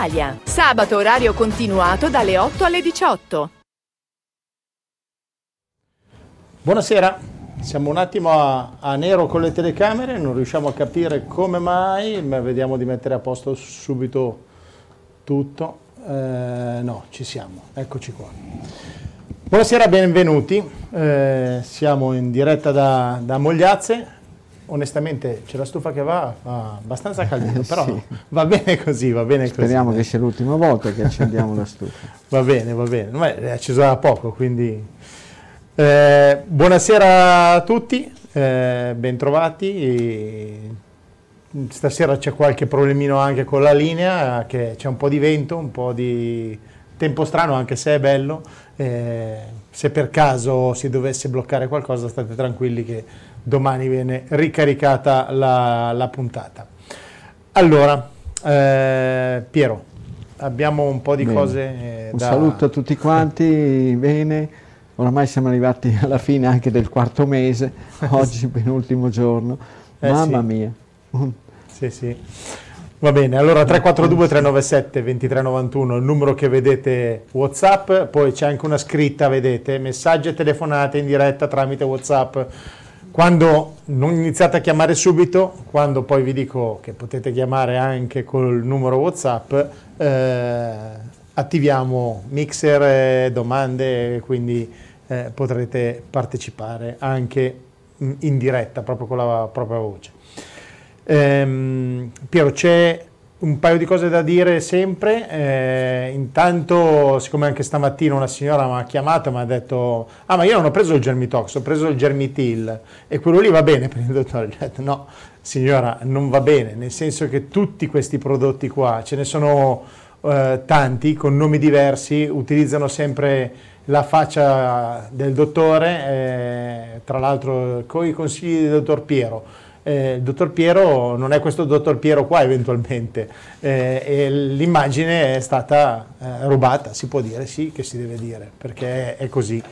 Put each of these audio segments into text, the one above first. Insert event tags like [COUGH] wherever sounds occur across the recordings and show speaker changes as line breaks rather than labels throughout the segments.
Sabato orario continuato dalle 8 alle 18.
Buonasera, siamo un attimo a, a, nero con le telecamere, non riusciamo a capire come mai, ma vediamo di mettere a posto subito tutto. Eh, no, ci siamo, eccoci qua. Buonasera, benvenuti, eh, siamo in diretta da, da Mogliazze, onestamente c'è la stufa che va, fa abbastanza caldino, [LAUGHS] però sì. va bene così, va bene
Speriamo
così.
che sia l'ultima volta che accendiamo la stufa. [LAUGHS]
Va bene, va bene, ma è acceso da poco, quindi... Eh, buonasera a tutti, eh, bentrovati. Stasera c'è qualche problemino anche con la linea, che c'è un po' di vento, un po' di tempo strano anche se è bello. Eh, se per caso si dovesse bloccare qualcosa state tranquilli che domani viene ricaricata la, la puntata. Allora, eh, Piero, abbiamo un po' di
bene.
cose eh,
Un
da...
saluto a tutti quanti, [LAUGHS] bene, oramai siamo arrivati alla fine anche del quarto mese, [LAUGHS] oggi penultimo giorno,
Eh,
mamma
sì.
mia.
Sì, sì. Va bene, allora 342 397 2391 il numero che vedete Whatsapp, poi c'è anche una scritta, vedete, messaggi e telefonate in diretta tramite Whatsapp. Quando non iniziate a chiamare subito, quando poi vi dico che potete chiamare anche col numero Whatsapp, eh, attiviamo mixer, eh, domande, quindi eh, potrete partecipare anche in diretta, proprio con la propria voce. Ehm, Piero, c'è un paio di cose da dire sempre. Eh, intanto, siccome anche stamattina una signora mi ha chiamato e mi ha detto: Ah, ma io non ho preso il Germitox, ho preso il Germitil e quello lì va bene [LAUGHS] per il dottore. Ho detto: No, signora, non va bene, nel senso che tutti questi prodotti qua ce ne sono eh, tanti con nomi diversi, utilizzano sempre la faccia del dottore, eh, tra l'altro con i consigli del dottor Piero. Eh, il dottor Piero non è questo dottor Piero qua eventualmente eh, l'immagine è stata eh, rubata, si può dire, sì che si deve dire, perché è, così.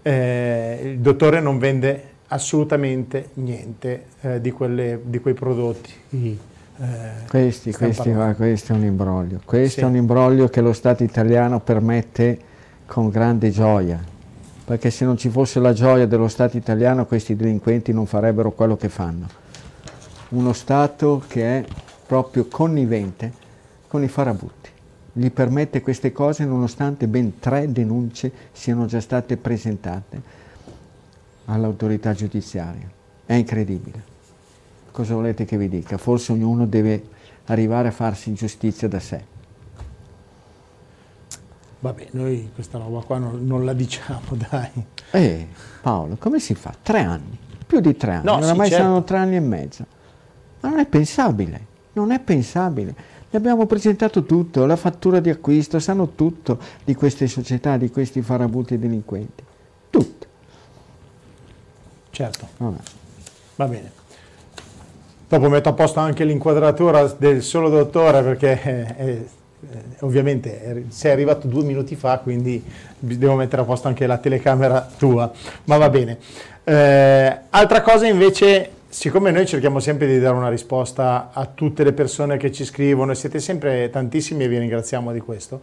Eh, il dottore non vende assolutamente niente eh, di, quelle, di quei prodotti. eh,
Questi, questi, va, questo è un imbroglio, questo
Sì.
è un imbroglio che lo Stato italiano permette con grande gioia, perché se non ci fosse la gioia dello Stato italiano questi delinquenti non farebbero quello che fanno. Uno Stato che è proprio connivente con i farabutti, gli permette queste cose nonostante ben tre denunce siano già state presentate all'autorità giudiziaria. È incredibile. Cosa volete che vi dica? Forse ognuno deve arrivare a farsi giustizia da sé.
Vabbè, noi questa roba qua non, non la diciamo, [LAUGHS] dai.
Eh, Paolo, come si fa? Tre anni, più di tre anni,
No, sì,
oramai
certo.
saranno tre anni e mezzo. Ma non è pensabile, non è pensabile. Gli abbiamo presentato tutto, la fattura di acquisto, sanno tutto di queste società, di questi farabutti e delinquenti. Tutto.
Certo,
Vabbè.
va bene. Dopo metto a posto anche l'inquadratura del solo dottore perché eh, eh, ovviamente eh, sei arrivato due minuti fa, quindi devo mettere a posto anche la telecamera tua, ma va bene. Eh, altra cosa invece, siccome noi cerchiamo sempre di dare una risposta a tutte le persone che ci scrivono e siete sempre tantissimi e vi ringraziamo di questo,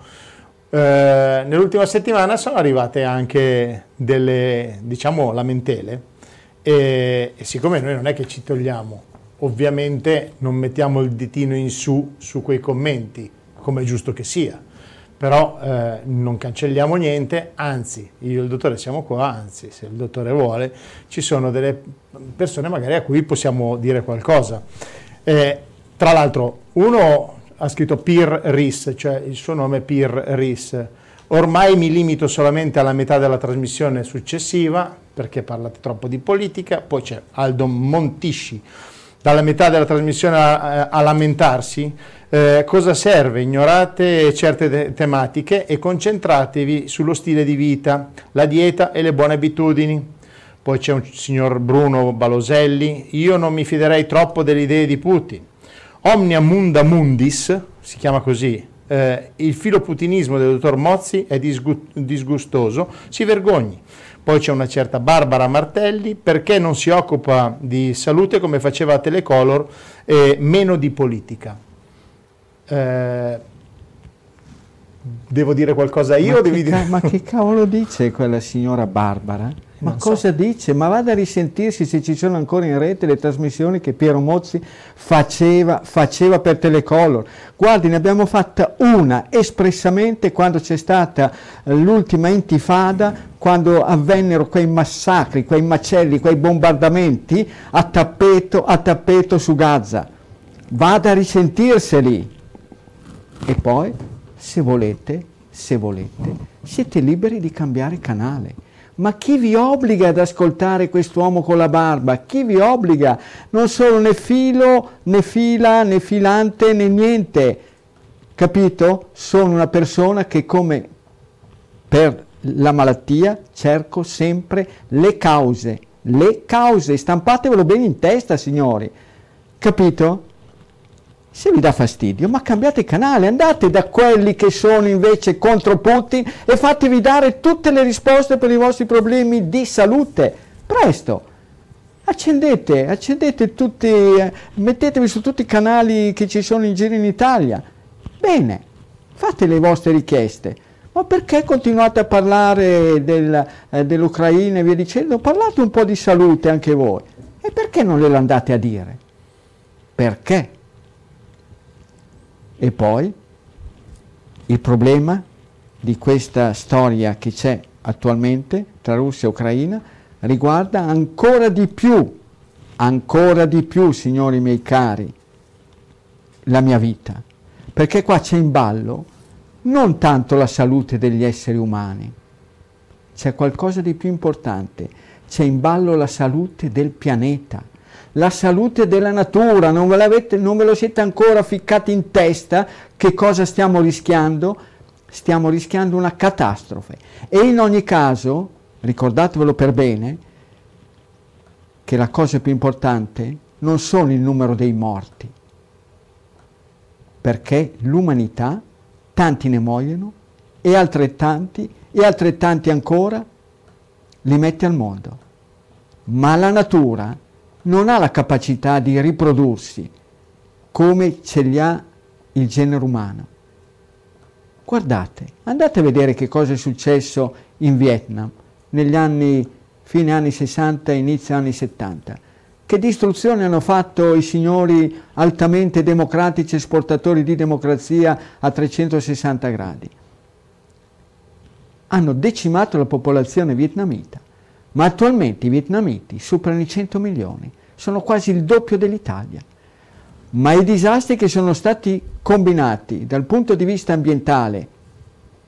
eh, nell'ultima settimana sono arrivate anche delle, diciamo, lamentele. E, e siccome noi non è che ci togliamo, ovviamente non mettiamo il ditino in su su quei commenti, come è giusto che sia, però eh, non cancelliamo niente, anzi, io e il dottore siamo qua, anzi, se il dottore vuole, ci sono delle persone magari a cui possiamo dire qualcosa. Eh, tra l'altro, uno ha scritto Pir Ris, cioè il suo nome è Pir Ris. Ormai mi limito solamente alla metà della trasmissione successiva, perché parlate troppo di politica. Poi c'è Aldo Montisci dalla metà della trasmissione a, a lamentarsi, eh, cosa serve? Ignorate certe te- tematiche e concentratevi sullo stile di vita, la dieta e le buone abitudini. Poi c'è un signor Bruno Baloselli, io non mi fiderei troppo delle idee di Putin. Omnia munda mundis, si chiama così, eh, il filoputinismo del dottor Mozzi è disgu- disgustoso, si vergogni. Poi c'è una certa Barbara Martelli, perché non si occupa di salute come faceva Telecolor e meno di politica. Eh, devo dire qualcosa io?
Ma,
devi
che,
dire...
ma che [LAUGHS] cavolo dice quella signora Barbara? Ma
Non
cosa
so.
dice? Ma vada a risentirsi se ci sono ancora in rete le trasmissioni che Piero Mozzi faceva, faceva per Telecolor. Guardi, ne abbiamo fatta una espressamente quando c'è stata l'ultima intifada, quando avvennero quei massacri, quei macelli, quei bombardamenti a tappeto, a tappeto su Gaza. Vada a risentirseli. E poi, se volete, se volete, siete liberi di cambiare canale. Ma chi vi obbliga ad ascoltare quest'uomo con la barba? Chi vi obbliga? Non sono né filo, né fila, né filante, né niente. Capito? Sono una persona che come per la malattia cerco sempre le cause. Le cause, stampatevelo bene in testa, signori. Capito? Se vi dà fastidio, ma cambiate canale, andate da quelli che sono invece contro Putin e fatevi dare tutte le risposte per i vostri problemi di salute. Presto! Accendete, accendete tutti, eh, mettetevi su tutti i canali che ci sono in giro in Italia. Bene, fate le vostre richieste. Ma perché continuate a parlare del, eh, dell'Ucraina e via dicendo? Parlate un po' di salute anche voi. E perché non glielo andate a dire? Perché? E poi il problema di questa storia che c'è attualmente tra Russia e Ucraina riguarda ancora di più, ancora di più, signori miei cari, la mia vita. Perché qua c'è in ballo non tanto la salute degli esseri umani, c'è qualcosa di più importante, c'è in ballo la salute del pianeta, la salute della natura, non ve, l'avete, non ve lo siete ancora ficcati in testa che cosa stiamo rischiando? Stiamo rischiando una catastrofe. E in ogni caso, ricordatevelo per bene, che la cosa più importante non sono il numero dei morti, perché l'umanità, tanti ne muoiono, e altrettanti, e altrettanti ancora, li mette al mondo. Ma la natura non ha la capacità di riprodursi come ce li ha il genere umano. Guardate, andate a vedere che cosa è successo in Vietnam negli anni, fine anni 60 e inizio anni 70. Che distruzione hanno fatto i signori altamente democratici esportatori di democrazia a 360 gradi? Hanno decimato la popolazione vietnamita, ma attualmente i vietnamiti superano i 100 milioni, sono quasi il doppio dell'Italia. Ma i disastri che sono stati combinati dal punto di vista ambientale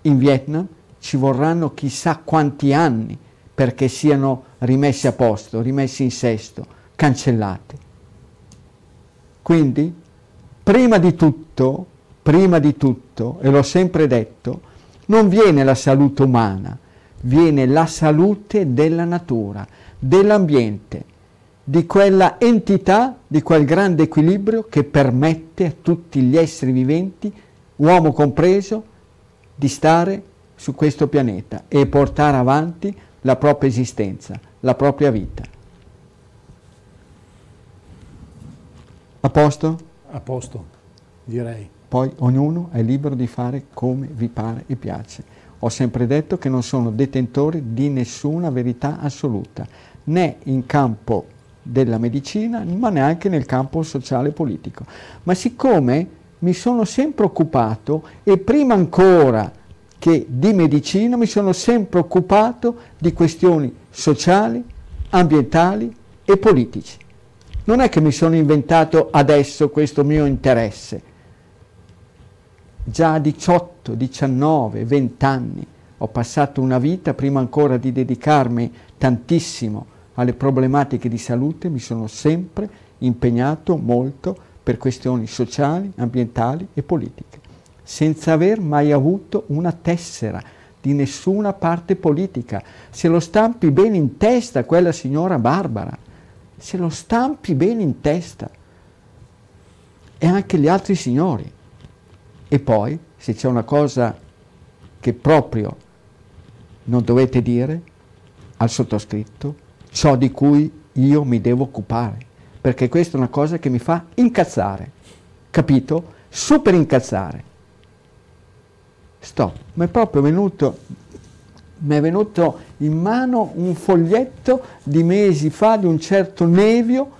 in Vietnam ci vorranno chissà quanti anni perché siano rimessi a posto, rimessi in sesto, cancellati. Quindi, prima di tutto, prima di tutto, e l'ho sempre detto, non viene la salute umana, viene la salute della natura, dell'ambiente, di quella entità, di quel grande equilibrio che permette a tutti gli esseri viventi, uomo compreso, di stare su questo pianeta e portare avanti la propria esistenza, la propria vita. A posto?
A posto, direi.
Poi ognuno è libero di fare come vi pare e piace. Ho sempre detto che non sono detentori di nessuna verità assoluta, né in campo della medicina, ma neanche nel campo sociale e politico. Ma siccome mi sono sempre occupato, e prima ancora che di medicina, mi sono sempre occupato di questioni sociali, ambientali e politici. Non è che mi sono inventato adesso questo mio interesse. Già a 18, 19, 20 anni ho passato una vita, prima ancora di dedicarmi tantissimo alle problematiche di salute, mi sono sempre impegnato molto per questioni sociali, ambientali e politiche, senza aver mai avuto una tessera di nessuna parte politica. Se lo stampi bene in testa quella signora Barbara, se lo stampi bene in testa. E anche gli altri signori. E poi, se c'è una cosa che proprio non dovete dire al sottoscritto, ciò di cui io mi devo occupare, perché questa è una cosa che mi fa incazzare, capito? Super incazzare. Stop, mi è proprio venuto, mi è venuto in mano un foglietto di mesi fa di un certo Nevio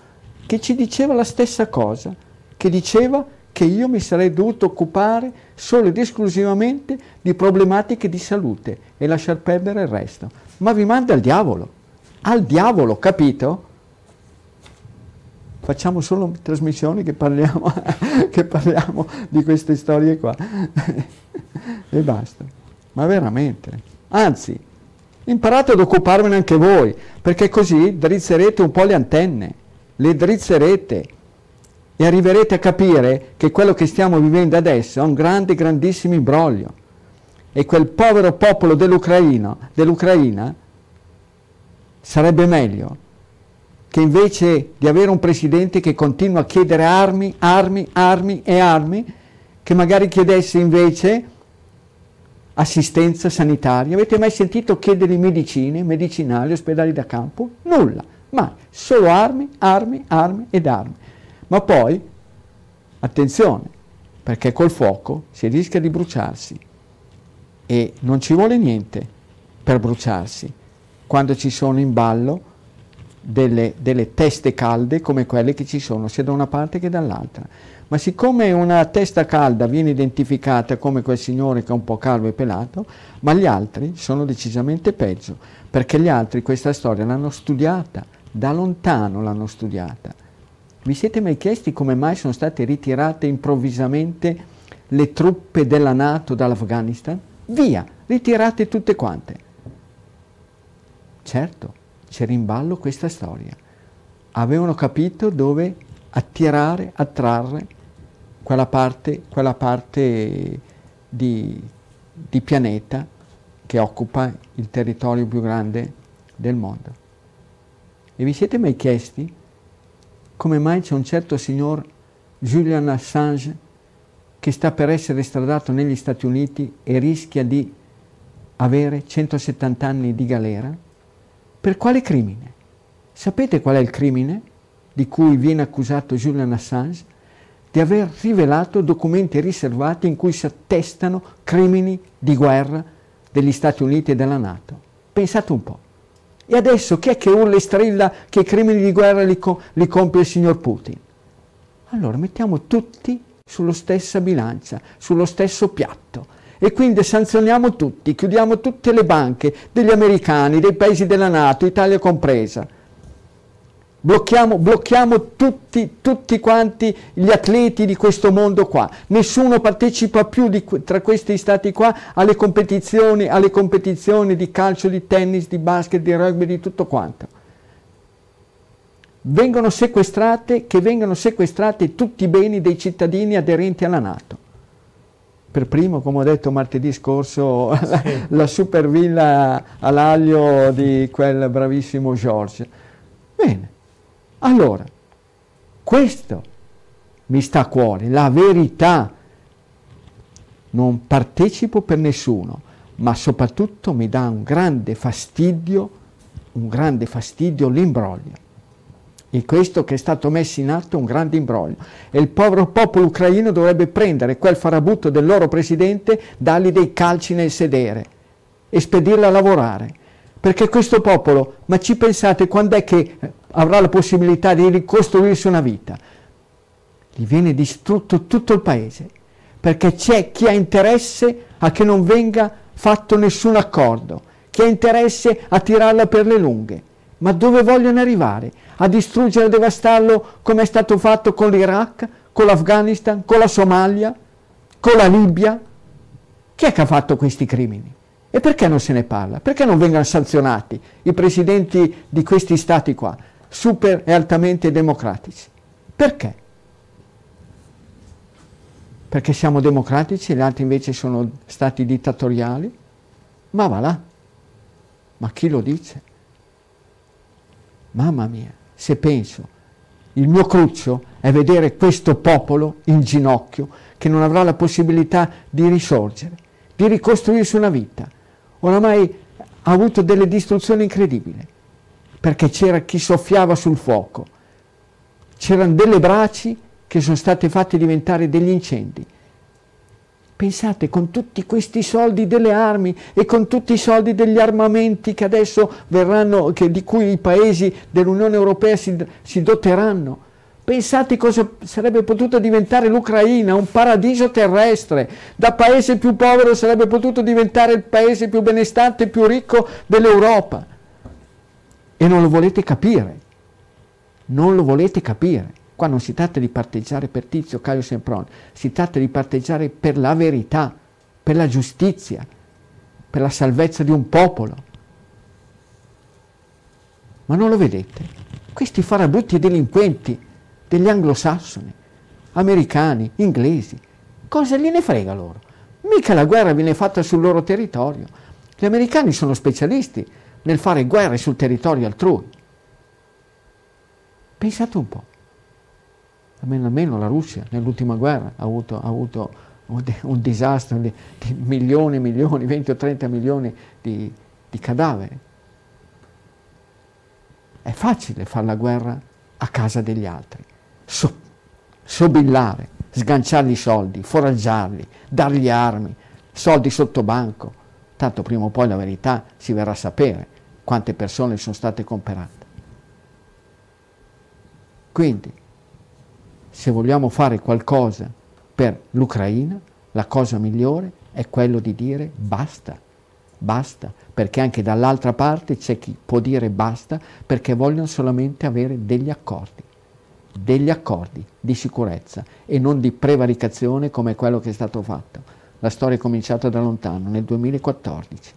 che ci diceva la stessa cosa, che diceva che io mi sarei dovuto occupare solo ed esclusivamente di problematiche di salute e lasciar perdere il resto. Ma vi manda al diavolo, al diavolo, capito? Facciamo solo trasmissioni che parliamo, [LAUGHS] che parliamo di queste storie qua. [LAUGHS] e basta. Ma veramente. Anzi, imparate ad occuparvene anche voi, perché così drizzerete un po' le antenne, le drizzerete e arriverete a capire che quello che stiamo vivendo adesso è un grande, grandissimo imbroglio. E quel povero popolo dell'Ucraina, dell'Ucraina sarebbe meglio che invece di avere un presidente che continua a chiedere armi, armi, armi e armi, che magari chiedesse invece assistenza sanitaria. Avete mai sentito chiedere medicine, medicinali, ospedali da campo? Nulla, mai, solo armi, armi, armi ed armi. Ma poi, attenzione, perché col fuoco si rischia di bruciarsi e non ci vuole niente per bruciarsi quando ci sono in ballo delle, delle, teste calde come quelle che ci sono sia da una parte che dall'altra. Ma siccome una testa calda viene identificata come quel signore che è un po' calvo e pelato, ma gli altri sono decisamente peggio, perché gli altri questa storia l'hanno studiata, da lontano l'hanno studiata. Vi siete mai chiesti come mai sono state ritirate improvvisamente le truppe della Nato dall'Afghanistan? Via, ritirate tutte quante. Certo, c'era in ballo questa storia. Avevano capito dove attirare, attrarre quella parte, quella parte di, di pianeta che occupa il territorio più grande del mondo. E vi siete mai chiesti come mai c'è un certo signor Julian Assange che sta per essere estradato negli Stati Uniti e rischia di avere 170 anni di galera? Per quale crimine? Sapete qual è il crimine di cui viene accusato Julian Assange? Di aver rivelato documenti riservati in cui si attestano crimini di guerra degli Stati Uniti e della Nato. Pensate un po'. E adesso chi è che urla e strilla che i crimini di guerra li, co- li compie il signor Putin? Allora mettiamo tutti sulla stessa bilancia, sullo stesso piatto e quindi sanzioniamo tutti, chiudiamo tutte le banche degli americani, dei paesi della Nato, Italia compresa Blocchiamo, blocchiamo tutti, tutti, quanti gli atleti di questo mondo qua. Nessuno partecipa più di, tra questi stati qua alle competizioni, alle competizioni di calcio, di tennis, di basket, di rugby, di tutto quanto. Vengono sequestrate, che vengano sequestrati tutti i beni dei cittadini aderenti alla Nato. Per primo, come ho detto martedì scorso, sì. la, la super villa all'aglio di quel bravissimo George. Bene, allora, questo mi sta a cuore, la verità. Non partecipo per nessuno, ma soprattutto mi dà un grande fastidio, un grande fastidio l'imbroglio. E questo che è stato messo in atto è un grande imbroglio. E il povero popolo ucraino dovrebbe prendere quel farabutto del loro presidente, dargli dei calci nel sedere e spedirlo a lavorare. Perché questo popolo, ma ci pensate quando è che avrà la possibilità di ricostruirsi una vita. Gli viene distrutto tutto il paese, perché c'è chi ha interesse a che non venga fatto nessun accordo, chi ha interesse a tirarla per le lunghe. Ma dove vogliono arrivare? A distruggere e devastarlo come è stato fatto con l'Iraq, con l'Afghanistan, con la Somalia, con la Libia? Chi è che ha fatto questi crimini? E perché non se ne parla? Perché non vengono sanzionati i presidenti di questi stati qua? super e altamente democratici. Perché? Perché siamo democratici e gli altri invece sono stati dittatoriali? Ma va là. Ma chi lo dice? Mamma mia, se penso, il mio cruccio è vedere questo popolo in ginocchio che non avrà la possibilità di risorgere, di ricostruirsi una vita. Oramai ha avuto delle distruzioni incredibili, perché c'era chi soffiava sul fuoco, c'erano delle braci che sono state fatte diventare degli incendi. Pensate, con tutti questi soldi delle armi e con tutti i soldi degli armamenti che adesso verranno, che, di cui i paesi dell'Unione Europea si, si doteranno, pensate cosa sarebbe potuta diventare l'Ucraina, un paradiso terrestre. Da paese più povero sarebbe potuto diventare il paese più benestante e più ricco dell'Europa. E non lo volete capire. Non lo volete capire. Qua non si tratta di parteggiare per Tizio, Caio Semproni, si tratta di parteggiare per la verità, per la giustizia, per la salvezza di un popolo. Ma non lo vedete? Questi farabutti e delinquenti degli anglosassoni, americani, inglesi, cosa gliene frega loro? Mica la guerra viene fatta sul loro territorio. Gli americani sono specialisti nel fare guerre sul territorio altrui. Pensate un po' almeno, almeno la Russia nell'ultima guerra ha avuto, ha avuto un, un, disastro di, di, milioni e milioni, 20 o 30 milioni di, di cadaveri. È facile fare la guerra a casa degli altri, so, sobillare, sganciargli i soldi, foraggiarli, dargli armi, soldi sotto banco. Tanto prima o poi la verità si verrà a sapere quante persone sono state comperate. Quindi se vogliamo fare qualcosa per l'Ucraina, la cosa migliore è quello di dire basta, basta, perché anche dall'altra parte c'è chi può dire basta perché vogliono solamente avere degli accordi, degli accordi di sicurezza e non di prevaricazione come quello che è stato fatto. La storia è cominciata da lontano, nel 2014,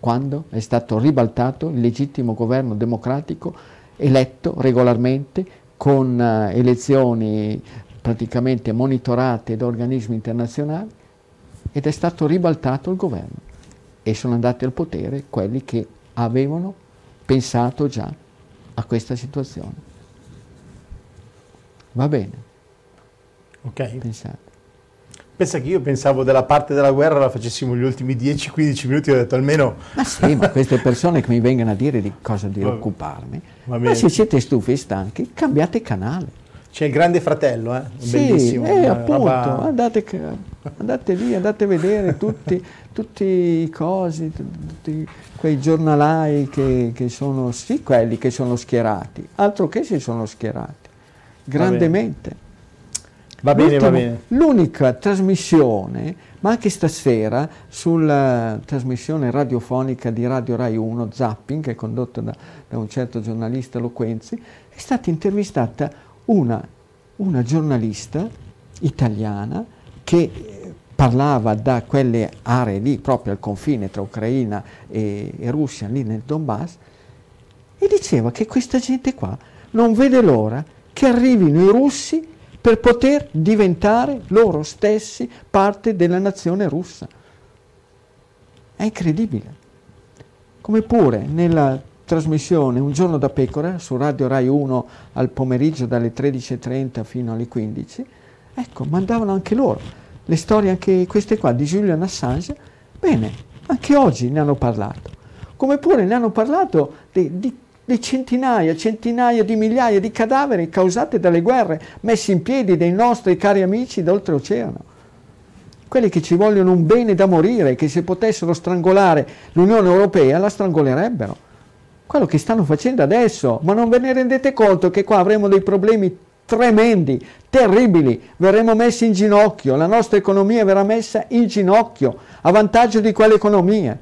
quando è stato ribaltato il legittimo governo democratico eletto regolarmente con uh, elezioni praticamente monitorate da organismi internazionali ed è stato ribaltato il governo e sono andati al potere quelli che avevano pensato già a questa situazione. Va bene.
Ok.
Pensate.
Pensa che io pensavo della parte della guerra la facessimo gli ultimi 10-15 minuti, ho detto almeno...
Ma sì, ma queste [LAUGHS] persone che mi vengono a dire di cosa di occuparmi, ma se siete stufi e stanchi, cambiate canale.
C'è il grande fratello, eh?
Sì, bellissimo. Eh, appunto, roba... andate, andate, lì, andate a vedere tutti, [LAUGHS] tutti i cosi, tutti quei giornalai che, che, sono, sì, quelli che sono schierati, altro che si sono schierati, grandemente.
Va bene, va bene.
L'unica trasmissione, ma anche stasera, sulla trasmissione radiofonica di Radio Rai 1, Zapping, che è condotta da, da un certo giornalista Loquenzi, è stata intervistata una, una giornalista italiana che eh, parlava da quelle aree lì, proprio al confine tra Ucraina e, e Russia, lì nel Donbass, e diceva che questa gente qua non vede l'ora che arrivino i russi per poter diventare loro stessi parte della nazione russa. È incredibile. Come pure nella trasmissione Un giorno da pecora su Radio Rai 1 al pomeriggio dalle 13.30 fino alle 15, ecco, mandavano anche loro le storie, anche queste qua, di Julian Assange. Bene, anche oggi ne hanno parlato. Come pure ne hanno parlato di, di le centinaia, centinaia di migliaia di cadaveri causati dalle guerre messi in piedi dai nostri cari amici d'oltreoceano. Quelli che ci vogliono un bene da morire, che se potessero strangolare l'Unione Europea la strangolerebbero. Quello che stanno facendo adesso, ma non ve ne rendete conto che qua avremo dei problemi tremendi, terribili, verremo messi in ginocchio, la nostra economia verrà messa in ginocchio a vantaggio di quell'economia.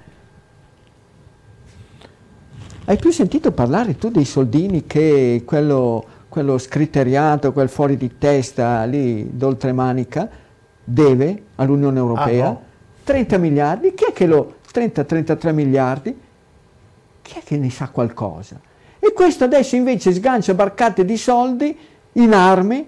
Hai più sentito parlare tu dei soldini che quello, quello scritteriato, quel fuori di testa lì d'oltremanica deve all'Unione Europea? Ah, no. 30 miliardi? Chi è che lo... 30-33 miliardi? Chi è che ne sa qualcosa? E questo adesso invece sgancia barcate di soldi in armi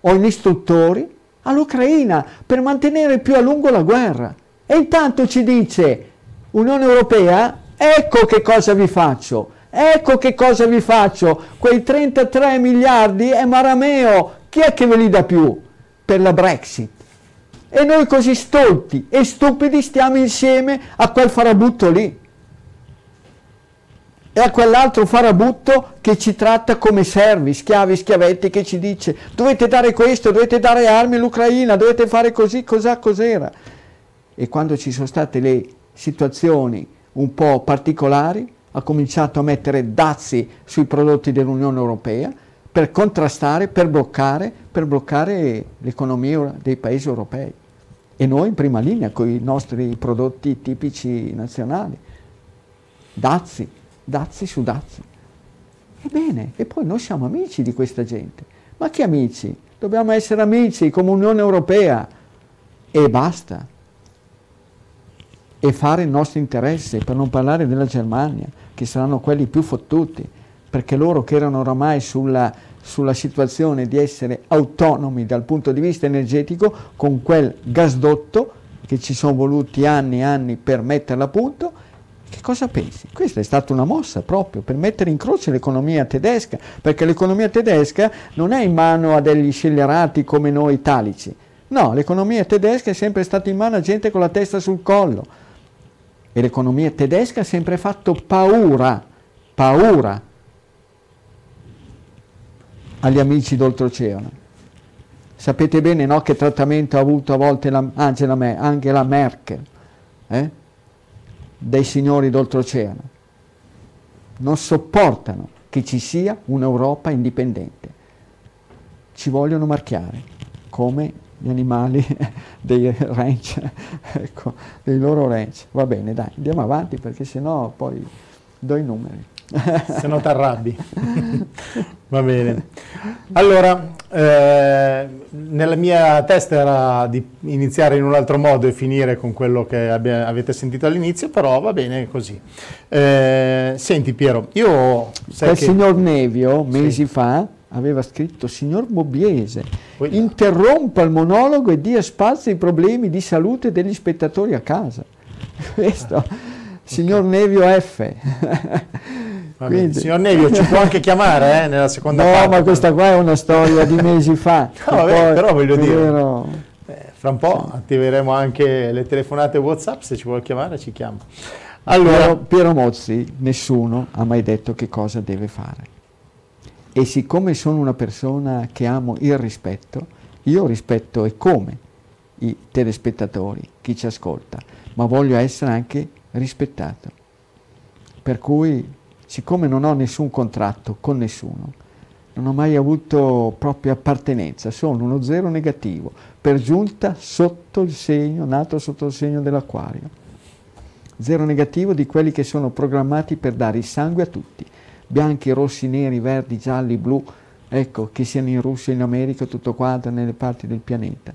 o in istruttori all'Ucraina per mantenere più a lungo la guerra. E intanto ci dice Unione Europea, ecco che cosa vi faccio, ecco che cosa vi faccio, quei 33 miliardi è marameo, chi è che ve li dà più per la Brexit? E noi così stolti e stupidi stiamo insieme a quel farabutto lì e a quell'altro farabutto che ci tratta come servi, schiavi, schiavetti, che ci dice dovete dare questo, dovete dare armi all'Ucraina, dovete fare così, cos'era. E quando ci sono state le situazioni un po' particolari, ha cominciato a mettere dazi sui prodotti dell'Unione Europea per contrastare, per bloccare, per bloccare l'economia dei paesi europei. E noi in prima linea con i nostri prodotti tipici nazionali. Dazi, dazi su dazi. Ebbene, e poi noi siamo amici di questa gente. Ma che amici? Dobbiamo essere amici come Unione Europea e basta. E fare il nostro interesse, per non parlare della Germania, che saranno quelli più fottuti, perché loro che erano oramai sulla, sulla situazione di essere autonomi dal punto di vista energetico, con quel gasdotto che ci sono voluti anni e anni per metterlo a punto, che cosa pensi? Questa è stata una mossa proprio per mettere in croce l'economia tedesca, perché l'economia tedesca non è in mano a degli scellerati come noi italici. No, l'economia tedesca è sempre stata in mano a gente con la testa sul collo. E l'economia tedesca ha sempre fatto paura, paura agli amici d'oltreoceano. Sapete bene no, che trattamento ha avuto a volte la, Angela, Merkel? Eh? dei signori d'oltreoceano. Non sopportano che ci sia un'Europa indipendente. Ci vogliono marchiare come gli animali [LAUGHS] dei ranch, [LAUGHS] ecco, dei loro ranch. Va bene, dai, andiamo avanti perché sennò poi do i numeri. [LAUGHS]
Se no ti arrabbi. Va bene. Allora, eh, nella mia testa era di iniziare in un altro modo e finire con quello che abbia, avete sentito all'inizio, però va bene così. Eh, senti Piero, io...
Sai Il che... signor Nevio, mesi sì. fa, aveva scritto, signor Bobbiese, interrompa il monologo e dia spazio ai problemi di salute degli spettatori a casa. [LAUGHS] Questo, ah, signor okay. Nevio F. [LAUGHS]
Quindi... Signor Nevio, ci può anche chiamare eh, nella seconda
no,
parte.
No, ma questa qua è una storia di mesi fa. [LAUGHS]
no, vabbè, poi, però voglio dire, vero... eh, fra un po' sì. attiveremo anche le telefonate WhatsApp, se ci vuole chiamare ci chiama.
Allora, Piero, Piero Mozzi, nessuno ha mai detto che cosa deve fare. E siccome sono una persona che amo il rispetto, io rispetto e come i telespettatori, chi ci ascolta, ma voglio essere anche rispettato. Per cui siccome non ho nessun contratto con nessuno, non ho mai avuto propria appartenenza, sono uno zero negativo, per giunta sotto il segno, nato sotto il segno dell'acquario. Zero negativo di quelli che sono programmati per dare il sangue a tutti, bianchi, rossi, neri, verdi, gialli, blu, ecco, che siano in Russia, in America, tutto quanto, nelle parti del pianeta.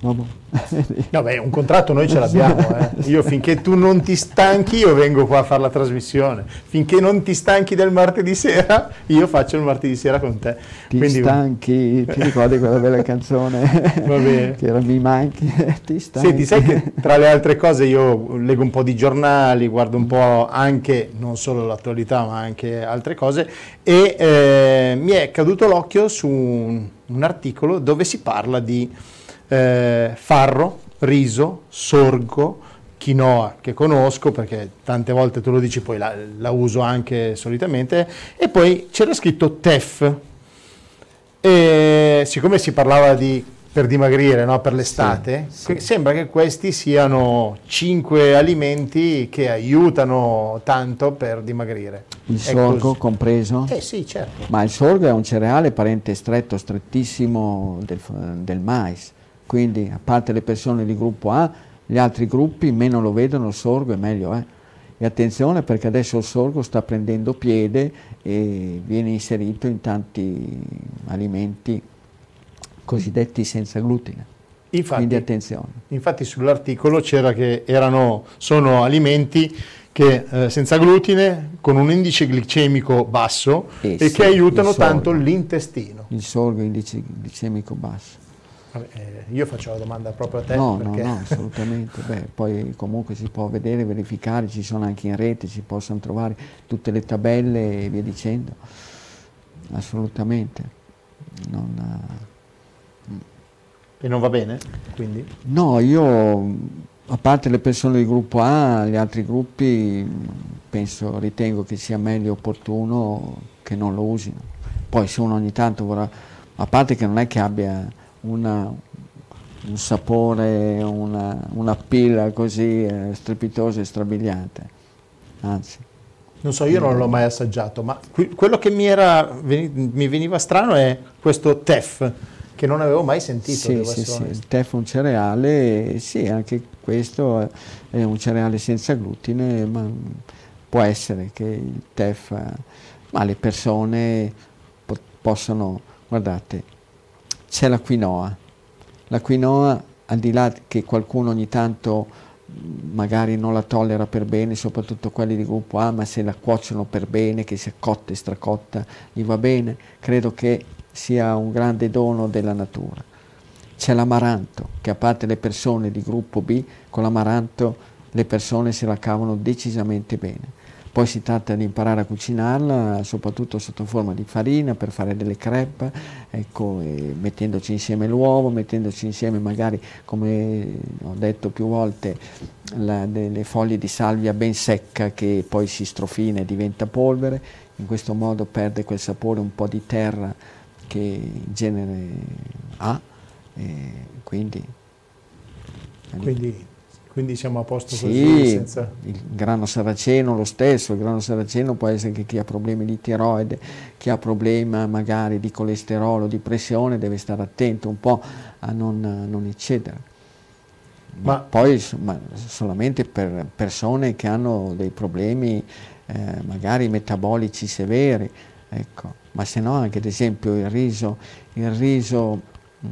[LAUGHS]
No, beh, un contratto noi ce l'abbiamo. Eh. [LAUGHS] Io finché tu non ti stanchi, io vengo qua a fare la trasmissione. Finché non ti stanchi del martedì sera, io faccio il martedì sera con te.
Ti Quindi... stanchi, ti ricordi quella bella canzone? [LAUGHS] Che era Mi manchi, ti stanchi.
Senti, sai che tra le altre cose io leggo un po' di giornali, guardo un po' anche, non solo l'attualità, ma anche altre cose, e eh, mi è caduto l'occhio su un, un articolo dove si parla di eh, farro, riso, sorgo, quinoa che conosco perché tante volte tu lo dici poi la, la uso anche solitamente e poi c'era scritto TEF e siccome si parlava di per dimagrire no? per l'estate sì, sì. sembra che questi siano cinque alimenti che aiutano tanto per dimagrire
il sorgo compreso?
Eh sì certo
ma il sorgo è un cereale parente stretto strettissimo del, del mais quindi a parte le persone di gruppo A, gli altri gruppi meno lo vedono il sorgo e meglio è. E attenzione perché adesso il sorgo sta prendendo piede e viene inserito in tanti alimenti cosiddetti senza glutine. Infatti, Quindi attenzione.
Infatti sull'articolo c'era che erano, sono alimenti che, eh, senza glutine, con un indice glicemico basso eh e sì, che aiutano tanto l'intestino.
Il sorgo indice glicemico basso.
Eh, io faccio la domanda proprio a te.
No,
perché...
no, no, assolutamente. Beh, poi comunque si può vedere, verificare, ci sono anche in rete, si possono trovare tutte le tabelle e via dicendo. Assolutamente. Non,
e non va bene? Quindi?
No, io, a parte le persone di gruppo A, gli altri gruppi, penso, ritengo che sia meglio opportuno che non lo usino. Poi se uno ogni tanto vorrà, a parte che non è che abbia una, un sapore, una, una pilla così eh, strepitosa e strabiliante, anzi.
Non so, io non l'ho mai assaggiato, ma quello che mi, era, mi veniva strano è questo TEF, che non avevo mai sentito.
Sì, sì, sì. il TEF è un cereale, sì, anche questo è un cereale senza glutine, ma può essere che il TEF, ma le persone po possono, guardate, c'è la quinoa. La quinoa, al di là che qualcuno ogni tanto magari non la tollera per bene, soprattutto quelli di gruppo A, ma se la cuociono per bene, che sia cotta e stracotta, gli va bene, credo che sia un grande dono della natura. C'è l'amaranto, che a parte le persone di gruppo B, con l'amaranto le persone se la cavano decisamente bene. Poi si tratta di imparare a cucinarla, soprattutto sotto forma di farina per fare delle crepe, ecco, mettendoci insieme l'uovo, mettendoci insieme magari, come ho detto più volte, la, delle foglie di salvia ben secca che poi si strofina e diventa polvere, in questo modo perde quel sapore un po' di terra che in genere ha, quindi,
quindi, quindi, siamo a posto
sì,
così?
Senza... il grano saraceno lo stesso, il grano saraceno può essere che chi ha problemi di tiroide, chi ha problemi magari di colesterolo, di pressione, deve stare attento un po' a non, a non eccedere. Ma, ma poi ma solamente per persone che hanno dei problemi eh, magari metabolici severi, ecco ma se no anche ad esempio il riso, il riso mh,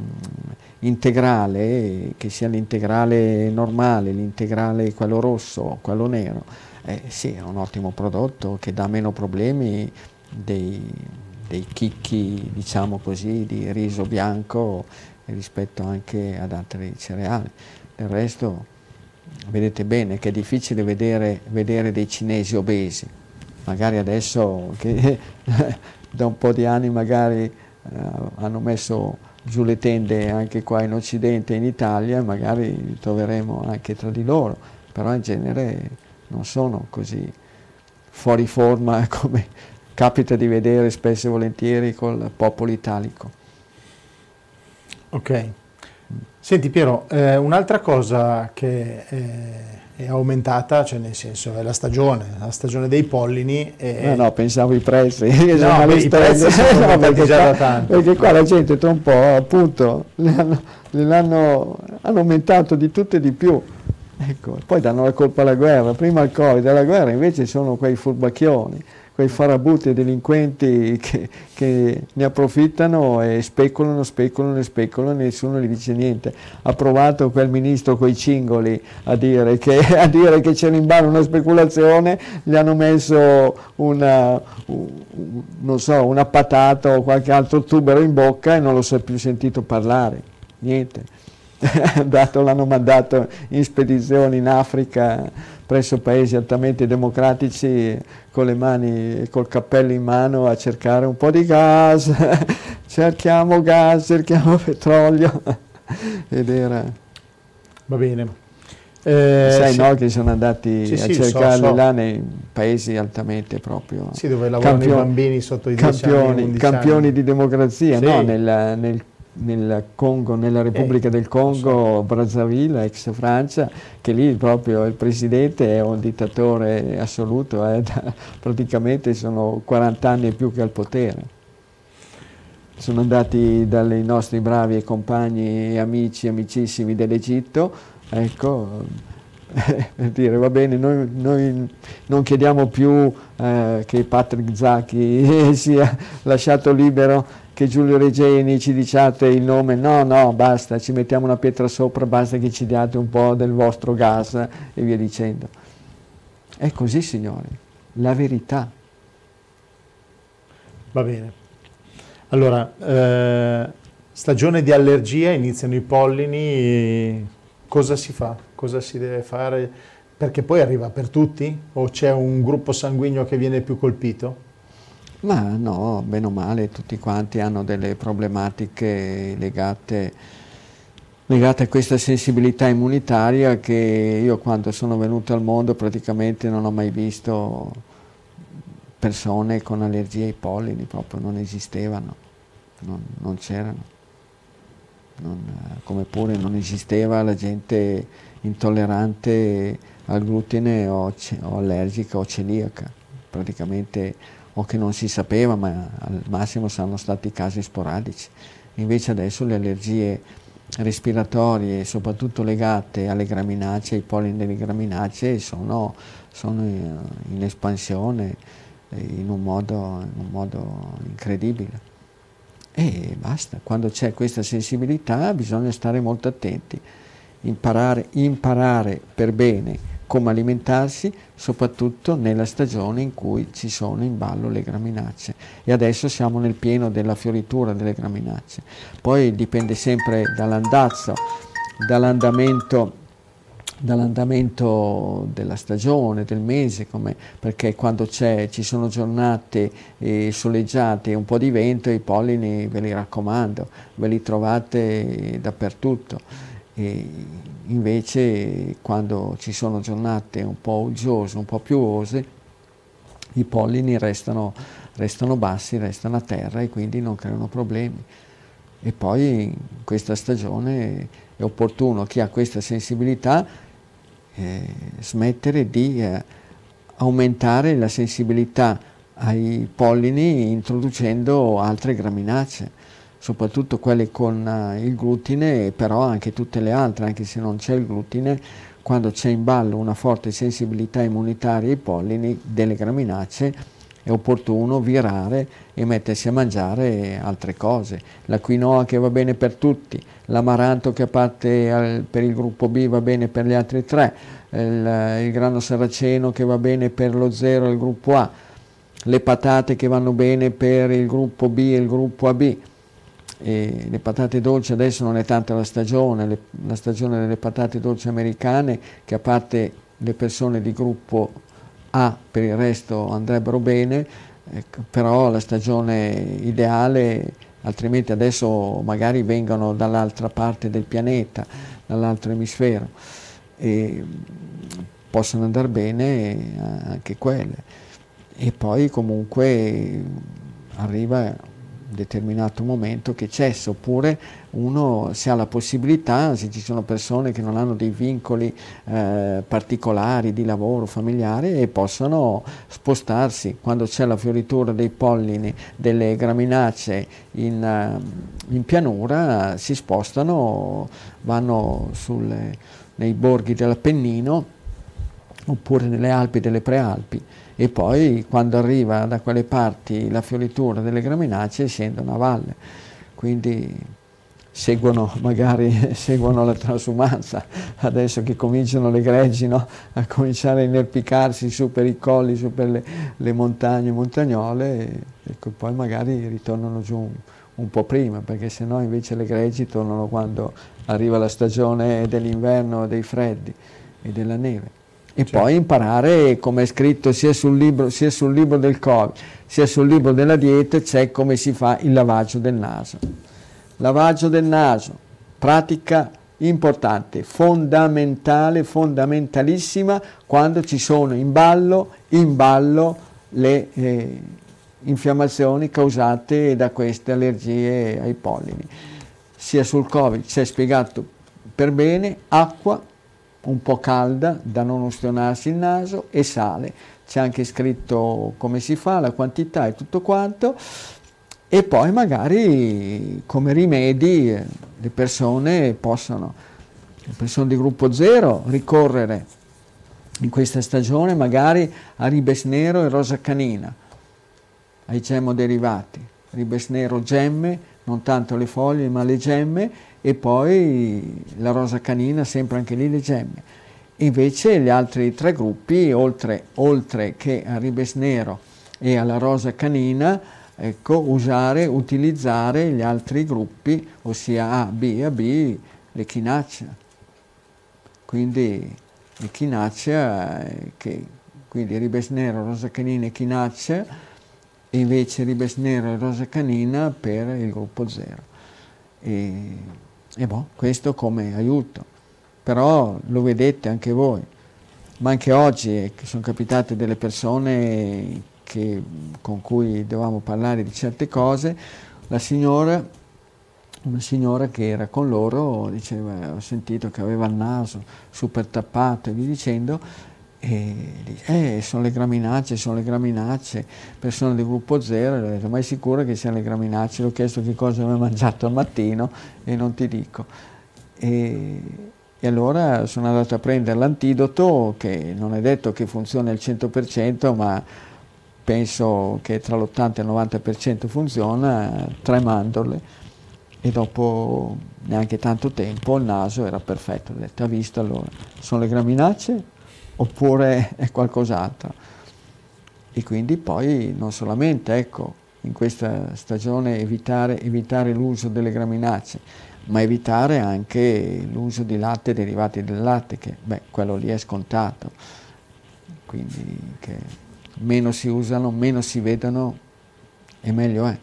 integrale, che sia l'integrale normale, l'integrale quello rosso quello nero, eh, sì, è un ottimo prodotto che dà meno problemi dei, dei chicchi, diciamo così, di riso bianco rispetto anche ad altri cereali. Del resto vedete bene che è difficile vedere, vedere dei cinesi obesi, magari adesso che [LAUGHS] da un po' di anni magari eh, hanno messo giù le tende anche qua in Occidente e in Italia, magari li troveremo anche tra di loro, però in genere non sono così fuori forma [LAUGHS] come capita di vedere spesso e volentieri col popolo italico.
Ok. Senti Piero, eh, un'altra cosa che eh, è aumentata, cioè nel senso è la stagione, la stagione dei pollini. E...
No, no, pensavo i prezzi. [LAUGHS]
No, beh, i prezzi sono [LAUGHS] no, perché già qua, da tanto.
Perché qua la gente tra un po', appunto, le hanno, le hanno, hanno aumentato di tutto e di più. Ecco, poi danno la colpa alla guerra, prima al Covid, alla guerra invece sono quei furbacchioni quei farabutti e delinquenti che, che, ne approfittano e speculano, speculano speculano e nessuno gli dice niente. Ha provato quel ministro coi cingoli a dire che, [LAUGHS] che c'era in ballo una speculazione, gli hanno messo una, un, so, una patata o qualche altro tubero in bocca e non lo si è più sentito parlare, niente. [LAUGHS] l'hanno mandato in spedizioni in Africa presso paesi altamente democratici con le mani e col cappello in mano a cercare un po' di gas, [LAUGHS] cerchiamo gas, cerchiamo [LAUGHS] petrolio [LAUGHS] ed era...
Va bene.
Eh, Sai sì. no che sono andati sì, a sì, cercarli so, so. là nei paesi altamente proprio...
Sì, dove lavorano campioni, i bambini sotto i
campioni, anni, campioni di democrazia, no? nel, nel nel Congo, nella Repubblica eh, del Congo, Brazzaville, ex Francia, che lì proprio il presidente è un dittatore assoluto, eh, [LAUGHS] da, praticamente sono 40 anni e più che al potere. Sono andati dai nostri bravi compagni amici, amicissimi dell'Egitto, ecco, per [LAUGHS] dire va bene, noi, noi non chiediamo più eh, che Patrick Zacchi [LAUGHS] sia lasciato libero che Giulio Regeni ci diciate il nome, no, no, basta, ci mettiamo una pietra sopra, basta che ci diate un po' del vostro gas e via dicendo. È così, signori, la verità.
Va bene. Allora, eh, stagione di allergia, iniziano i pollini, cosa si fa? Cosa si deve fare? Perché poi arriva per tutti? O c'è un gruppo sanguigno che viene più colpito?
Ma no, bene o male, tutti quanti hanno delle problematiche legate, legate, a questa sensibilità immunitaria che io quando sono venuto al mondo praticamente non ho mai visto persone con allergie ai pollini, proprio non esistevano, non, non c'erano. Come pure non esisteva la gente intollerante al glutine o, o allergica o celiaca, praticamente o che non si sapeva, ma al massimo saranno stati casi sporadici. Invece adesso le allergie respiratorie, soprattutto legate alle graminacee, ai polline delle graminacee, sono, sono in espansione in un, modo, in un modo incredibile. E basta, quando c'è questa sensibilità bisogna stare molto attenti, imparare, imparare per bene come alimentarsi, soprattutto nella stagione in cui ci sono in ballo le graminacce. E adesso siamo nel pieno della fioritura delle graminacce. Poi dipende sempre dall'andazzo, dall'andamento dall'andamento della stagione, del mese, come, perché quando ci sono giornate eh, soleggiate e un po' di vento, i pollini ve li raccomando, ve li trovate dappertutto. E invece quando ci sono giornate un po' uggiose, un po' piovose, i pollini restano, restano bassi, restano a terra e quindi non creano problemi. E poi in questa stagione è opportuno chi ha questa sensibilità eh, smettere di eh, aumentare la sensibilità ai pollini introducendo altre graminacee soprattutto quelle con uh, il glutine, però anche tutte le altre, anche se non c'è il glutine, quando c'è in ballo una forte sensibilità immunitaria ai pollini delle graminacee, è opportuno virare e mettersi a mangiare altre cose. La quinoa che va bene per tutti, l'amaranto che a parte al, per il gruppo B va bene per gli altri tre, il, il grano saraceno che va bene per lo zero e il gruppo A, le patate che vanno bene per il gruppo B e il gruppo AB e le patate dolci adesso non è tanto la stagione, le, la stagione delle patate dolci americane che a parte le persone di gruppo A per il resto andrebbero bene, ecco, però la stagione ideale, altrimenti adesso magari vengono dall'altra parte del pianeta, dall'altro emisfero, e possono andare bene anche quelle. E poi comunque arriva determinato momento che cessa, oppure uno se ha la possibilità, se ci sono persone che non hanno dei vincoli eh, particolari di lavoro familiare e possono spostarsi. Quando c'è la fioritura dei pollini delle graminacee in, uh, in pianura, si spostano, vanno sulle, nei borghi dell'Appennino oppure nelle Alpi delle Prealpi e poi quando arriva da quelle parti la fioritura delle graminacee scendono a valle. Quindi seguono, [LAUGHS] magari seguono la transumanza, adesso che cominciano le greggi no? a cominciare a inerpicarsi su per i colli, su per le, le montagne montagnole, e, ecco, poi magari ritornano giù un, un po' prima, perché se no invece le greggi tornano quando arriva la stagione dell'inverno, dei freddi e della neve e certo. poi imparare, come è scritto sia sul, libro, sia sul libro del Covid, sia sul libro della dieta, c'è come si fa il lavaggio del naso. Lavaggio del naso, pratica importante, fondamentale, fondamentalissima quando ci sono in ballo, in ballo le eh, infiammazioni causate da queste allergie ai pollini. Sia sul Covid c'è spiegato per bene, acqua, un po' calda da non ustionarsi il naso e sale. C'è anche scritto come si fa, la quantità e tutto quanto. E poi magari come rimedi le persone possono, le persone di gruppo zero, ricorrere in questa stagione magari a ribes nero e rosa canina, ai gemoderivati, ribes nero gemme, non tanto le foglie ma le gemme e poi la rosa canina sempre anche lì le gemme. Invece gli altri tre gruppi, oltre, oltre che a ribes nero e alla rosa canina, ecco, usare, utilizzare gli altri gruppi, ossia A, B e AB, l'echinacea. Quindi l'echinacea, eh, che, quindi ribes nero, rosa canina, echinacea, e invece ribes nero e rosa canina per il gruppo 0. E, e boh, questo come aiuto. Però lo vedete anche voi, ma anche oggi sono capitate delle persone che, con cui dovevamo parlare di certe cose, la signora, una signora che era con loro, diceva, ho sentito che aveva il naso super tappato e via dicendo, e dice, eh, sono le graminacce, sono le graminacce, persone del gruppo zero, e ho detto, ma è sicuro che siano le graminacce? Le ho chiesto che cosa aveva [LAUGHS] mangiato al mattino e non ti dico. E, e allora sono andato a prendere l'antidoto, che non è detto che funzioni al 100%, ma penso che tra l'80 e il 90% funziona, tre mandorle. E dopo neanche tanto tempo il naso era perfetto, ho detto, ha visto allora, sono le graminacce oppure è qualcos'altro? E quindi poi non solamente, ecco, in questa stagione evitare, evitare l'uso delle graminacce, ma evitare anche l'uso di latte derivati dal latte, che beh, quello lì è scontato. Quindi che meno si usano, meno si vedono e meglio è.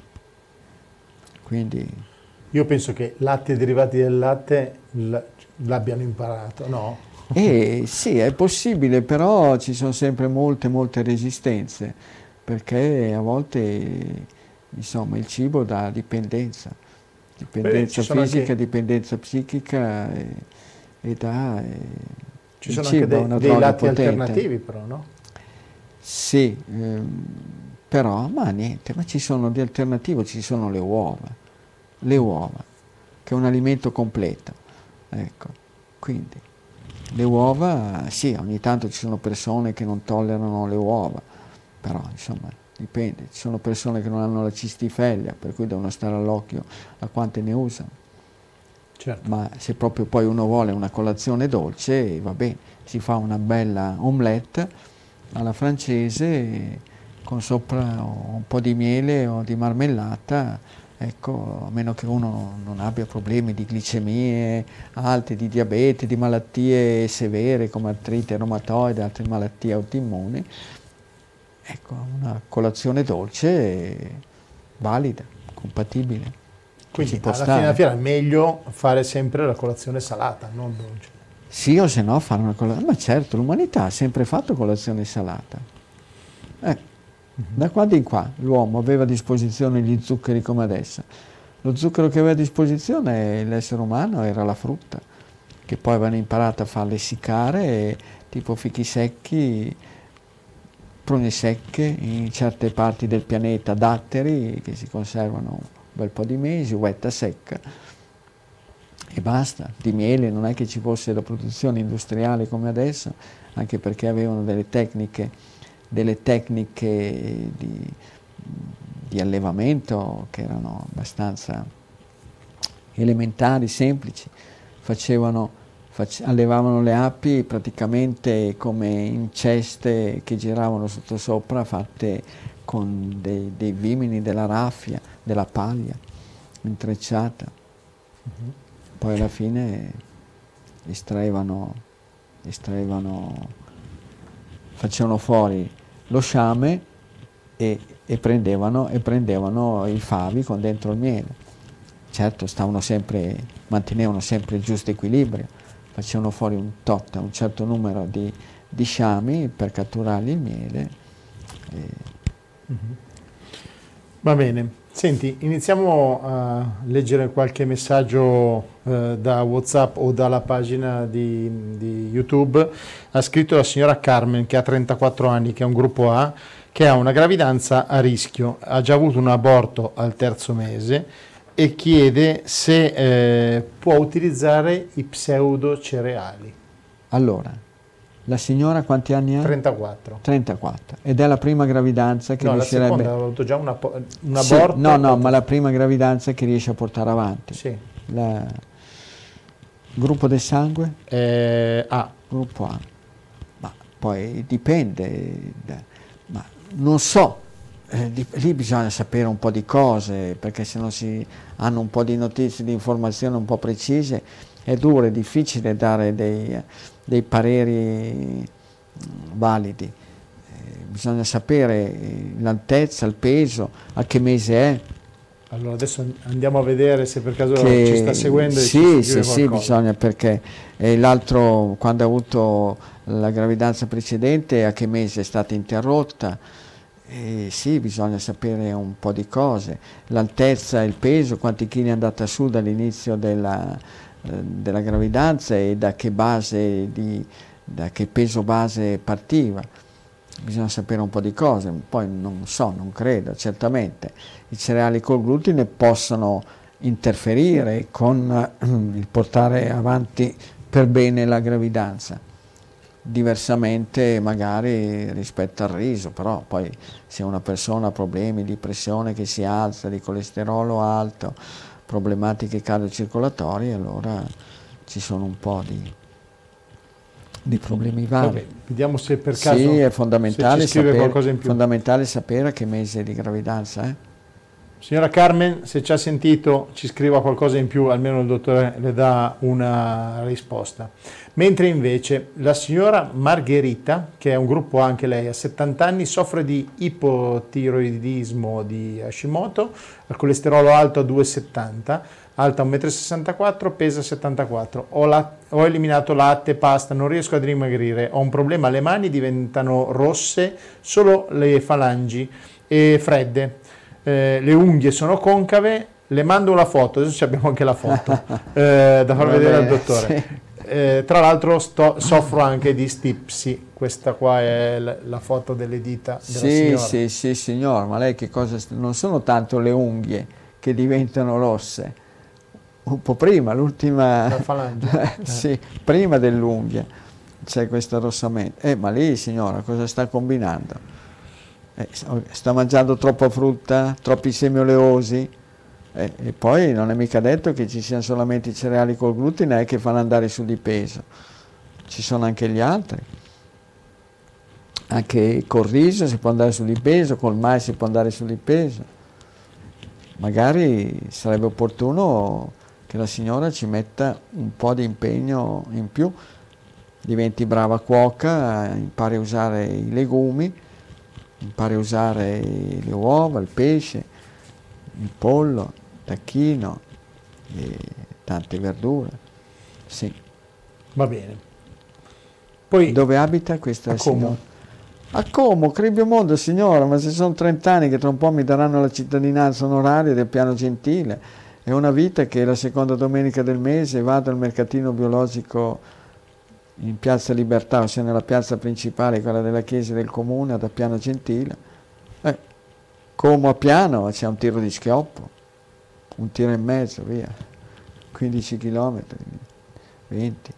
Quindi...
Io penso che latte derivati del latte l'abbiano imparato, no? [LAUGHS]
Eh, sì, è possibile, però ci sono sempre molte, molte resistenze, perché a volte insomma, il cibo dà dipendenza, dipendenza Beh, fisica, anche... dipendenza psichica e, e dà... E
ci sono anche dei, dei lati potente. alternativi però, no?
Sì, ehm, però, ma niente, ma ci sono di alternativo, ci sono le uova, le uova, che è un alimento completo, ecco, quindi le uova, sì, ogni tanto ci sono persone che non tollerano le uova, però insomma dipende, ci sono persone che non hanno la cistifeglia, per cui devono stare all'occhio a quante ne usano. Certo. Ma se proprio poi uno vuole una colazione dolce, va bene, si fa una bella omelette alla francese con sopra un po' di miele o di marmellata, ecco, a meno che uno non abbia problemi di glicemie alte, di diabete, di malattie severe come artrite reumatoide, altre malattie autoimmuni, ecco, una colazione dolce valida, compatibile.
Quindi alla fine della fiera è meglio fare sempre la colazione salata, non dolce.
Sì o se no fare una colazione. Ma certo, l'umanità ha sempre fatto colazione salata. Eh, da quando in qua l'uomo aveva a disposizione gli zuccheri come adesso. Lo zucchero che aveva a disposizione l'essere umano era la frutta, che poi avevano imparato a farle essiccare, tipo fichi secchi, prune secche in certe parti del pianeta, datteri che si conservano un bel po' di mesi, uetta secca e basta, di miele non è che ci fosse la produzione industriale come adesso, anche perché avevano delle tecniche, delle tecniche di, di allevamento che erano abbastanza elementari, semplici, facevano, face, allevavano le api praticamente come in ceste che giravano sotto sopra fatte con dei, dei vimini della raffia, della paglia intrecciata. Uh-huh poi alla fine estraevano, estraevano facevano fuori lo sciame e, e, prendevano, e prendevano i favi con dentro il miele. Certo, stavano sempre, mantenevano sempre il giusto equilibrio, facevano fuori un tot, un certo numero di, di sciami per catturargli il miele. E...
Mm-hmm. Va bene. Senti, iniziamo a leggere qualche messaggio eh, da Whatsapp o dalla pagina di, di, YouTube. Ha scritto la signora Carmen che ha 34 anni, che è un gruppo A, che ha una gravidanza a rischio, ha già avuto un aborto al terzo mese e chiede se eh, può utilizzare i pseudo cereali.
Allora, La signora quanti anni ha?
34.
34. Ed è la prima gravidanza che
no,
riuscirebbe...
la seconda ha avuto già una, un
sì,
aborto.
no, no, ma la prima gravidanza che riesce a portare avanti.
Sì.
La... Gruppo del sangue?
Eh, A.
Gruppo A. Ma poi dipende, da, ma non so, eh, di, lì bisogna sapere un po' di cose, perché se non si hanno un po' di notizie, di informazioni un po' precise, è duro, è difficile dare dei dei pareri mm, validi. Eh, bisogna sapere eh, l'altezza, il peso, a che mese è.
Allora adesso andiamo a vedere se per caso che, ci sta seguendo.
Sì, sì, sì, bisogna perché l'altro quando ha avuto la gravidanza precedente a che mese è stata interrotta. Eh, sì, bisogna sapere un po' di cose, l'altezza, il peso, quanti chili è andata su dall'inizio della, della gravidanza e da che, base di, da che peso base partiva. Bisogna sapere un po' di cose, poi non so, non credo, certamente. I cereali col glutine possono interferire con eh, il portare avanti per bene la gravidanza diversamente magari rispetto al riso, però poi se una persona ha problemi di pressione che si alza, di colesterolo alto, problematiche cardiocircolatorie, allora ci sono un po' di, di problemi vari. Vabbè,
vediamo se per caso
sì, è fondamentale, sapere, fondamentale sapere a che mese di gravidanza è. Eh?
Signora Carmen, se ci ha sentito ci scriva qualcosa in più, almeno il dottore le dà una risposta. Mentre invece la signora Margherita, che è un gruppo anche lei, a 70 anni, soffre di ipotiroidismo di Hashimoto, il colesterolo alto a 2,70, alta 1,64 m, pesa 74. Ho, la, ho eliminato latte, pasta, non riesco a dimagrire, ho un problema alle mani, diventano rosse solo le falangi e fredde eh, le unghie sono concave, le mando una foto, adesso abbiamo anche la foto [LAUGHS] eh, da far vedere al dottore. Sì. Eh, tra l'altro sto, soffro anche di stipsi, questa qua è la, la foto delle dita della
sì,
signora.
Sì, sì, signor, ma lei che cosa... Non sono tanto le unghie che diventano rosse, un po' prima, l'ultima...
La falange. [LAUGHS]
sì, prima dell'unghia c'è questo arrossamento. Eh, ma lì, signora, cosa sta combinando? Eh, sta mangiando troppa frutta, troppi semi oleosi eh, e poi non è mica detto che ci siano solamente i cereali col glutine eh, che fanno andare su di peso, ci sono anche gli altri. Anche col riso si può andare su di peso, col mais si può andare su di peso. Magari sarebbe opportuno che la signora ci metta un po' di impegno in più, diventi brava cuoca, impari a usare i legumi impari a usare le uova, il pesce, il pollo, il tacchino e tante verdure. Sì.
Va bene. Poi,
Dove abita questa signora?
Como.
A Como, Cribio Mondo, signora, ma se sono 30 anni che tra un po' mi daranno la cittadinanza onoraria del piano gentile, è una vita che la seconda domenica del mese vado al mercatino biologico in piazza Libertà, ossia nella piazza principale, quella della chiesa del comune, da Piano Gentile, eh, come a Piano c'è un tiro di schioppo, un tiro e mezzo, via, 15 km, 20.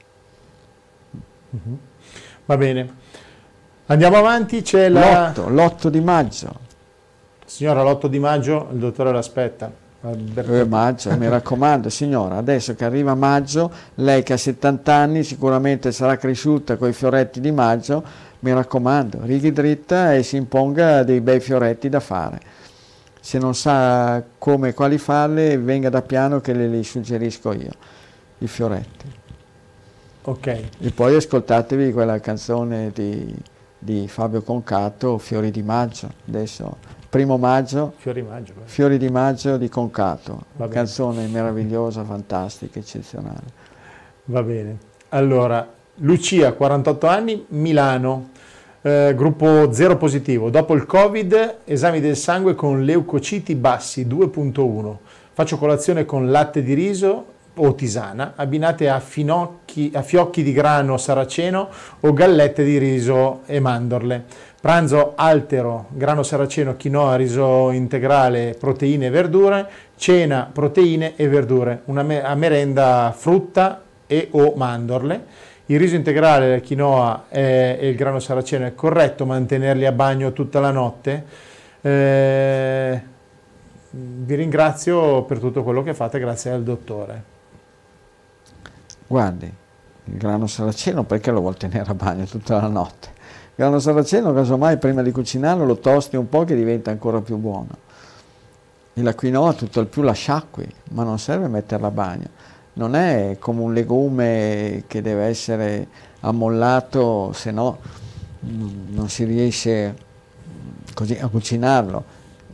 Uh-huh. Va bene. Andiamo avanti, c'è la...
L'8, l'8 di maggio.
Signora, l'8 di maggio il dottore l'aspetta.
Eh, maggio, mi raccomando, signora, adesso che arriva maggio, lei che ha 70 anni sicuramente sarà cresciuta con i fioretti di maggio, mi raccomando, righi dritta e si imponga dei bei fioretti da fare. Se non sa come e quali farli, venga da piano che le li suggerisco io, i fioretti.
Ok.
E poi ascoltatevi quella canzone di, di Fabio Concato, Fiori di maggio, adesso primo maggio,
Fiori, maggio,
Fiori di maggio di Concato, una canzone meravigliosa, fantastica, eccezionale.
Va bene. Allora, Lucia, 48 anni, Milano, eh, gruppo 0 positivo. Dopo il Covid, esami del sangue con leucociti bassi, 2.1. Faccio colazione con latte di riso o tisana, abbinate a, finocchi, a fiocchi di grano saraceno o gallette di riso e mandorle Pranzo altero, grano saraceno, quinoa, riso integrale, proteine e verdure. Cena, proteine e verdure. Una me- a merenda frutta e o mandorle. Il riso integrale, la quinoa e, il grano saraceno è corretto mantenerli a bagno tutta la notte? Eh, vi ringrazio per tutto quello che fate, grazie al dottore.
Guardi, il grano saraceno perché lo vuol tenere a bagno tutta la notte? Grano saraceno casomai prima di cucinarlo lo tosti un po' che diventa ancora più buono. E la quinoa tutto il più la sciacqui, ma non serve metterla a bagno non è come un legume che deve essere ammollato, se no mm, non si riesce mm, così a cucinarlo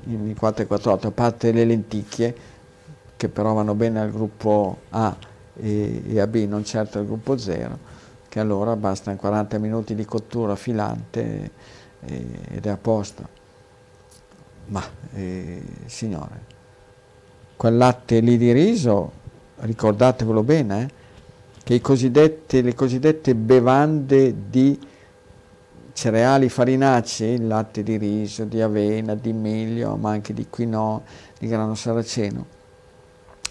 in 448, a parte le lenticchie che però vanno bene al gruppo A e, e a non certo al gruppo 0, che allora bastano 40 minuti di cottura filante ed è a posto. Ma, eh, signore, quel latte lì di riso ricordatevelo bene, eh, che le cosiddette bevande di cereali farinacei, latte di riso, di avena, di miglio, ma anche di quinoa, di grano saraceno,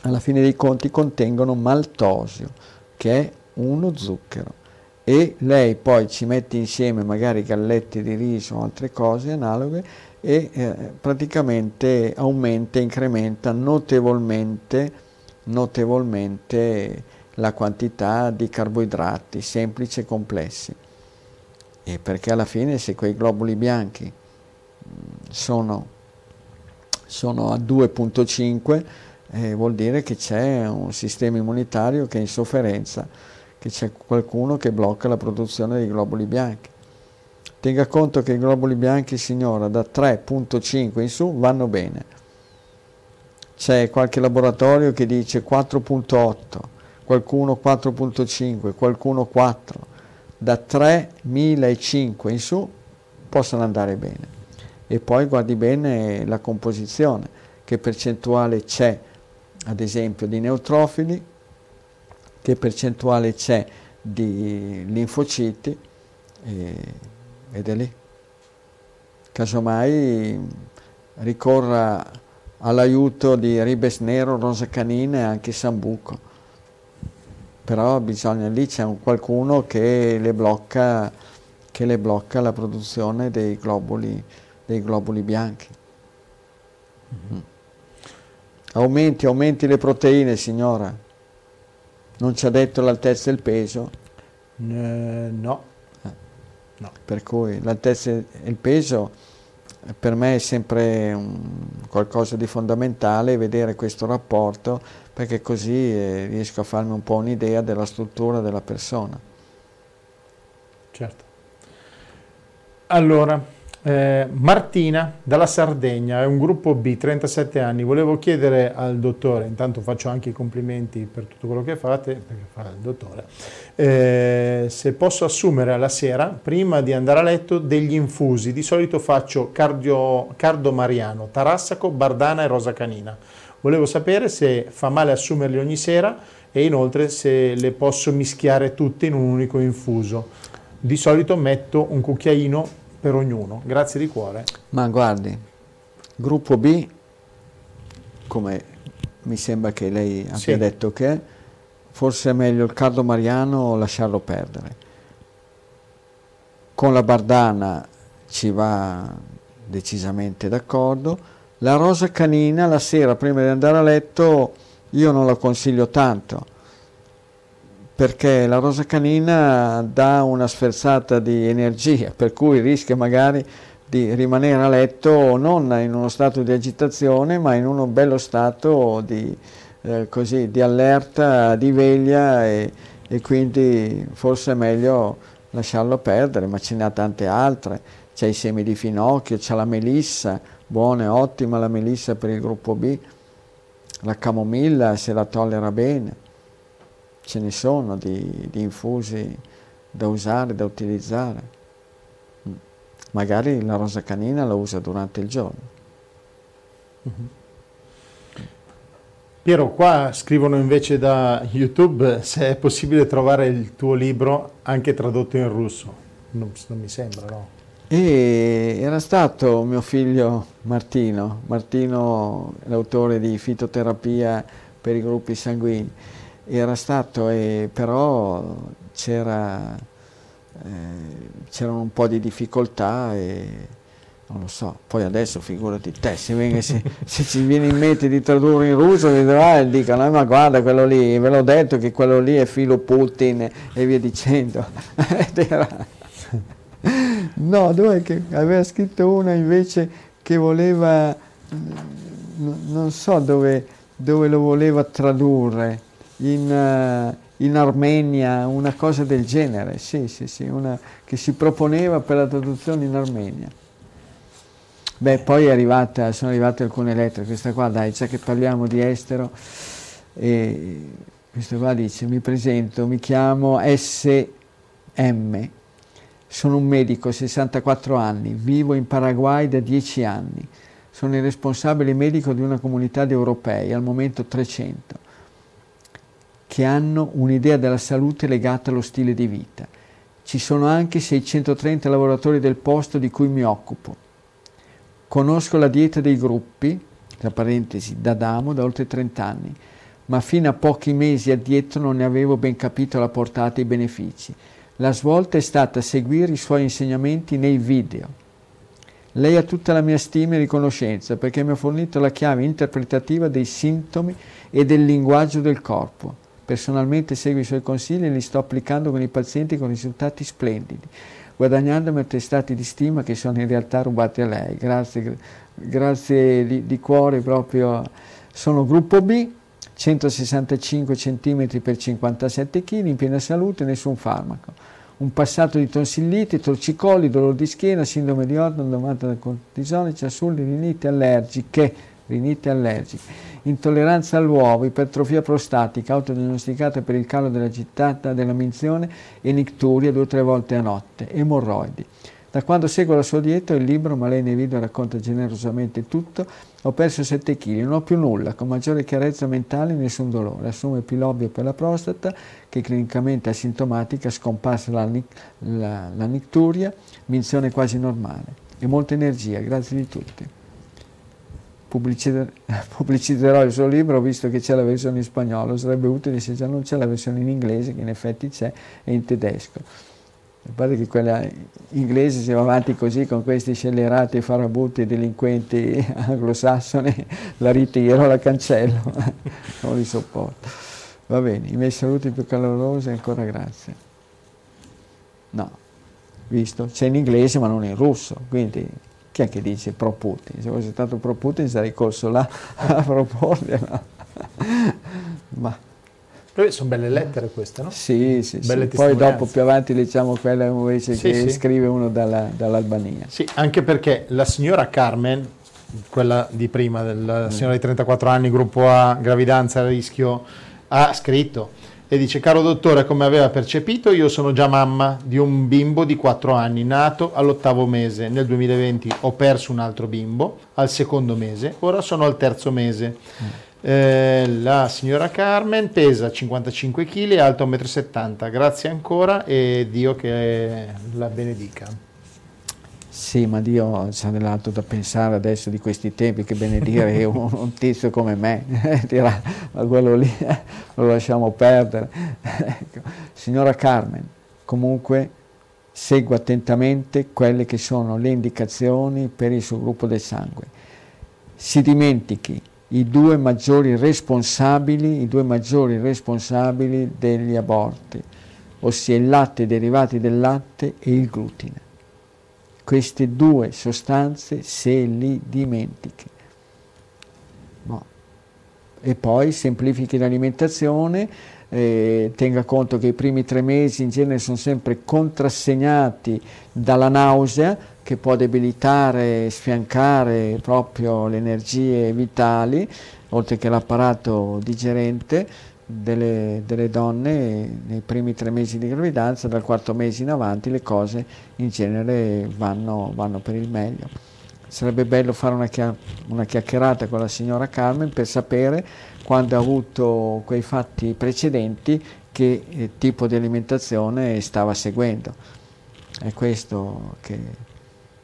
alla fine dei conti contengono maltosio, che è uno zucchero. E lei poi ci mette insieme magari gallette di riso o altre cose analoghe e eh, praticamente aumenta, incrementa notevolmente notevolmente la quantità di carboidrati semplici e complessi. E perché alla fine se quei globuli bianchi mm, sono, sono a 2.5 eh, vuol dire che c'è un sistema immunitario che è in sofferenza, che c'è qualcuno che blocca la produzione dei globuli bianchi. Tenga conto che i globuli bianchi, signora, da 3.5 in su vanno bene c'è qualche laboratorio che dice 4.8, qualcuno 4.5, qualcuno 4, da 3.005 in su possono andare bene. E poi guardi bene la composizione, che percentuale c'è ad esempio di neutrofili, che percentuale c'è di linfociti ed è lì. Casomai ricorra all'aiuto di Ribes Nero, Rosa Canina e anche Sambuco. Però bisogna, lì c'è un qualcuno che le, blocca, che le blocca la produzione dei globuli, dei globuli bianchi. Mm. Aumenti, aumenti le proteine, signora. Non ci ha detto l'altezza e il peso?
Eh, no.
Eh. no. Per cui l'altezza e il peso per me è sempre qualcosa di fondamentale vedere questo rapporto perché così eh, riesco a farmi un po' un'idea della struttura della persona.
Certo. Allora, eh, Martina dalla Sardegna, è un gruppo B, 37 anni. Volevo chiedere al dottore, intanto faccio anche i complimenti per tutto quello che fate, perché fa il dottore, eh, se posso assumere alla sera, prima di andare a letto, degli infusi. Di solito faccio cardio, cardo mariano, tarassaco, bardana e rosa canina. Volevo sapere se fa male assumerli ogni sera e inoltre se le posso mischiare tutte in un unico infuso. Di solito metto un cucchiaino per ognuno. Grazie di cuore.
Ma guardi, gruppo B, come mi sembra che lei abbia sì. detto che forse è meglio il cardo mariano lasciarlo perdere. Con la bardana ci va decisamente d'accordo. La rosa canina la sera prima di andare a letto io non la consiglio tanto perché la rosa canina dà una sferzata di energia, per cui rischia magari di rimanere a letto non in uno stato di agitazione, ma in uno bello stato di, eh, così, di allerta, di veglia e, e, quindi forse è meglio lasciarlo perdere, ma ce ne ha tante altre. C'è i semi di finocchio, c'è la melissa, buona e ottima la melissa per il gruppo B, la camomilla se la tollera bene ce ne sono di, di infusi da usare, da utilizzare. Mm. Magari la rosa canina la usa durante il giorno.
Mm-hmm. Piero, qua scrivono invece da YouTube se è possibile trovare il tuo libro anche tradotto in russo. Non, non mi sembra, no?
E era stato mio figlio Martino, Martino l'autore di fitoterapia per i gruppi sanguigni era stato, e però c'era, eh, c'erano un po' di difficoltà e non lo so, poi adesso figurati te, se, se, se ci viene in mente di tradurre in russo, vedrai e dicono, ma guarda quello lì, ve l'ho detto che quello lì è filo Putin e via dicendo. [LAUGHS] no, dove che aveva scritto una invece che voleva, non so dove, dove lo voleva tradurre, in, uh, in, Armenia, una cosa del genere, sì, sì, sì, una che si proponeva per la traduzione in Armenia. Beh, poi arrivata, sono arrivate alcune lettere, questa qua dai, già che parliamo di estero, e questo qua dice, mi presento, mi chiamo SM, sono un medico, 64 anni, vivo in Paraguay da 10 anni, sono il responsabile medico di una comunità di europei, al momento 300, che hanno un'idea della salute legata allo stile di vita. Ci sono anche 630 lavoratori del posto di cui mi occupo Conosco la dieta dei gruppi, tra parentesi, da Damo, da oltre 30 anni, ma fino a pochi mesi addietro non ne avevo ben capito la portata e i benefici. La svolta è stata seguire i suoi insegnamenti nei video. Lei ha tutta la mia stima e riconoscenza perché mi ha fornito la chiave interpretativa dei sintomi e del linguaggio del corpo. Personalmente seguo i suoi consigli e li sto applicando con i pazienti con risultati splendidi guadagnandomi attestati di stima che sono in realtà rubati a lei. Grazie, grazie di, di cuore proprio. Sono gruppo B, 165 cm x 57 kg, in piena salute, nessun farmaco. Un passato di tonsilliti, torcicolli, dolore di schiena, sindrome di Orton, domanda da cortisone, ciasulli, rinite allergiche, rinite allergiche intolleranza all'uovo, ipertrofia prostatica autodiagnosticata per il calo della gittata della minzione e nicturia due o tre volte a notte, emorroidi. Da quando seguo la sua dieta, il libro, ma lei nei video racconta generosamente tutto, ho perso 7 kg, non ho più nulla, con maggiore chiarezza mentale e nessun dolore. Assumo epilobio per la prostata, che clinicamente è asintomatica, scomparsa la, la, la nicturia, minzione quasi normale. E molta energia, grazie di tutti pubbliciterò [LAUGHS] il suo libro visto che c'è la versione in spagnolo, sarebbe utile se già non c'è la versione in inglese, che in effetti c'è, e in tedesco. A parte che quella inglese se va avanti così con questi scellerati farabutti delinquenti [LAUGHS] anglosassoni, la ritiro, la cancello, [LAUGHS] non li sopporto. Va bene, i miei saluti più calorosi e ancora grazie. No, visto? C'è in inglese ma non in russo, quindi chi è che dice pro Putin? Se fosse stato pro Putin sarei corso là [LAUGHS] a proporglielo.
Ma [LAUGHS] sono belle lettere queste, no?
Sì, sì, sì. Poi dopo più avanti leggiamo quella invece sì, che sì. scrive uno dalla, dall'Albania.
Sì, anche perché la signora Carmen, quella di prima, della mm. signora di 34 anni, gruppo A, gravidanza a rischio, ha scritto e dice caro dottore come aveva percepito io sono già mamma di un bimbo di 4 anni nato all'ottavo mese. Nel 2020 ho perso un altro bimbo al secondo mese ora sono al terzo mese. Mm. eh, la signora Carmen pesa 55 kg alta 1,70 m grazie ancora e Dio che la benedica
sì, ma Dio c'ha dell'altro da pensare adesso di questi tempi, che benedire [LAUGHS] un, un tizio come me, [LAUGHS] dirà, ma quello lì lo lasciamo perdere. Ecco. Signora Carmen, comunque segua attentamente quelle che sono le indicazioni per il suo gruppo del sangue. Si dimentichi i due maggiori responsabili, i due maggiori responsabili degli aborti, ossia il latte, i derivati del latte e il glutine queste due sostanze se li dimentichi. No. E poi semplifichi l'alimentazione, eh, tenga conto che i primi tre mesi in genere sono sempre contrassegnati dalla nausea che può debilitare e sfiancare proprio le energie vitali, oltre che l'apparato digerente delle, delle, donne nei primi tre mesi di gravidanza, dal quarto mese in avanti le cose in genere vanno, vanno per il meglio. Sarebbe bello fare una, chia- una chiacchierata con la signora Carmen per sapere quando ha avuto quei fatti precedenti che eh, tipo di alimentazione stava seguendo. È questo che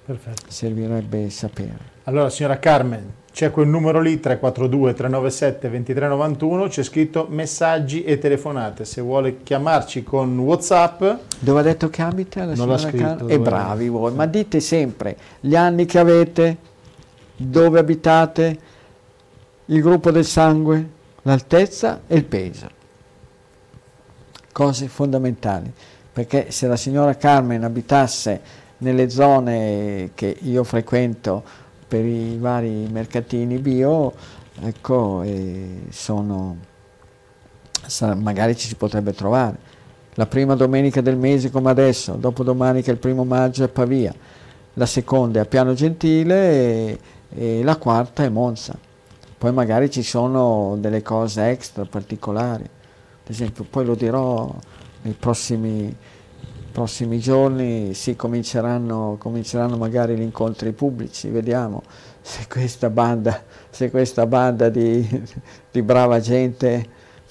Perfetto. servirebbe sapere.
Allora, signora Carmen, c'è quel numero lì 342 397 2391, c'è scritto messaggi e telefonate. Se vuole chiamarci con WhatsApp.
Dove ha detto che abita la
non l'ha scritto.
E bravi voi, ma dite sempre gli anni che avete, dove abitate, il gruppo del sangue, l'altezza e il peso. Cose fondamentali, perché se la signora Carmen abitasse nelle zone che io frequento per i vari mercatini bio, ecco, sono, magari ci si potrebbe trovare. La prima domenica del mese come adesso, dopodomani che è il primo maggio è Pavia, la seconda è a Piano Gentile e, e la quarta è Monza. Poi magari ci sono delle cose extra particolari, ad esempio poi lo dirò nei prossimi prossimi giorni si cominceranno, cominceranno magari gli incontri pubblici, vediamo se questa banda, se questa banda di, di, brava gente,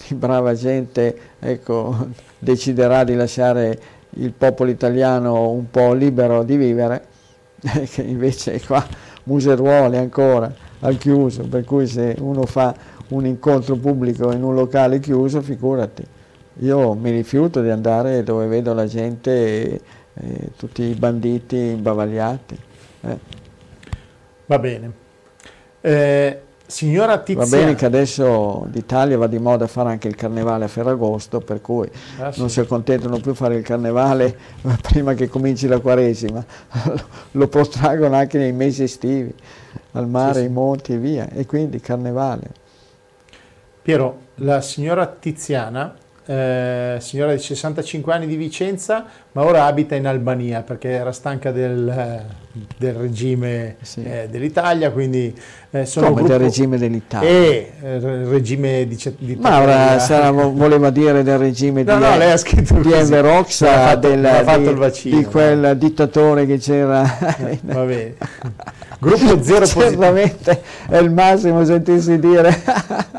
di brava gente ecco, deciderà di lasciare il popolo italiano un po' libero di vivere, [LAUGHS] che invece qua museruole ancora al chiuso, per cui se uno fa un incontro pubblico in un locale chiuso, figurati. Io mi rifiuto di andare dove vedo la gente, eh, tutti i banditi imbavagliati. Eh.
Va bene. Eh, signora Tiziana.
Va bene che adesso l'Italia va di moda a fare anche il carnevale a Ferragosto, per cui ah, sì. non si accontentano più a fare il carnevale [LAUGHS] prima che cominci la Quaresima, [LAUGHS] lo protraggono anche nei mesi estivi, al mare, sì. ai monti e via, e quindi carnevale.
Piero, la signora Tiziana eh, signora di 65 anni di Vicenza, ma ora abita in Albania perché era stanca del, eh, del regime sì. eh, dell'Italia, quindi
eh, sono Come gruppo... del regime dell'Italia?
E eh, regime di, di
Ma ora sarà, voleva dire del regime no, di, no, lei ha scritto di Enver Oxa, del, di, di, quel dittatore che c'era.
Va bene. Gruppo zero
Certamente è il massimo sentirsi dire,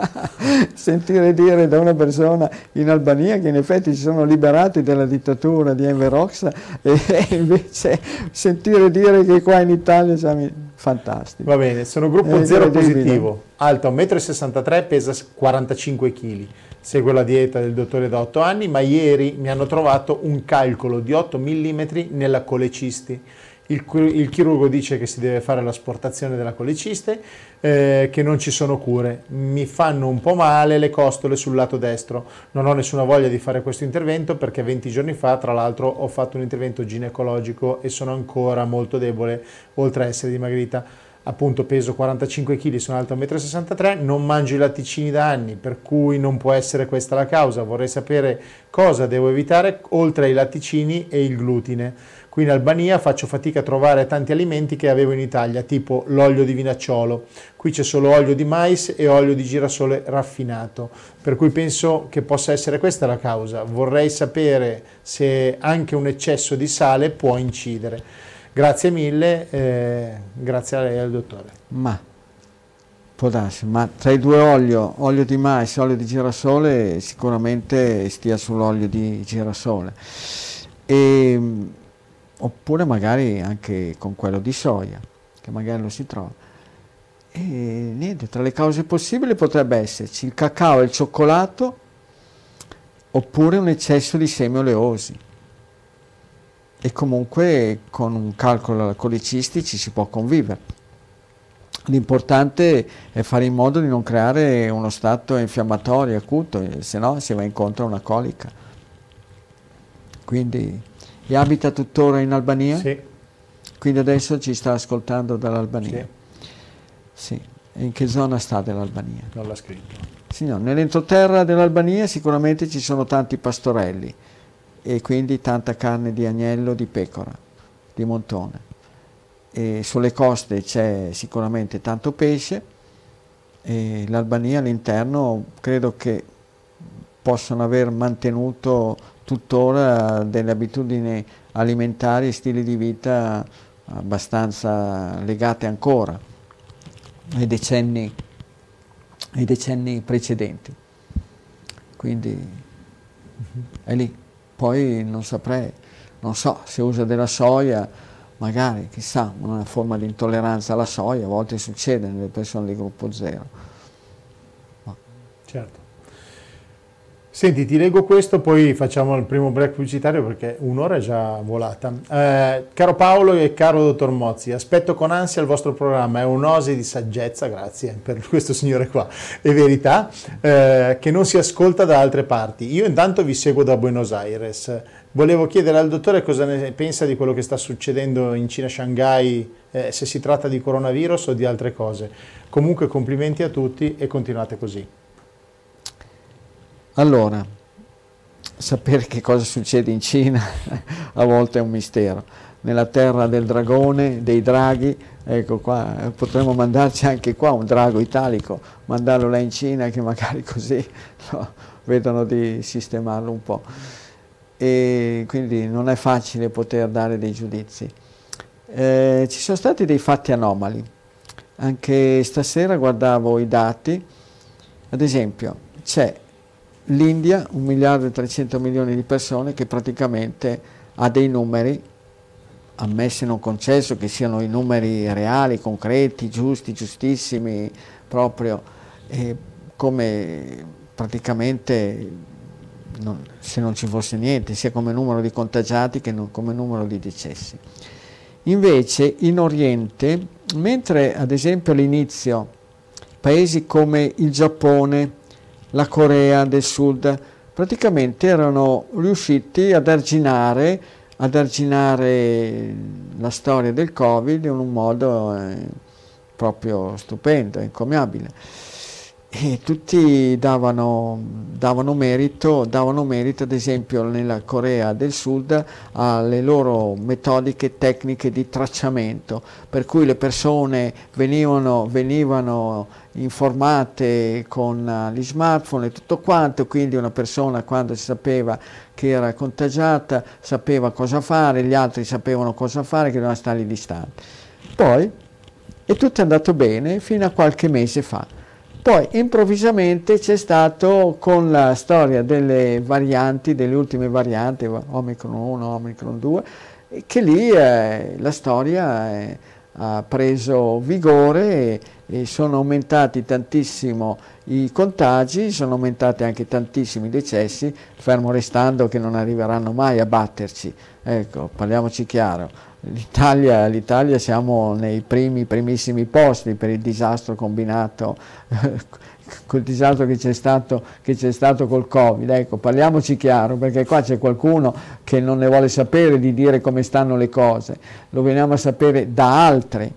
[LAUGHS] sentire dire da una persona in Albania che in effetti si sono liberati dalla dittatura di Enver Oxa [LAUGHS] e, invece sentire dire che qua in Italia siamo fantastico.
Va bene, sono gruppo zero positivo, alto 1,63 m, pesa 45 kg. Segue la dieta del dottore da 8 anni, ma ieri mi hanno trovato un calcolo di 8 mm nella colecisti il, il, chirurgo dice che si deve fare l'asportazione della coleciste, eh, che non ci sono cure. Mi fanno un po' male le costole sul lato destro. Non ho nessuna voglia di fare questo intervento perché 20 giorni fa, tra l'altro, ho fatto un intervento ginecologico e sono ancora molto debole, oltre a essere dimagrita. Appunto peso 45 kg, sono alto 1,63 m, non mangio i latticini da anni, per cui non può essere questa la causa. Vorrei sapere cosa devo evitare oltre ai latticini e il glutine. Qui in Albania faccio fatica a trovare tanti alimenti che avevo in Italia, tipo l'olio di vinacciolo. Qui c'è solo olio di mais e olio di girasole raffinato, per cui penso che possa essere questa la causa. Vorrei sapere se anche un eccesso di sale può incidere. Grazie mille, eh, grazie a lei al dottore.
Ma può darsi, ma tra i due olio, olio di mais e olio di girasole, sicuramente stia sull'olio di girasole. E, oppure magari anche con quello di soia, che magari lo si trova. E niente, tra le cause possibili potrebbe esserci il cacao e il cioccolato, oppure un eccesso di semi oleosi. E comunque con un calcolo alla colicisti ci si può convivere. L'importante è fare in modo di non creare uno stato infiammatorio acuto, se no si va incontro a una colica. Quindi e abita tuttora in Albania?
Sì.
Quindi adesso ci sta ascoltando dall'Albania? Sì. sì. E in che zona sta dell'Albania?
Non l'ha scritto.
Signor, nell'entroterra dell'Albania sicuramente ci sono tanti pastorelli e quindi tanta carne di agnello, di pecora, di montone. E sulle coste c'è sicuramente tanto pesce e l'Albania all'interno credo che possano aver mantenuto tuttora delle abitudini alimentari e stili di vita abbastanza legate ancora ai decenni, ai decenni precedenti. Quindi è lì. Poi non saprei, non so se usa della soia magari, chissà, una forma di intolleranza alla soia, a volte succede nelle persone di gruppo zero.
Ma. Certo. Senti, ti leggo questo, poi facciamo il primo break pubblicitario perché un'ora è già volata. Eh, caro Paolo e caro dottor Mozzi, aspetto con ansia il vostro programma, è un'osi di saggezza, grazie per questo signore qua, e verità, eh, che non si ascolta da altre parti. Io intanto vi seguo da Buenos Aires. Volevo chiedere al dottore cosa ne pensa di quello che sta succedendo in Cina, Shanghai, eh, se si tratta di coronavirus o di altre cose. Comunque complimenti a tutti e continuate così.
Allora, sapere che cosa succede in Cina [LAUGHS] a volte è un mistero. Nella terra del dragone, dei draghi, ecco qua, potremmo mandarci anche qua un drago italico, mandarlo là in Cina che magari [LAUGHS] così no, vedono di sistemarlo un po'. E quindi non è facile poter dare dei giudizi. Eh, ci sono stati dei fatti anomali. Anche stasera guardavo i dati, ad esempio c'è l'India, un miliardo e 300 milioni di persone che praticamente ha dei numeri, ammessi non concesso che siano i numeri reali, concreti, giusti, giustissimi, proprio eh, come praticamente non, se non ci fosse niente, sia come numero di contagiati che non, come numero di decessi. Invece in Oriente, mentre ad esempio all'inizio paesi come il Giappone, la Corea del Sud, praticamente erano riusciti ad arginare, ad arginare la storia del Covid in un modo eh, proprio stupendo, encomiabile e tutti davano, davano, merito, davano merito, ad esempio nella Corea del Sud, alle loro metodiche tecniche di tracciamento, per cui le persone venivano, venivano informate con gli smartphone e tutto quanto, quindi una persona quando si sapeva che era contagiata sapeva cosa fare, gli altri sapevano cosa fare, che dovevano stare distanti. Poi è tutto andato bene fino a qualche mese fa poi improvvisamente c'è stato con la storia delle varianti, delle ultime varianti, Omicron 1, Omicron 2, che lì eh, la storia eh, ha preso vigore e, e, sono aumentati tantissimo i contagi, sono aumentati anche tantissimi i decessi, fermo restando che non arriveranno mai a batterci. Ecco, parliamoci chiaro, L'Italia, l'Italia, siamo nei primi, primissimi posti per il disastro combinato, [LAUGHS] col disastro che c'è, stato, che c'è stato col Covid. Ecco, parliamoci chiaro, perché qua c'è qualcuno che non ne vuole sapere di dire come stanno le cose, lo veniamo a sapere da altri,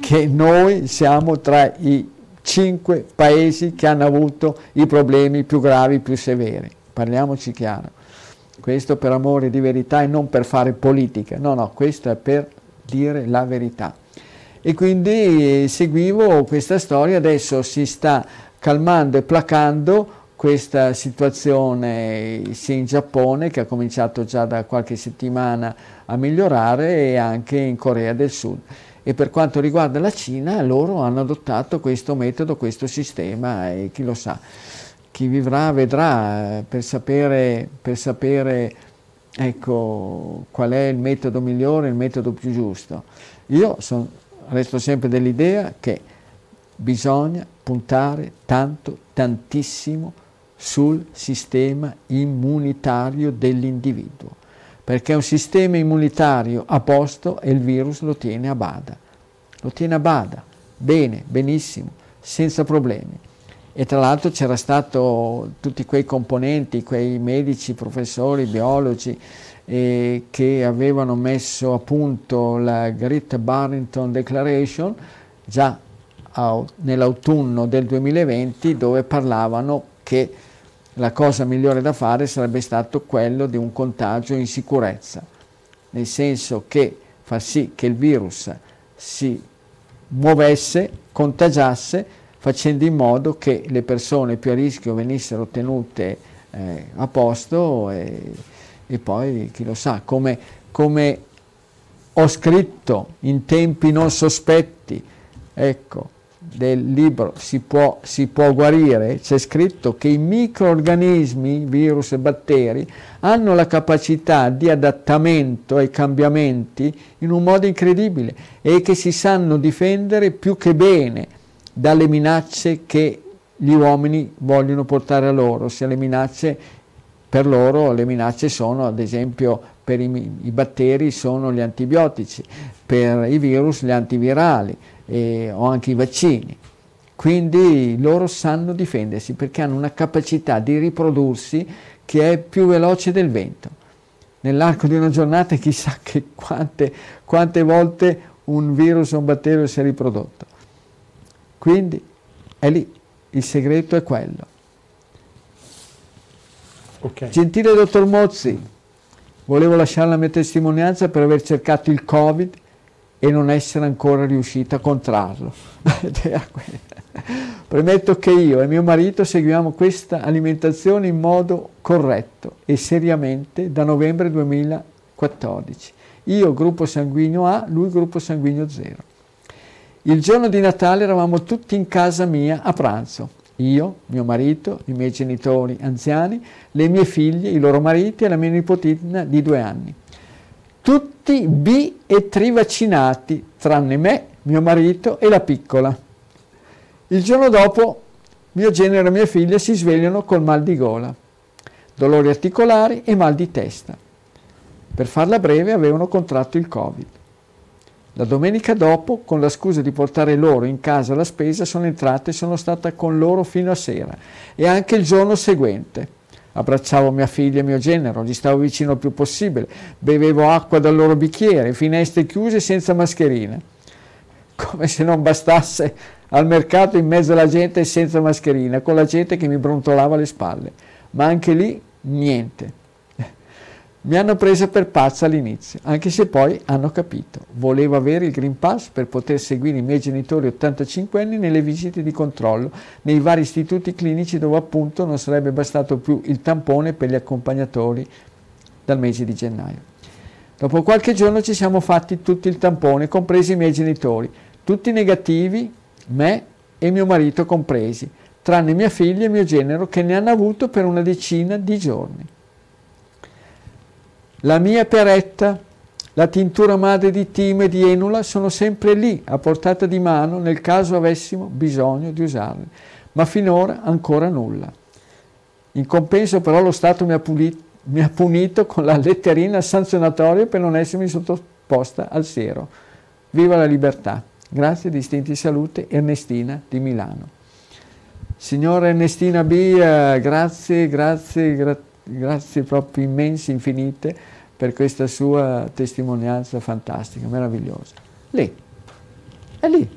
che noi siamo tra i cinque paesi che hanno avuto i problemi più gravi, più severi. Parliamoci chiaro. Questo per amore di verità e non per fare politica, no, no, questo è per dire la verità. E quindi seguivo questa storia, adesso si sta calmando e placando questa situazione sia in Giappone che ha cominciato già da qualche settimana a migliorare e anche in Corea del Sud. E per quanto riguarda la Cina, loro hanno adottato questo metodo, questo sistema e chi lo sa chi vivrà vedrà eh, per sapere, per sapere ecco, qual è il metodo migliore, il metodo più giusto. Io son, resto sempre dell'idea che bisogna puntare tanto, tantissimo sul sistema immunitario dell'individuo, perché un sistema immunitario a posto e il virus lo tiene a bada, lo tiene a bada, bene, benissimo, senza problemi e tra l'altro c'era stato tutti quei componenti, quei medici, professori, biologi eh, che avevano messo a punto la Great Barrington Declaration già nell'autunno del 2020 dove parlavano che la cosa migliore da fare sarebbe stato quello di un contagio in sicurezza, nel senso che fa sì che il virus si muovesse, contagiasse, facendo in modo che le persone più a rischio venissero tenute eh, a posto e, e, poi chi lo sa, come, come, ho scritto in tempi non sospetti, ecco, del libro si può, si può guarire, c'è scritto che i microorganismi, virus e batteri, hanno la capacità di adattamento ai cambiamenti in un modo incredibile e che si sanno difendere più che bene dalle minacce che gli uomini vogliono portare a loro, sia le minacce per loro, le minacce sono ad esempio per i, i batteri sono gli antibiotici, per i virus gli antivirali eh, o anche i vaccini. Quindi loro sanno difendersi perché hanno una capacità di riprodursi che è più veloce del vento. Nell'arco di una giornata chissà quante, quante volte un virus o un batterio si è riprodotto. Quindi è lì, il segreto è quello. Okay. Gentile dottor Mozzi, volevo lasciare la mia testimonianza per aver cercato il Covid e non essere ancora riuscita a contrarlo. [LAUGHS] Premetto che io e mio marito seguiamo questa alimentazione in modo corretto e seriamente da novembre 2014. Io gruppo sanguigno A, lui gruppo sanguigno 0. Il giorno di Natale eravamo tutti in casa mia a pranzo. Io, mio marito, i miei genitori anziani, le mie figlie, i loro mariti e la mia nipotina di due anni tutti B e trivaccinati, tranne me, mio marito e la piccola. Il giorno dopo mio genero e mia figlia si svegliano col mal di gola, dolori articolari e mal di testa. Per farla breve avevano contratto il Covid. La domenica dopo, con la scusa di portare loro in casa la spesa, sono entrata e sono stata con loro fino a sera e anche il giorno seguente abbracciavo mia figlia e mio genero, gli stavo vicino il più possibile, bevevo acqua dal loro bicchiere, finestre chiuse senza mascherine. Come se non bastasse al mercato in mezzo alla gente senza mascherina, con la gente che mi brontolava le spalle. Ma anche lì niente. Mi hanno preso per pazza all'inizio, anche se poi hanno capito. Volevo avere il Green Pass per poter seguire i miei genitori 85 anni nelle visite di controllo nei vari istituti clinici dove appunto non sarebbe bastato più il tampone per gli accompagnatori dal mese di gennaio. Dopo qualche giorno ci siamo fatti tutti il tampone, compresi i miei genitori, tutti negativi, me e mio marito compresi, tranne mia figlia e mio genero che ne hanno avuto per una decina di giorni. La mia peretta, la tintura madre di Time e di Enula sono sempre lì, a portata di mano, nel caso avessimo bisogno di usarle, ma finora ancora nulla. In compenso però lo Stato mi ha, pulito, mi ha punito con la letterina sanzionatoria per non essermi sottoposta al siero. Viva la libertà! Grazie, distinti salute, Ernestina di Milano. Signora Ernestina B, eh, grazie, grazie, gra- grazie proprio immense, infinite per questa sua testimonianza fantastica, meravigliosa. Lì, è lì,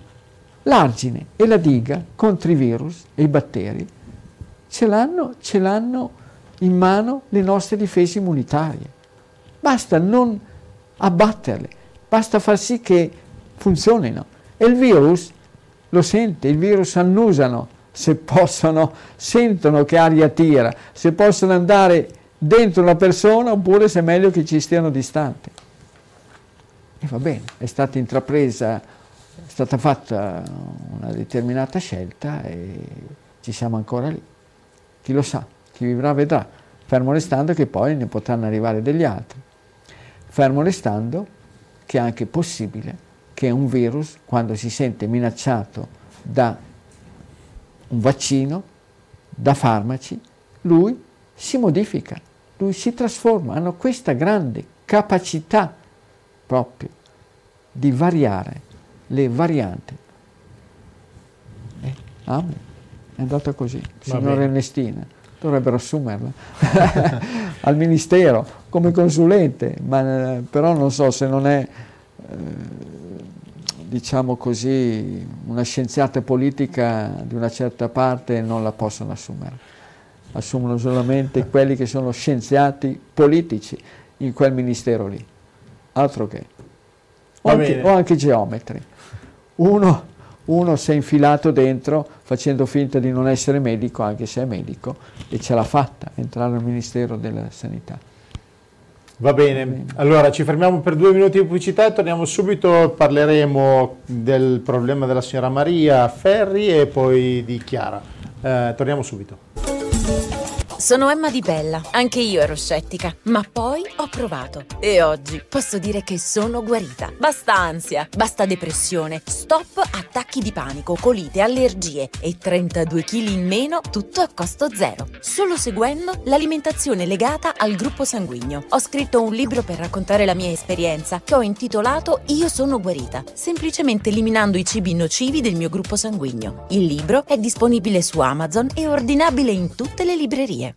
l'argine e la diga contro i virus e i batteri ce l'hanno, ce l'hanno in mano le nostre difese immunitarie. Basta non abbatterle, basta far sì che funzionino. E il virus lo sente, il virus annusano, se possono, sentono che aria tira, se possono andare dentro una persona oppure se è meglio che ci stiano distanti. E va bene, è stata intrapresa, è stata fatta una determinata scelta e ci siamo ancora lì. Chi lo sa, chi vivrà vedrà, fermo restando che poi ne potranno arrivare degli altri. Fermo restando che è anche possibile che un virus, quando si sente minacciato da un vaccino, da farmaci, lui si modifica, lui si trasforma, hanno questa grande capacità proprio di variare le varianti. Eh, amen. È andata così, signora Ernestina, dovrebbero assumerla [LAUGHS] al Ministero come consulente, ma eh, però non so se non è, eh, diciamo così, una scienziata politica di una certa parte non la possono assumere assumono solamente quelli che sono scienziati politici in quel ministero lì, altro che. O, anche, o anche, geometri. Uno, uno si è infilato dentro facendo finta di non essere medico, anche se è medico, e ce l'ha fatta entrare al Ministero della Sanità.
Va bene, allora ci fermiamo per due minuti di pubblicità e torniamo subito, parleremo del problema della signora Maria Ferri e poi di Chiara. Eh, torniamo subito.
Sono Emma Di Bella, anche io ero scettica, ma poi ho provato e oggi posso dire che sono guarita. Basta ansia, basta depressione, stop attacchi di panico, colite, allergie e 32 kg in meno, tutto a costo zero. Solo seguendo l'alimentazione legata al gruppo sanguigno. Ho scritto un libro per raccontare la mia esperienza che ho intitolato Io sono guarita, semplicemente eliminando i cibi nocivi del mio gruppo sanguigno. Il libro è disponibile su Amazon e ordinabile in tutte le librerie.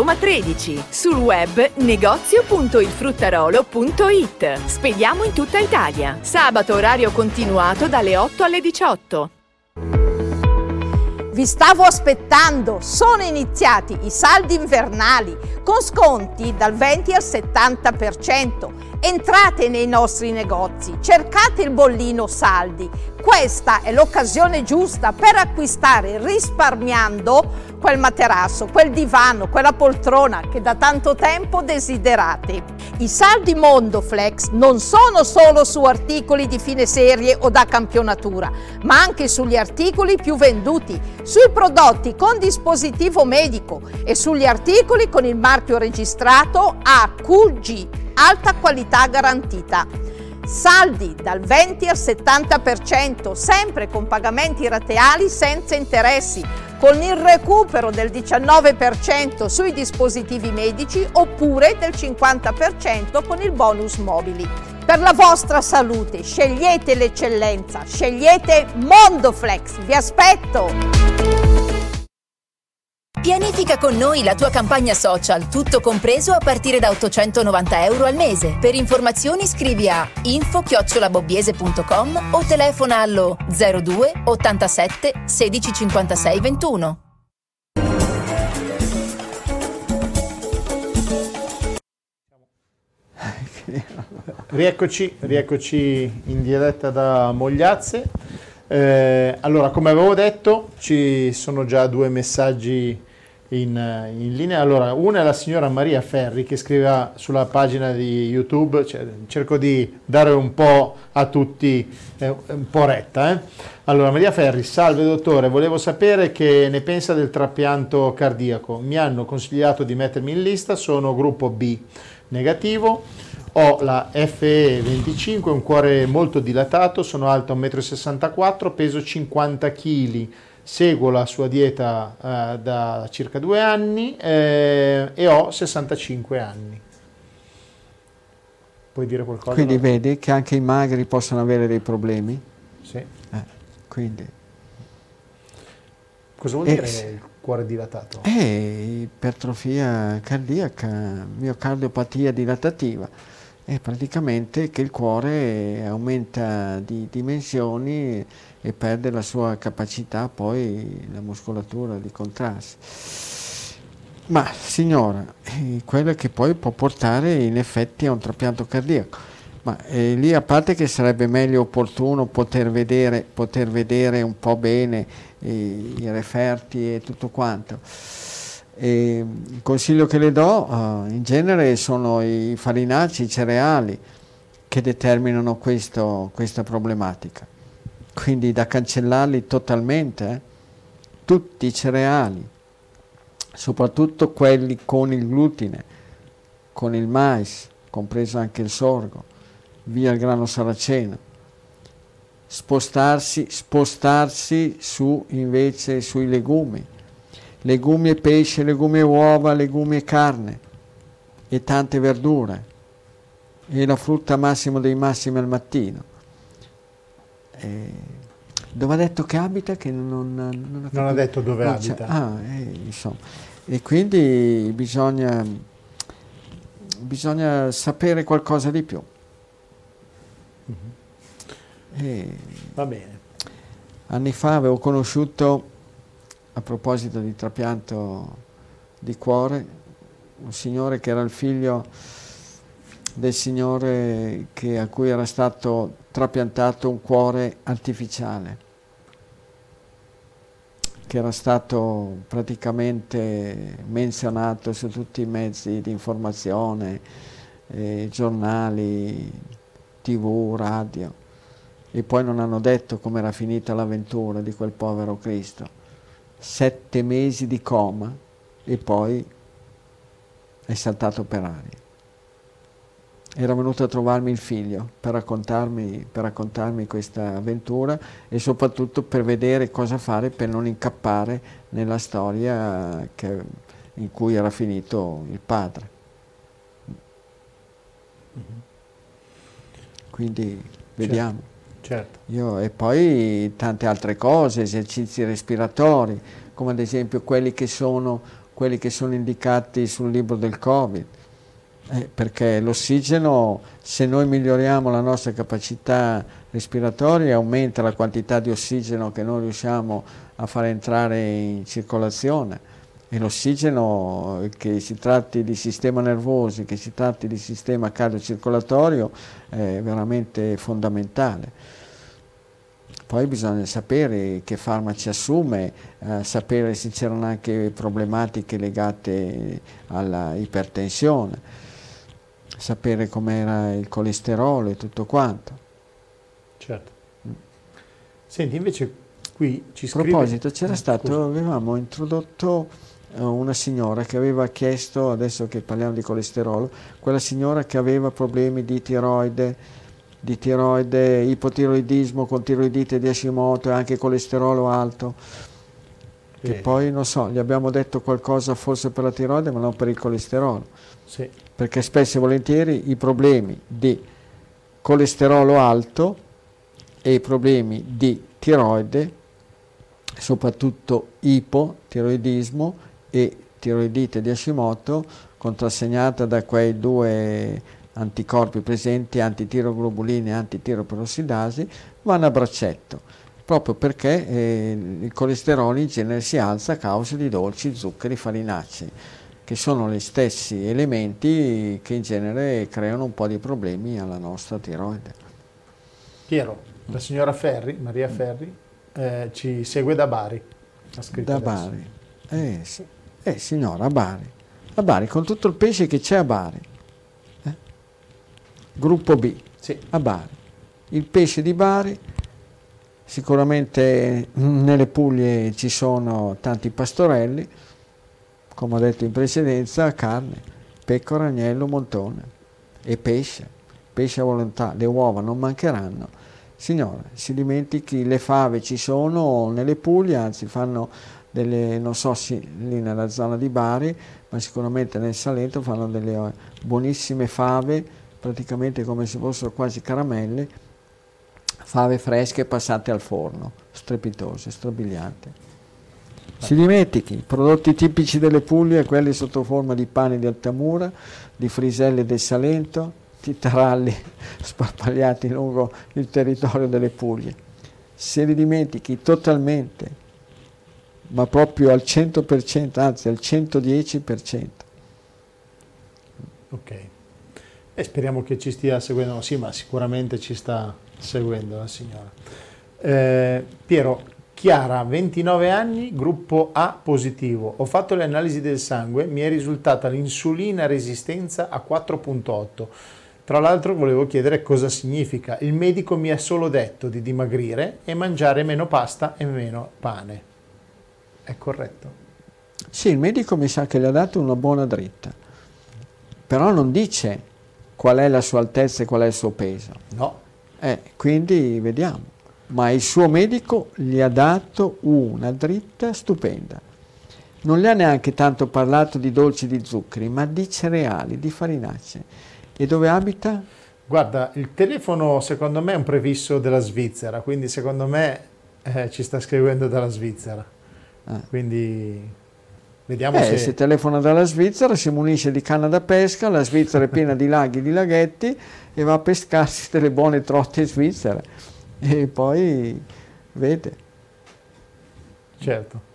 Roma 13. Sul web negozio.ilfruttarolo.it. Spediamo in tutta Italia. Sabato orario continuato dalle 8 alle 18.
Vi stavo aspettando, sono iniziati i saldi invernali con sconti dal 20 al 70%. Entrate nei nostri negozi, cercate il bollino saldi. Questa è l'occasione giusta per acquistare risparmiando quel materasso, quel divano, quella poltrona che da tanto tempo desiderate. I saldi Mondoflex non sono solo su articoli di fine serie o da campionatura, ma anche sugli articoli più venduti, sui prodotti con dispositivo medico e sugli articoli con il marchio registrato AQG, alta qualità garantita. Saldi dal 20 al 70%, sempre con pagamenti rateali senza interessi con il recupero del 19% sui dispositivi medici oppure del 50% con il bonus mobili. Per la vostra salute scegliete l'eccellenza, scegliete Mondoflex, vi aspetto!
Pianifica con noi la tua campagna social, tutto compreso a partire da 890 euro al mese. Per informazioni scrivi a info-bobbiese.com o telefona allo 02 87 16 56 21.
Rieccoci, rieccoci in diretta da Mogliazze. Eh, allora, come avevo detto, ci sono già due messaggi in, in, linea. Allora, una è la signora Maria Ferri che scriveva sulla pagina di YouTube, cioè, cerco di dare un po' a tutti, eh, un po' retta. Eh. Allora, Maria Ferri, salve dottore, volevo sapere che ne pensa del trapianto cardiaco. Mi hanno consigliato di mettermi in lista, sono gruppo B negativo. Ho la FE25, un cuore molto dilatato, sono alto 1,64 m, peso 50 kg seguo la sua dieta eh, da circa due anni eh, e ho 65 anni. Puoi dire qualcosa?
Quindi no? vedi che anche i magri possono avere dei problemi?
Sì.
Eh, quindi.
Cosa vuol dire il cuore dilatato?
È ipertrofia cardiaca, miocardiopatia dilatativa. È praticamente che il cuore aumenta di dimensioni e perde la sua capacità poi la muscolatura di contrasto. Ma signora, eh, quello che poi può portare in effetti a un trapianto cardiaco. Ma eh, lì a parte che sarebbe meglio opportuno poter vedere, poter vedere un po' bene eh, i referti e tutto quanto. E il consiglio che le do uh, in genere sono i farinacei, i cereali che determinano questo, questa problematica quindi da cancellarli totalmente, eh? tutti i cereali, soprattutto quelli con il glutine, con il mais, compreso anche il sorgo, via il grano saraceno. Spostarsi, spostarsi su invece sui legumi, legumi e pesce, legumi e uova, legumi e carne e tante verdure e la frutta massimo dei massimi al mattino eh, dove ha detto che abita? Che non,
non, ha, non ha, detto dove no, abita.
Ah, eh, insomma. E quindi bisogna, bisogna sapere qualcosa di più.
Mm-hmm. E Va bene.
Anni fa avevo conosciuto, a proposito di trapianto di cuore, un signore che era il figlio del signore che, a cui era stato trapiantato un cuore artificiale che era stato praticamente menzionato su tutti i mezzi di informazione, eh, giornali, tv, radio, e poi non hanno detto com'era finita l'avventura di quel povero Cristo. Sette mesi di coma e poi è saltato per aria era venuto a trovarmi il figlio per raccontarmi, per raccontarmi, questa avventura e soprattutto per vedere cosa fare per non incappare nella storia che, in cui era finito il padre. Quindi vediamo.
Certo.
Io, e poi tante altre cose, esercizi respiratori, come ad esempio quelli che sono, quelli che sono indicati sul libro del Covid eh, perché l'ossigeno, se noi miglioriamo la nostra capacità respiratoria, aumenta la quantità di ossigeno che noi riusciamo a far entrare in circolazione e l'ossigeno, che si tratti di sistema nervoso, che si tratti di sistema cardiocircolatorio, è veramente fondamentale. Poi bisogna sapere che farmaci assume, eh, sapere se c'erano anche problematiche legate alla ipertensione sapere com'era il colesterolo e tutto quanto.
Certo. Senti, invece qui ci scrive...
A proposito, c'era eh, stato, scusa. avevamo introdotto uh, una signora che aveva chiesto, adesso che parliamo di colesterolo, quella signora che aveva problemi di tiroide, di tiroide, ipotiroidismo con tiroidite di Hashimoto e anche colesterolo alto. Che eh. poi, non so, gli abbiamo detto qualcosa forse per la tiroide, ma non per il colesterolo.
Sì
perché spesso e volentieri i problemi di colesterolo alto e i problemi di tiroide, soprattutto ipotiroidismo e tiroidite di Hashimoto, contrassegnata da quei due anticorpi presenti, antitiroglobulina e antitiroperossidasi, vanno a braccetto, proprio perché eh, il colesterolo in genere si alza a causa di dolci, zuccheri, farinacei che sono gli stessi elementi che in genere creano un po' di problemi alla nostra tiroide.
Piero, la signora Ferri, Maria Ferri, eh, ci segue da Bari.
da adesso. Bari. Eh, sì. eh, signora, a Bari. A Bari, con tutto il pesce che c'è a Bari. Eh? Gruppo B,
sì.
a Bari. Il pesce di Bari, sicuramente nelle Puglie ci sono tanti pastorelli, come ho detto in precedenza, carne, pecora, agnello, montone e pesce, pesce a volontà, le uova non mancheranno. Signora, si dimentichi, le fave ci sono nelle Puglie, anzi fanno delle, non so se lì nella zona di Bari, ma sicuramente nel Salento fanno delle eh, buonissime fave, praticamente come se fossero quasi caramelle, fave fresche passate al forno, strepitose, strabilianti. Si dimentichi, i prodotti tipici delle Puglie, quelli sotto forma di pane di Altamura, di friselle del Salento, di taralli [LAUGHS] sparpagliati lungo il territorio delle Puglie. Se li dimentichi totalmente, ma proprio al 100%, anzi al 110%.
Ok. E speriamo che ci stia seguendo, sì, ma sicuramente ci sta seguendo la signora. Eh, Piero, Chiara, 29 anni, gruppo A positivo. Ho fatto le analisi del sangue, mi è risultata l'insulina resistenza a 4.8. Tra l'altro volevo chiedere cosa significa. Il medico mi ha solo detto di dimagrire e mangiare meno pasta e meno pane. È corretto?
Sì, il medico mi sa che le ha dato una buona dritta, però non dice qual è la sua altezza e qual è il suo peso.
No.
Eh, quindi vediamo ma il suo medico gli ha dato una dritta stupenda. Non le ha neanche tanto parlato di dolci di zuccheri, ma di cereali, di farinacee. E dove abita?
Guarda, il telefono secondo me è un prefisso della Svizzera, quindi secondo me eh, ci sta scrivendo dalla Svizzera. Ah. Quindi Vediamo
Eh,
se...
se telefona dalla Svizzera, si munisce di canna da pesca, la Svizzera è piena di laghi e di laghetti e va a pescarsi delle buone trotte svizzere. E poi vede.
Certo.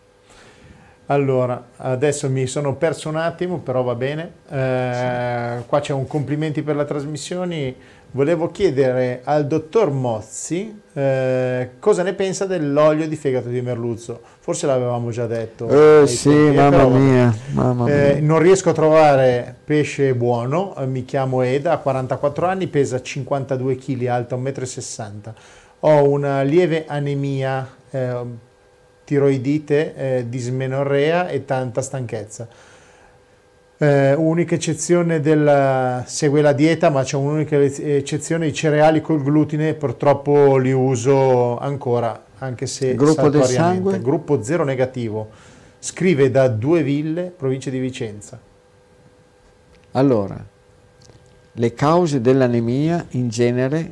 Allora, adesso mi sono perso un attimo, però va bene. Eh, qua c'è un complimenti per la trasmissione. Volevo chiedere al dottor Mozzi eh, cosa ne pensa dell'olio di fegato di merluzzo. Forse l'avevamo già detto.
Eh sì,
tempi,
mamma
però
mia, mamma
Eh,
mia.
non riesco a trovare pesce buono, eh, mi chiamo Eda, ha 44 anni, pesa 52 kg, alta 1,60 m. Ho una lieve anemia, eh, tiroidite, eh, dismenorrea e tanta stanchezza. Eh, unica eccezione della, segue la dieta, ma c'è un'unica eccezione, i cereali col glutine, purtroppo li uso ancora, anche se
Gruppo del sangue?
Gruppo zero negativo. Scrive da Due Ville, provincia di Vicenza.
Allora, le cause dell'anemia in genere,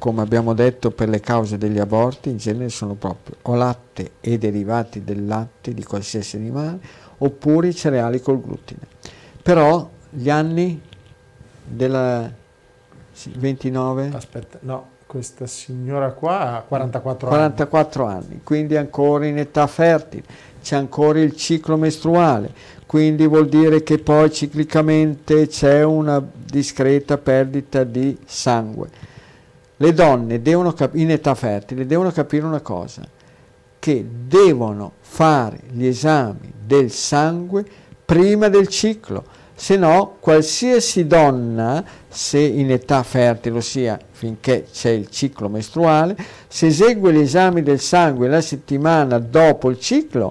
come abbiamo detto per le cause degli aborti, in genere sono proprio o latte e derivati del latte di qualsiasi animale, oppure i cereali col glutine. Però gli anni della sì, 29,
Aspetta, no, questa signora qua ha 44 anni.
44 anni, quindi ancora in età fertile, c'è ancora il ciclo mestruale, quindi vuol dire che poi ciclicamente c'è una discreta perdita di sangue. Le donne cap- in età fertile devono capire una cosa, che devono fare gli esami del sangue prima del ciclo, se no qualsiasi donna, se in età fertile, ossia finché c'è il ciclo mestruale, se esegue gli esami del sangue la settimana dopo il ciclo,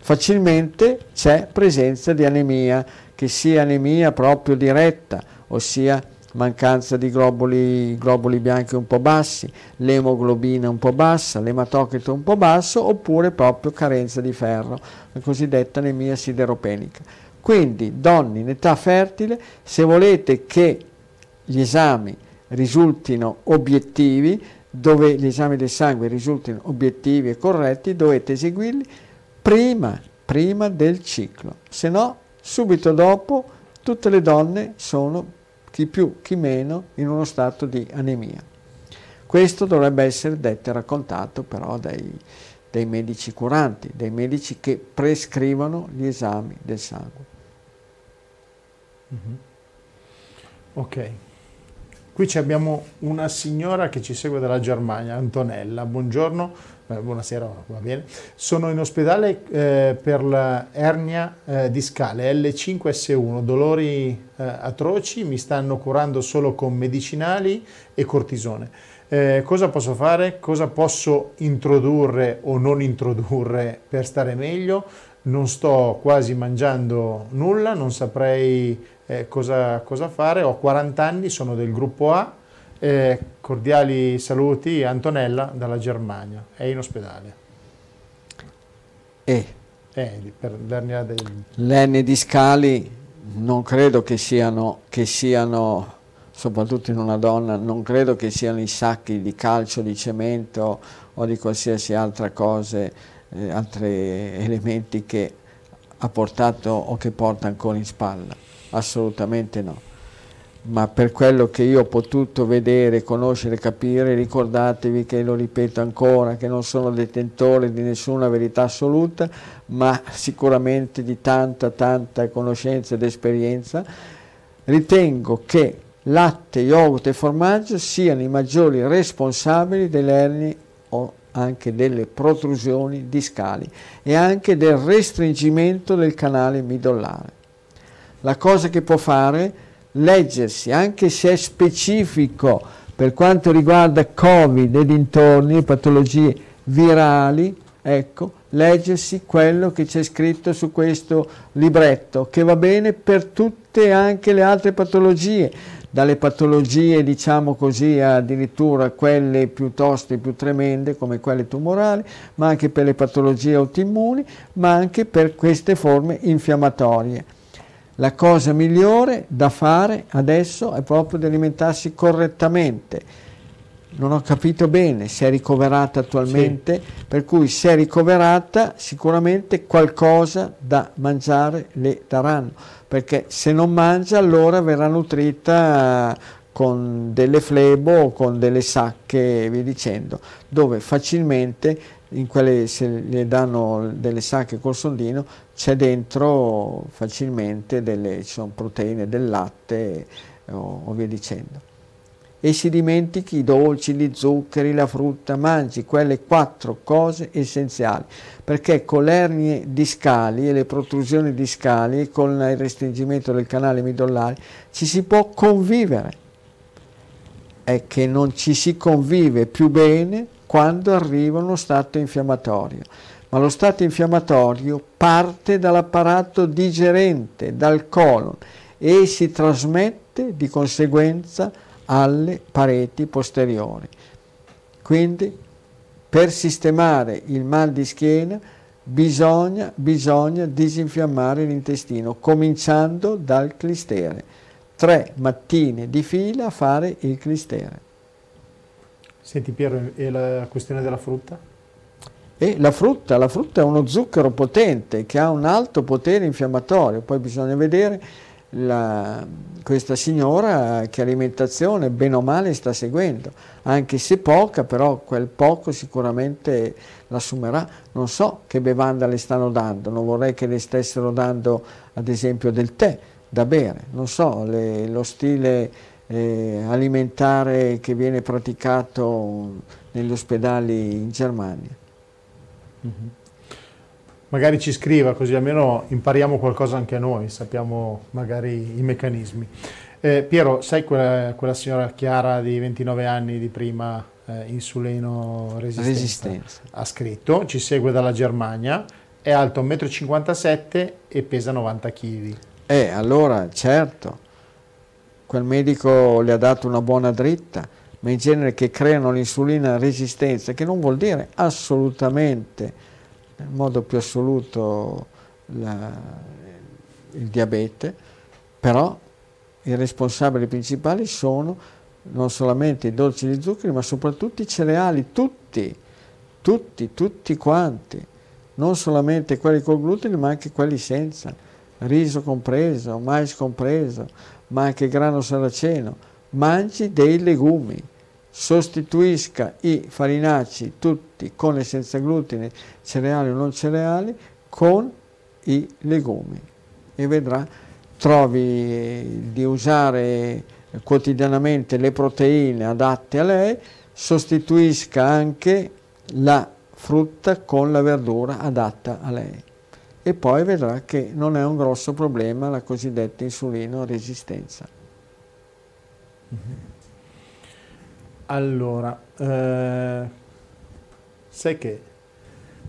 facilmente c'è presenza di anemia, che sia anemia proprio diretta, ossia mancanza di globuli, globuli bianchi un po' bassi, l'emoglobina un po' bassa, l'ematocrito un po' basso, oppure proprio carenza di ferro, la cosiddetta anemia sideropenica. Quindi, donne in età fertile, se volete che gli esami risultino obiettivi, dove gli esami del sangue risultino obiettivi e corretti, dovete eseguirli prima, prima del ciclo, se no subito dopo tutte le donne sono chi più chi meno in uno stato di anemia. Questo dovrebbe essere detto e raccontato però dai, dai medici curanti, dai medici che prescrivono gli esami del sangue.
Ok. Qui abbiamo una signora che ci segue dalla Germania, Antonella. Buongiorno, buonasera, va bene. Sono in ospedale eh, per la ernia eh, discale L5S1, dolori eh, atroci, mi stanno curando solo con medicinali e cortisone. Eh, cosa posso fare? Cosa posso introdurre o non introdurre per stare meglio? Non sto quasi mangiando nulla, non saprei eh, cosa, cosa fare. Ho 40 anni, sono del gruppo A. Eh, cordiali saluti, Antonella dalla Germania. È in ospedale.
E
Eh, di- per l'ernia del...
le discali non credo che siano, che siano, soprattutto in una donna, non credo che siano i sacchi di calcio, di cemento o di qualsiasi altra cosa, eh, altri elementi che ha portato o che porta ancora in spalla. Assolutamente no. Ma per quello che io ho potuto vedere, conoscere, capire, ricordatevi che lo ripeto ancora, che non sono detentore di nessuna verità assoluta, ma sicuramente di tanta, tanta conoscenza ed esperienza, ritengo che latte, yogurt e formaggio siano i maggiori responsabili delle ernie o anche delle protrusioni discali e anche del restringimento del canale midollare. La cosa che può fare leggersi, anche se è specifico per quanto riguarda Covid e dintorni patologie virali, ecco, leggersi quello che c'è scritto su questo libretto, che va bene per tutte anche le altre patologie, dalle patologie, diciamo così, addirittura quelle piuttosto più tremende come quelle tumorali, ma anche per le patologie autoimmuni, ma anche per queste forme infiammatorie. La cosa migliore da fare adesso è proprio di alimentarsi correttamente. non ho capito bene se è ricoverata attualmente, sì. per cui se è ricoverata sicuramente qualcosa da mangiare le daranno, perché se non mangia allora verrà nutrita con delle flebo o con delle sacche via dicendo, dove facilmente in quelle se le danno delle sacche col sondino c'è dentro facilmente delle proteine del latte o, o via dicendo e si dimentichi i dolci, gli zuccheri, la frutta, mangi quelle quattro cose essenziali, perché con le ernie discali e le protrusioni discali con il restringimento del canale midollare ci si può convivere. È che non ci si convive più bene quando arriva uno stato infiammatorio, ma lo stato infiammatorio parte dall'apparato digerente, dal colon e si trasmette di conseguenza alle pareti posteriori. Quindi per sistemare il mal di schiena bisogna, bisogna disinfiammare l'intestino, cominciando dal clistere. Tre mattine di fila a fare il clistere.
Senti Piero, e la questione della frutta?
E la frutta, la frutta è uno zucchero potente che ha un alto potere infiammatorio, poi bisogna vedere la, questa signora che alimentazione bene o male sta seguendo, anche se poca, però quel poco sicuramente l'assumerà. Non so che bevanda le stanno dando, non vorrei che le stessero dando ad esempio del tè da bere, non so, le, lo stile eh, alimentare che viene praticato negli ospedali in Germania.
Mm-hmm magari ci scriva così almeno impariamo qualcosa anche noi, sappiamo magari i meccanismi. Eh, Piero, sai quella, quella, signora Chiara di 29 anni di prima, eh, insulino resistenza, resistenza, ha scritto, ci segue dalla Germania, è alto 1,57 m e pesa 90 kg.
Eh, allora, certo, quel medico le ha dato una buona dritta, ma in genere che creano l'insulina resistenza, che non vuol dire assolutamente nel modo più assoluto la, il diabete, però i responsabili principali sono non solamente i dolci di zuccheri, ma soprattutto i cereali, tutti, tutti, tutti quanti, non solamente quelli col glutine, ma anche quelli senza, riso compreso, mais compreso, ma anche grano saraceno. Mangi dei legumi sostituisca i farinacei tutti con e senza glutine, cereali o non cereali, con i legumi e vedrà, trovi di usare quotidianamente le proteine adatte a lei, sostituisca anche la frutta con la verdura adatta a lei e poi vedrà che non è un grosso problema la cosiddetta insulino resistenza.
Mm-hmm. Allora, eh, sai che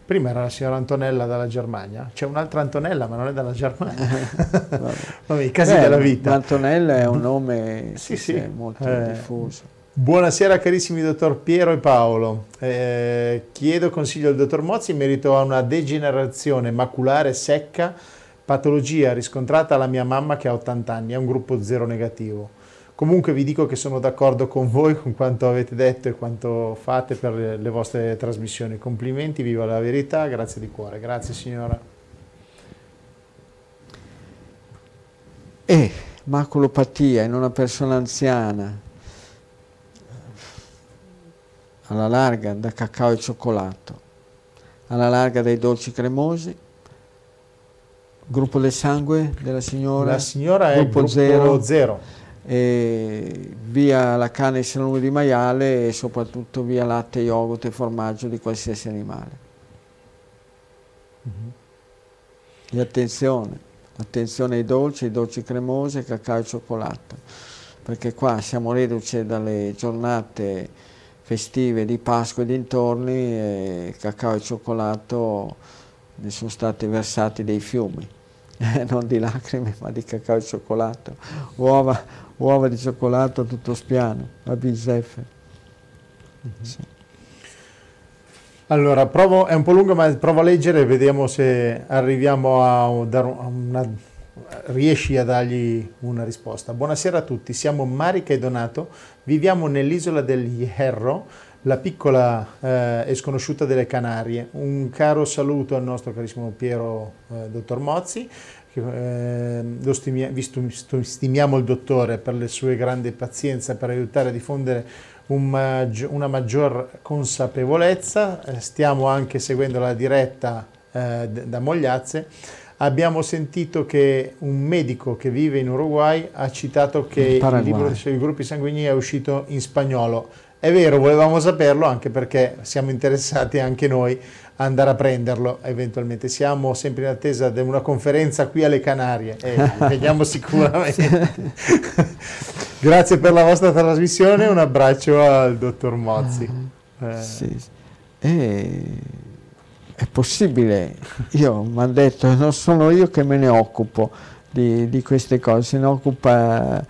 prima era la signora Antonella dalla Germania, c'è un'altra Antonella ma non è dalla Germania. [LAUGHS] [LAUGHS] Vabbè, i casi Beh, della vita.
Antonella è un nome sì, sì. molto eh, diffuso.
Buonasera carissimi dottor Piero e Paolo, eh, chiedo consiglio al dottor Mozzi in merito a una degenerazione maculare secca, patologia riscontrata alla mia mamma che ha 80 anni, è un gruppo zero negativo. Comunque vi dico che sono d'accordo con voi, con quanto avete detto e quanto fate per le vostre trasmissioni. Complimenti, viva la verità, grazie di cuore. Grazie signora.
E maculopatia in una persona anziana, alla larga da cacao e cioccolato, alla larga dai dolci cremosi, gruppo del sangue della signora?
La signora è gruppo, gruppo zero. zero
via la carne e salumi di maiale e soprattutto via latte, yogurt e formaggio di qualsiasi animale. Mm-hmm. E attenzione, attenzione ai dolci, ai dolci cremosi, cacao e cioccolato, perché qua siamo reduci dalle giornate festive di Pasqua e dintorni e cacao e cioccolato ne sono stati versati dei fiumi, [LAUGHS] non di lacrime ma di cacao e cioccolato, uova, uova di cioccolato tutto spiano, a bizzeffe.
Mm-hmm. Sì. Allora, provo, è un po' lungo ma provo a leggere e vediamo se arriviamo a, dare una, riesci a dargli una risposta. Buonasera a tutti, siamo Marica e Donato, viviamo nell'isola del Hierro, la piccola eh, e sconosciuta delle Canarie. Un caro saluto al nostro carissimo Piero eh, Dottor Mozzi, eh, lo stimia, stimiamo il dottore per le sue grandi pazienza per aiutare a diffondere un maggi una maggior consapevolezza. Eh, stiamo anche seguendo la diretta eh, da Mogliazze. Abbiamo sentito che un medico che vive in Uruguay ha citato che il libro sui gruppi sanguigni è uscito in spagnolo. È vero, volevamo saperlo anche perché siamo interessati anche noi a andare a prenderlo eventualmente. Siamo sempre in attesa di una conferenza qui alle Canarie e [LAUGHS] vediamo sicuramente. [LAUGHS] Grazie per la vostra trasmissione, un abbraccio al dottor Mozzi.
Eh. Sì. E è possibile, io mi hanno detto, non sono io che me ne occupo di, di queste cose, se ne occupa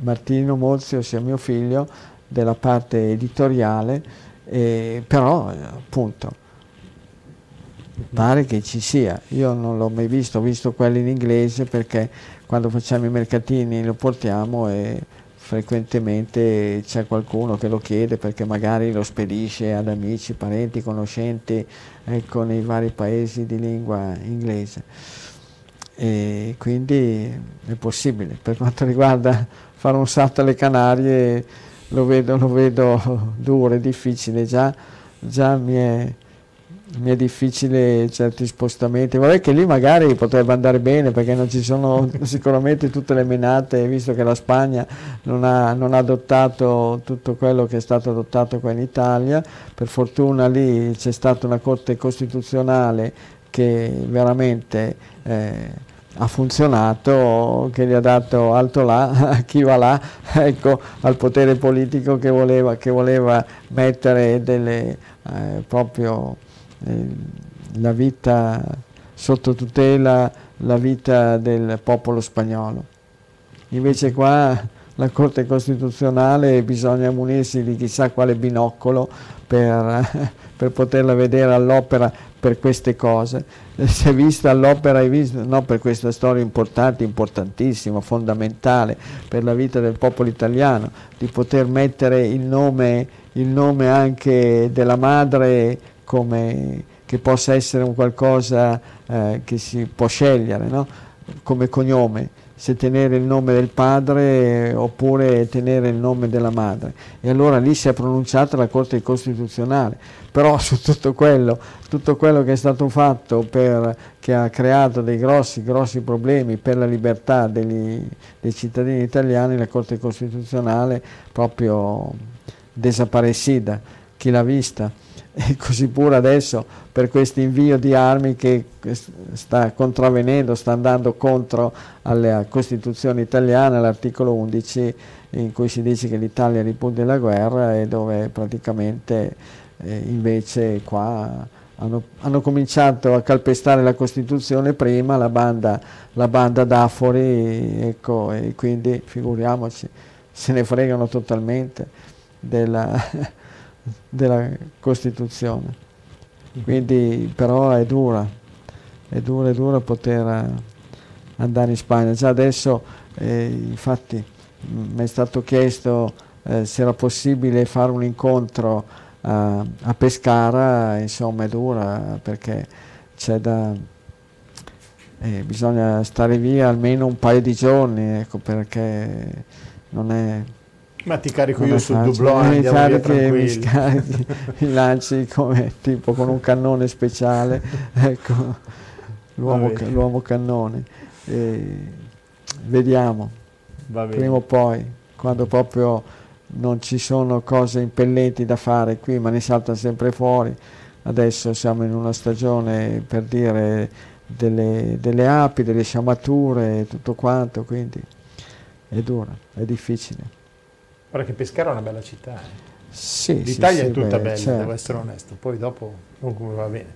Martino Mozzi, ossia mio figlio, della parte editoriale, eh, però appunto pare che ci sia, io non l'ho mai visto, ho visto quelli in inglese perché quando facciamo i mercatini lo portiamo e frequentemente c'è qualcuno che lo chiede perché magari lo spedisce ad amici, parenti, conoscenti ecco, nei vari paesi di lingua inglese. E quindi è possibile. Per quanto riguarda fare un salto alle Canarie, lo vedo, lo vedo duro, è difficile, già, già mi, è, mi, è, difficile certi spostamenti, vorrei che lì magari potrebbe andare bene perché non ci sono [LAUGHS] sicuramente tutte le menate, visto che la Spagna non ha, non ha adottato tutto quello che è stato adottato qua in Italia, per fortuna lì c'è stata una Corte Costituzionale che veramente... Eh, ha funzionato, che gli ha dato alto là, [LAUGHS] a chi va là, [LAUGHS] ecco, al potere politico che voleva, che voleva mettere delle, eh, proprio eh, la vita sotto tutela, la vita del popolo spagnolo. Invece qua la Corte Costituzionale bisogna munirsi di chissà quale binocolo per, [LAUGHS] per poterla vedere all'opera per queste cose. Si è vista all'opera, hai visto, no, per questa storia importante, importantissima, fondamentale per la vita del popolo italiano, di poter mettere il nome, il nome anche della madre come, che possa essere un qualcosa eh, che si può scegliere no? come cognome se tenere il nome del padre oppure tenere il nome della madre. E allora lì si è pronunciata la Corte Costituzionale, però [LAUGHS] su tutto quello, tutto quello che è stato fatto per, che ha creato dei grossi, grossi problemi per la libertà degli, dei cittadini italiani, la Corte Costituzionale proprio desaparecida, chi l'ha vista? [LAUGHS] e così pure adesso per questo invio di armi che sta contravvenendo, sta andando contro alla Costituzione italiana, l'articolo 11 in cui si dice che l'Italia ripudia la guerra e dove praticamente eh, invece qua hanno, hanno, cominciato a calpestare la Costituzione prima, la banda, la banda d'Afori, ecco, e quindi figuriamoci, se ne fregano totalmente della [LAUGHS] della Costituzione. Quindi però è dura, è dura, è dura poter eh, andare in Spagna. Già adesso, eh, infatti, mi è stato chiesto eh, se era possibile fare un incontro eh, a Pescara, insomma è dura perché c'è da... Eh, bisogna stare via almeno un paio di giorni, ecco, perché non è
ma ti carico io sul dublone, mi carichi, mi
scarichi, mi lanci come tipo con un cannone speciale, [LAUGHS] ecco, l'uomo, l'uomo cannone. E vediamo, prima o poi, quando proprio non ci sono cose impellenti da fare qui, ma ne salta sempre fuori. Adesso siamo in una stagione per dire delle, delle api, delle sciamature, tutto quanto, quindi è dura, è difficile.
Guarda che Pescara è una bella città. Eh.
Sì,
L'Italia
sì,
è tutta
beh,
bella,
certo.
devo essere onesto, poi dopo come va bene.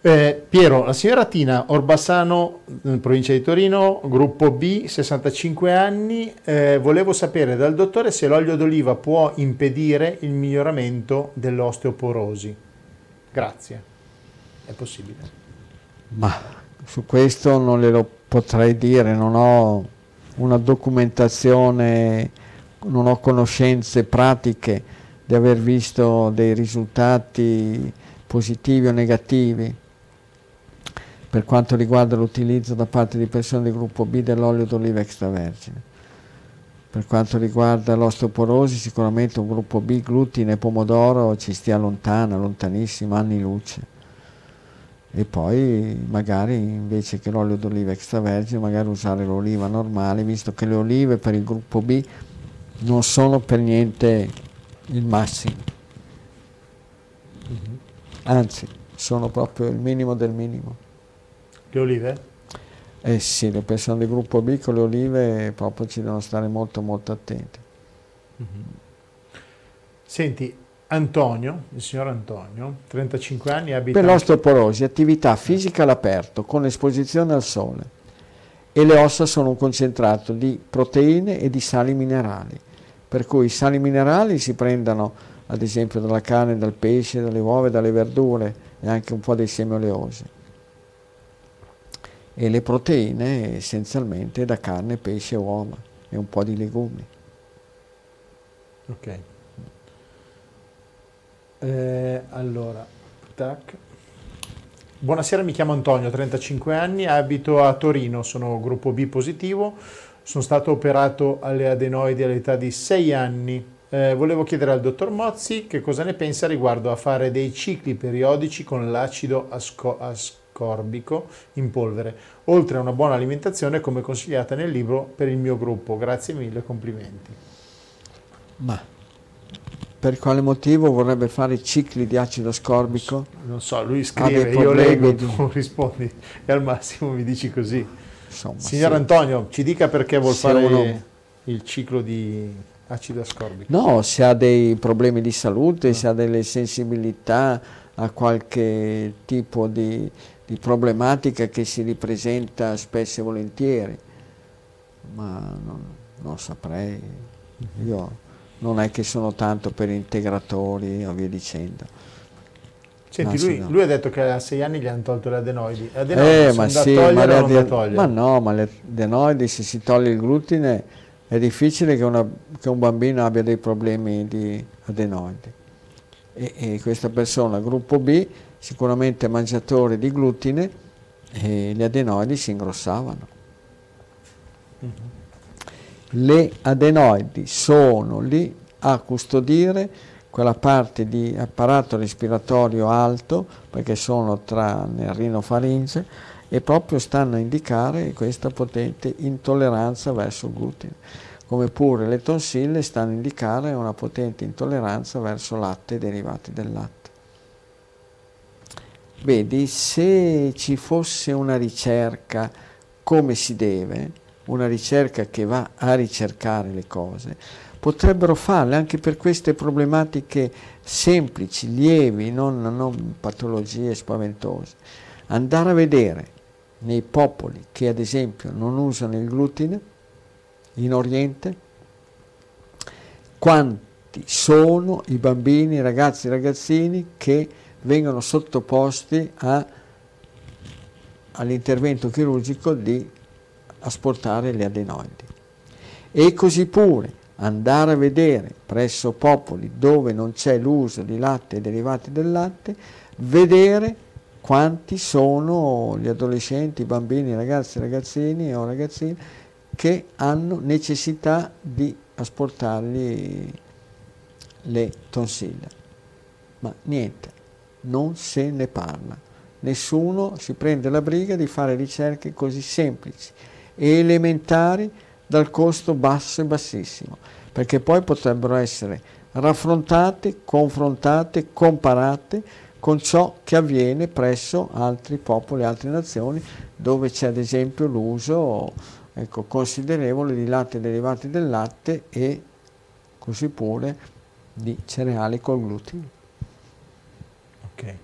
Eh, Piero, la signora Tina Orbassano, in provincia di Torino, gruppo B, 65 anni, eh, volevo sapere dal dottore se l'olio d'oliva può impedire il miglioramento dell'osteoporosi. Grazie. È possibile?
Ma su questo non glielo potrei dire, non ho una documentazione, non ho conoscenze pratiche di aver visto dei risultati positivi o negativi per quanto riguarda l'utilizzo da parte di persone del gruppo B dell'olio d'oliva extravergine. Per quanto riguarda l'osteoporosi, sicuramente un gruppo B, glutine e pomodoro ci stia lontana, lontanissimo, anni luce. E poi magari invece che l'olio d'oliva extravergine, magari usare l'oliva normale, visto che le olive per il gruppo B non sono per niente il massimo. Anzi, sono proprio il minimo del minimo.
Le olive?
Eh sì, le persone del gruppo B con le olive proprio ci devono stare molto molto attenti.
Mm-hmm. Senti, Antonio, il signor Antonio, 35 anni, abita...
Per l'osteoporosi, attività fisica all'aperto con esposizione al sole e le ossa sono un concentrato di proteine e di sali minerali, per cui i sali minerali si prendono ad esempio dalla carne, dal pesce, dalle uova, dalle verdure e anche un po' dei semi oleosi e le proteine essenzialmente da carne, pesce, uova e un po' di legumi.
Ok. Eh, allora, tac. Buonasera, mi chiamo Antonio, 35 anni, abito a Torino, sono gruppo B positivo, sono stato operato alle adenoidi all'età di 6 anni. Eh, volevo chiedere al dottor Mozzi che cosa ne pensa riguardo a fare dei cicli periodici con l'acido asco- ascorbico in polvere, oltre a una buona alimentazione come consigliata nel libro per il mio gruppo. Grazie mille, complimenti.
Ma per quale motivo vorrebbe fare cicli di acido ascorbico?
Non so, lui scrive, io leggo, tu [LAUGHS] rispondi e al massimo mi dici così. Insomma, Signor sì. Antonio, ci dica perché vuol se fare uno... il ciclo di acido ascorbico.
No, se ha dei problemi di salute, no. se ha delle sensibilità a qualche tipo di, di problematica che si ripresenta spesso e volentieri, ma non, non saprei. Io non è che sono tanto per integratori o via dicendo.
Senti, lui, no. lui, ha detto che a sei anni gli hanno tolto le adenoidi. adenoidi eh,
ma sì, ma, le ade- ma no, ma le adenoidi se si toglie il glutine è difficile che, una, che un bambino abbia dei problemi di adenoidi. E, e questa persona, gruppo B, sicuramente mangiatore di glutine e gli adenoidi si ingrossavano. Le adenoidi sono lì a custodire quella parte di apparato respiratorio alto, perché sono tra nel rinofaringe, e proprio stanno a indicare questa potente intolleranza verso il glutine, come pure le tonsille stanno a indicare una potente intolleranza verso latte e derivati del latte. Vedi, se ci fosse una ricerca come si deve, una ricerca che va a ricercare le cose, potrebbero farle anche per queste problematiche semplici, lievi, non, non patologie spaventose. Andare a vedere nei popoli che ad esempio non usano il glutine in Oriente, quanti sono i bambini, ragazzi e ragazzini che vengono sottoposti a, all'intervento chirurgico di asportare le adenoidi. E così pure andare a vedere presso popoli dove non c'è l'uso di latte e derivati del latte, vedere quanti sono gli adolescenti, i bambini, i ragazzi, ragazzini o ragazzine che hanno necessità di asportargli le tonsille. Ma niente, non se ne parla. Nessuno si prende la briga di fare ricerche così semplici e elementari dal costo basso e bassissimo, perché poi potrebbero essere raffrontate, confrontate, comparate con ciò che avviene presso altri popoli, altre nazioni, dove c'è ad esempio l'uso ecco, considerevole di latte derivati del latte e così pure di cereali col glutine.
Ok.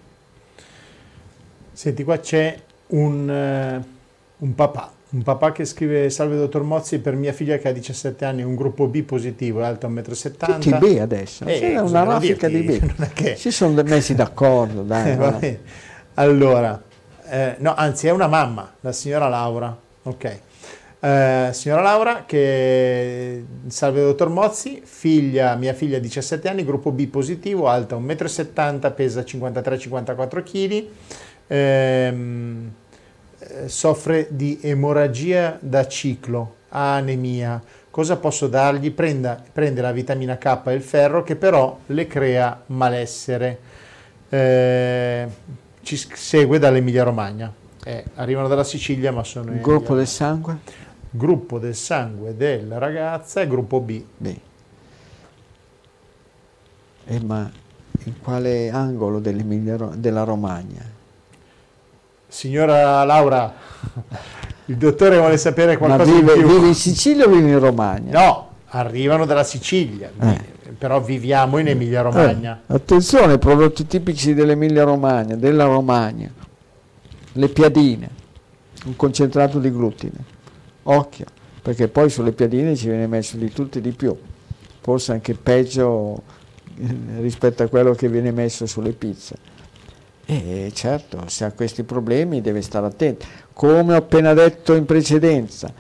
Senti, qua c'è un, uh, un papà, un papà che scrive Salve dottor Mozzi per mia figlia che ha 17 anni, un gruppo B positivo, è alto 1,70 m.
Tutti B adesso, eh, c'è una raffica di B. [LAUGHS] Si sono messi d'accordo, [LAUGHS] dai.
Eh, allora, eh, no, anzi è una mamma, la signora Laura. Ok. Eh, signora Laura, che salve dottor Mozzi, figlia, mia figlia 17 anni, gruppo B positivo, alta 1,70 m, pesa 53-54 kg, ehm, eh, soffre di emorragia da ciclo, ha anemia. Cosa posso dargli? Prenda, prende la vitamina K e il ferro che però le crea malessere. Eh, ci segue dall'Emilia Romagna. Eh, arrivano dalla Sicilia ma sono...
Il gruppo del sangue?
gruppo del sangue della ragazza è gruppo B.
B. Eh, ma in quale angolo della Romagna?
Signora Laura, il dottore vuole sapere qualcosa
ma vive,
in più.
vive in Sicilia o vive in Romagna?
No, arrivano dalla Sicilia, eh. però viviamo in Emilia Romagna.
Eh, attenzione, prodotti tipici dell'Emilia Romagna, della Romagna, le piadine, un concentrato di glutine occhio, perché poi sulle piadine ci viene messo di tutto e di più, forse anche peggio eh, rispetto a quello che viene messo sulle pizze. E certo, se ha questi problemi deve stare attento. Come ho appena detto in precedenza,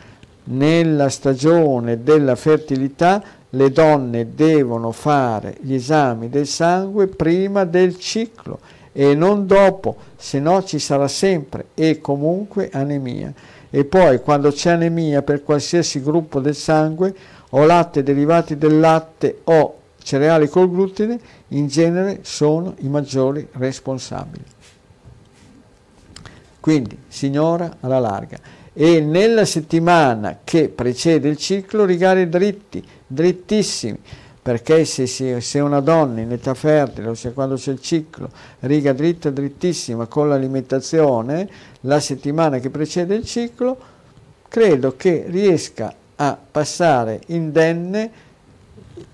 nella stagione della fertilità le donne devono fare gli esami del sangue prima del ciclo e non dopo, se no ci sarà sempre e comunque anemia e poi quando c'è anemia per qualsiasi gruppo del sangue o latte derivati del latte o cereali col glutine, in genere sono i maggiori responsabili. Quindi, signora alla larga. E nella settimana che precede il ciclo, rigare dritti, drittissimi, perché se, se, una donna in età fertile, ossia quando c'è il ciclo, riga dritta drittissima con l'alimentazione, la settimana che precede il ciclo, credo che riesca a passare indenne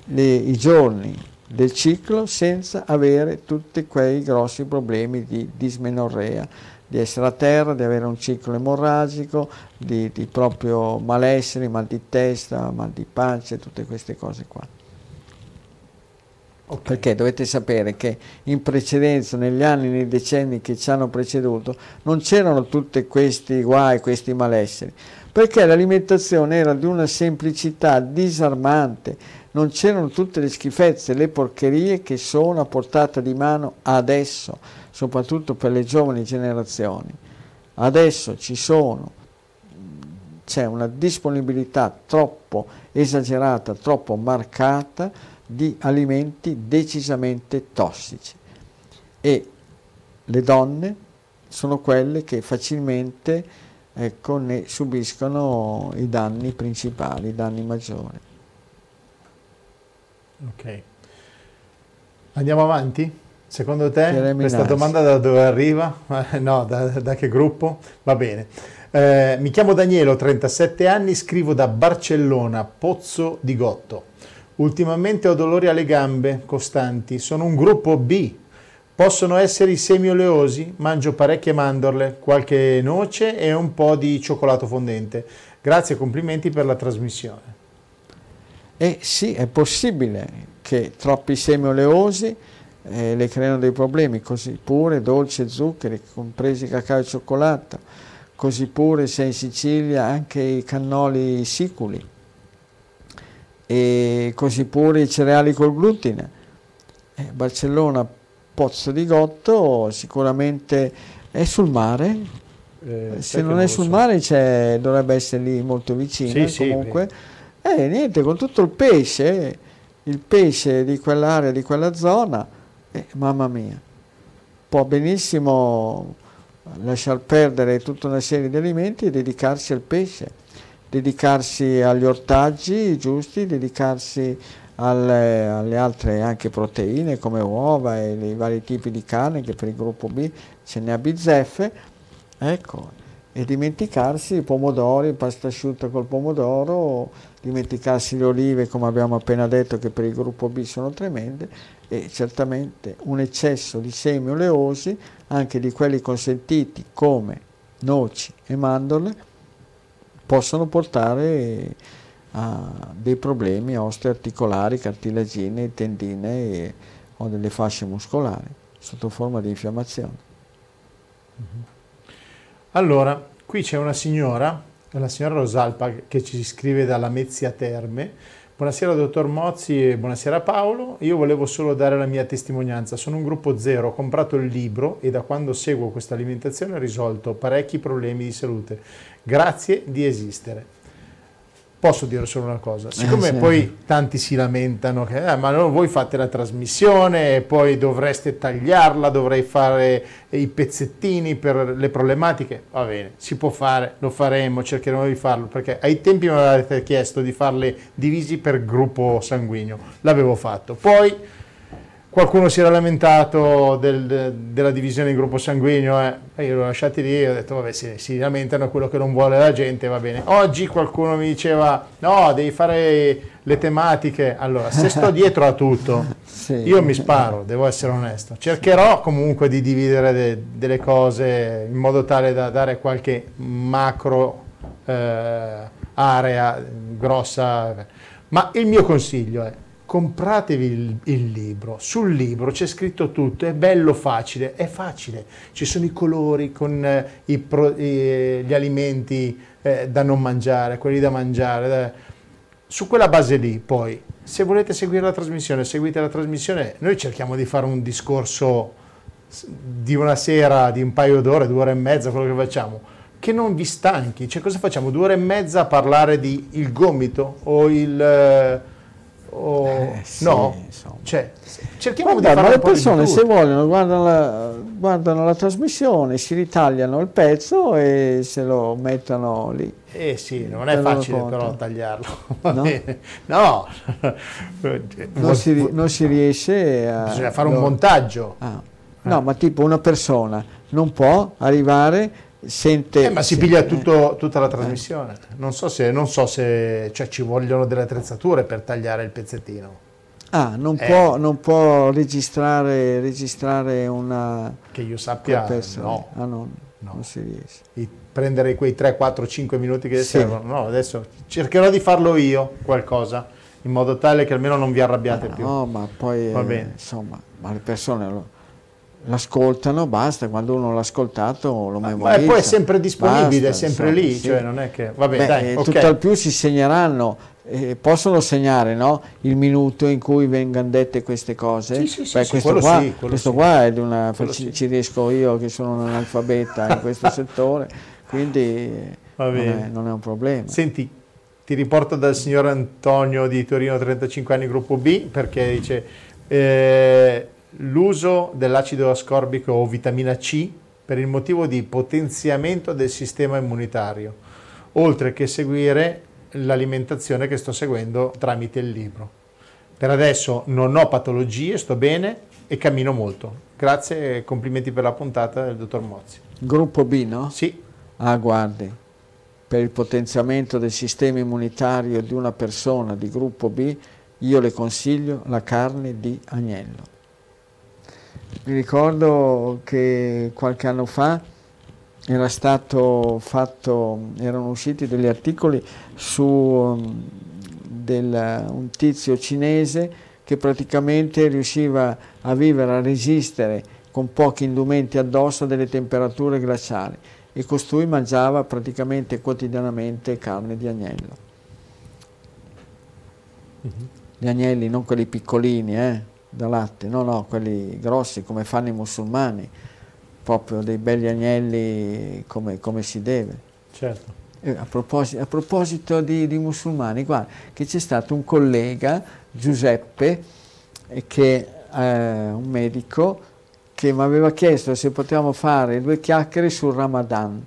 le, i giorni del ciclo senza avere tutti quei grossi problemi di dismenorrea, di essere a terra, di avere un ciclo emorragico, di, di proprio malessere, mal di testa, mal di pancia, tutte queste cose qua. Okay. Perché dovete sapere che in precedenza, negli anni, nei decenni che ci hanno preceduto, non c'erano tutti questi guai, questi malesseri, perché l'alimentazione era di una semplicità disarmante, non c'erano tutte le schifezze, le porcherie che sono a portata di mano adesso, soprattutto per le giovani generazioni. Adesso ci sono, c'è una disponibilità troppo esagerata, troppo marcata, di alimenti decisamente tossici e le donne sono quelle che facilmente ecco, ne subiscono i danni principali, i danni maggiori.
Ok. Andiamo avanti? Secondo te questa domanda da dove arriva? no, da, da, che gruppo? Va bene. Eh, mi chiamo Daniele, ho 37 anni, scrivo da Barcellona, Pozzo di Gotto. Ultimamente ho dolori alle gambe costanti, sono un gruppo B. Possono essere i semi oleosi, mangio parecchie mandorle, qualche noce e un po' di cioccolato fondente. Grazie e complimenti per la trasmissione.
Eh sì, è possibile che troppi semi oleosi eh, le creano dei problemi, così pure dolci e zuccheri, compresi cacao e cioccolato, così pure se in Sicilia anche i cannoli siculi e così pure i cereali col glutine. Eh, Barcellona, Pozzo di Gotto, sicuramente è sul mare. Eh, Se non è sul so. mare dovrebbe essere lì molto vicino sì, comunque. Sì, eh, niente, con tutto il pesce, il pesce di quell'area, di quella zona, eh, mamma mia, può benissimo lasciar perdere tutta una serie di alimenti e dedicarsi al pesce dedicarsi agli ortaggi giusti, dedicarsi alle, alle, altre anche proteine come uova e i vari tipi di carne che per il gruppo B ce ne ha bizzeffe, ecco, e dimenticarsi i pomodori, pasta asciutta col pomodoro, dimenticarsi le olive come abbiamo appena detto che per il gruppo B sono tremende e certamente un eccesso di semi oleosi, anche di quelli consentiti come noci e mandorle, possono portare a dei problemi osteoarticolari, cartilagine, tendine e, o delle fasce muscolari sotto forma di infiammazione.
Mm-hmm. Allora, qui c'è una signora, la signora Rosalpa, che ci scrive dalla Mezzia Terme. Buonasera dottor Mozzi e buonasera Paolo, io volevo solo dare la mia testimonianza, sono un gruppo zero, ho comprato il libro e da quando seguo questa alimentazione ho risolto parecchi problemi di salute, grazie di esistere. Posso dire solo una cosa, siccome
Eh, sì.
poi tanti si lamentano che "Eh, ma no, voi fate la trasmissione e poi dovreste tagliarla, dovrei fare i pezzettini per le problematiche, va bene, si può fare, lo faremo, cercheremo di farlo, perché ai tempi mi avete chiesto di farle divisi per gruppo sanguigno, l'avevo fatto, poi qualcuno si era lamentato del- della divisione in gruppo sanguigno eh, e io l'ho lasciati lì e ho detto vabbè si, si lamentano quello che non vuole la gente va bene. Oggi qualcuno mi diceva no devi fare le tematiche. Allora se sto dietro a tutto [LAUGHS]
Sì.
io mi sparo devo essere onesto. Cercherò comunque di dividere de- delle cose in modo tale da dare qualche macro eh, area grossa. Ma il mio consiglio è compratevi il, il libro, sul libro c'è scritto tutto, è bello facile, è facile, ci sono i colori con eh, i pro- i- gli alimenti eh, da non mangiare, quelli da mangiare, da- su quella base lì poi, se volete seguire la trasmissione, seguite la trasmissione, noi cerchiamo di fare un discorso di una sera, di un paio d'ore, due ore e mezza, quello che facciamo, che non vi stanchi, cioè cosa facciamo? Due ore e mezza a parlare di il gomito o il... eh, o-
Eh, sì,
no, cioè, cerchiamo
Guarda,
di
ma
fare
le
po' di
persone se vogliono guardano la, guardano la trasmissione, si ritagliano il pezzo e se lo mettono lì.
Eh sì, non è facile però tagliarlo. [LAUGHS]
No?
No,
Non si, non si riesce a...
bisogna fare un
lo-
montaggio.
Ah. No, ma tipo una persona non può arrivare, sente...
Eh, ma si piglia tutto- tutta la trasmissione. Non so se, non so se cioè, ci vogliono delle attrezzature per tagliare il pezzettino.
Ah, non,
Eh.
può, non può registrare, registrare una...
Che io sappia, no.
Ah, no,
No.
non si riesce.
I- prendere quei 3, 4, 5 minuti che
Sì.
servono. No, adesso cercherò di farlo io qualcosa, in modo tale che almeno non vi arrabbiate più.
No, ma poi
Va
eh,
bene.
insomma, ma le persone lo- l'ascoltano, basta, quando uno l'ha ascoltato lo
Ma
memorizza.
e poi è sempre disponibile, è
Basta,
sempre
insomma,
lì,
sì.
cioè non è che... Vabbè,
Beh,
dai,
eh,
ok.
tutt'al più si segneranno, eh, possono segnare no? il minuto in cui vengano dette queste cose.
Sì, sì, sì,
Beh, questo qua, questo qua è di una, ci, ci riesco io che sono un analfabeta in questo [LAUGHS] settore, quindi non è, non è un problema.
Senti, ti riporto dal signor Antonio di Torino, 35 anni, gruppo B, perché dice eh, l'uso dell'acido ascorbico o vitamina C per il motivo di potenziamento del sistema immunitario, oltre che seguire l'alimentazione che sto seguendo tramite il libro. Per adesso non ho patologie, sto bene e cammino molto. Grazie e complimenti per la puntata del dottor Mozzi.
Gruppo B, no?
Sì,
Ah, guardi, per il potenziamento del sistema immunitario di una persona di gruppo B, io le consiglio la carne di agnello. Mi ricordo che qualche anno fa era stato fatto, erano usciti degli articoli su um, del- un tizio cinese che praticamente riusciva a vivere, a resistere con pochi indumenti addosso a delle temperature glaciali e costui mangiava praticamente quotidianamente carne di agnello. Gli agnelli, non quelli piccolini, eh, da latte, no, no, quelli grossi come fanno i musulmani, proprio dei belli agnelli come, come si deve.
certo.
Eh, a proposito, a proposito di, di musulmani, guarda che c'è stato un collega, Giuseppe, eh, che è un medico, che mi aveva chiesto se potevamo fare due chiacchiere sul Ramadan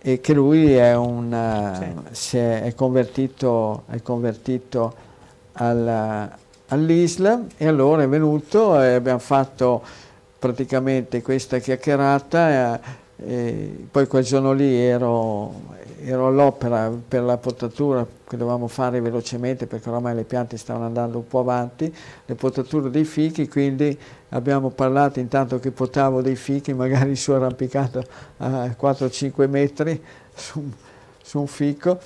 e che lui è, un, eh, si è, è convertito, è convertito al- all'Islam e allora è venuto e abbiamo fatto praticamente questa chiacchierata. e poi quel giorno lì ero, ero all'opera per la potatura che dovevamo fare velocemente perché oramai le piante stavano andando un po' avanti, le potature dei fichi, quindi abbiamo parlato intanto che potavo dei fichi, magari su arrampicato a 4-5 metri su, su un fico.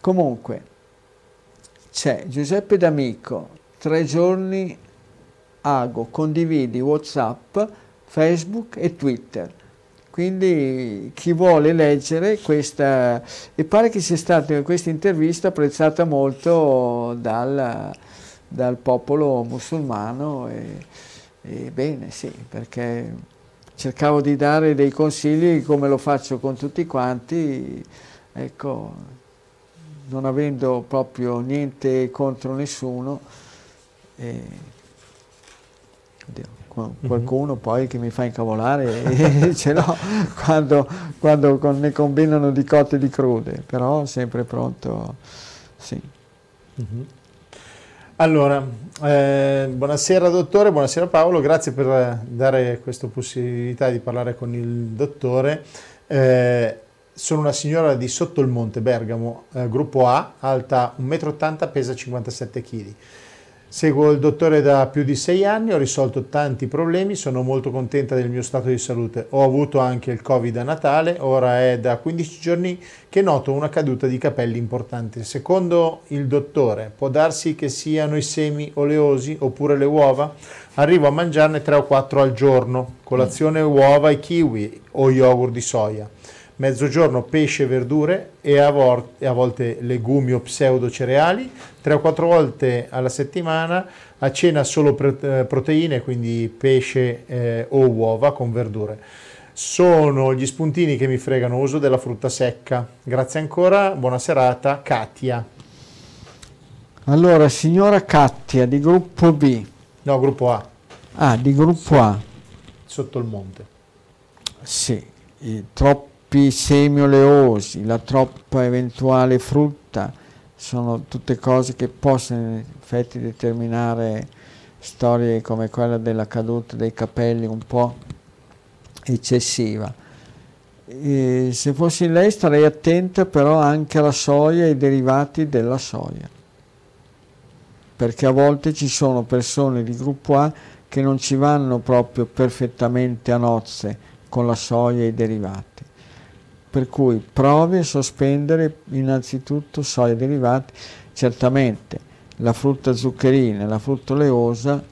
Comunque c'è Giuseppe D'Amico, tre giorni Ago, condividi Whatsapp, Facebook e Twitter Quindi chi vuole leggere questa, e pare che sia stata questa intervista apprezzata molto dal, dal popolo musulmano e, e bene sì, perché cercavo di dare dei consigli come lo faccio con tutti quanti, ecco, non avendo proprio niente contro nessuno. E, oddio, Mhm. qualcuno poi che mi fa incavolare [LAUGHS] ce l'ho quando, quando con, ne combinano di cotte e di crude, però sempre pronto, sì.
Uh-huh. Allora, eh, buonasera dottore, buonasera Paolo, grazie per dare questa possibilità di parlare con il dottore. Eh, sono una signora di Sotto il Monte, Bergamo, eh, gruppo A, alta 1,80 m, pesa 57 kg. Seguo il dottore da più di sei anni, ho risolto tanti problemi, sono molto contenta del mio stato di salute. Ho avuto anche il Covid a Natale, ora è da 15 giorni che noto una caduta di capelli importante. Secondo il dottore, può darsi che siano i semi oleosi oppure le uova? Arrivo a mangiarne 3 o 4 al giorno, colazione uova e kiwi o yogurt di soia mezzogiorno pesce e verdure e a, volte, a volte legumi o pseudo cereali, tre o quattro volte alla settimana, a cena solo eh, proteine, quindi pesce eh, o uova con verdure. Sono gli spuntini che mi fregano, uso della frutta secca. Grazie ancora, buona serata, Katia.
Allora, signora Katia di gruppo B.
No, gruppo A.
Ah, di gruppo A.
Sotto il monte.
Sì, troppo troppi semi oleosi, la troppa eventuale frutta, sono tutte cose che possono in effetti determinare storie come quella della caduta dei capelli un po' eccessiva. E se fossi lei starei attenta però anche alla soia e ai derivati della soia, perché a volte ci sono persone di gruppo A che non ci vanno proprio perfettamente a nozze con la soia e i derivati per cui provi a sospendere innanzitutto soia derivati, certamente la frutta zuccherina e la frutta oleosa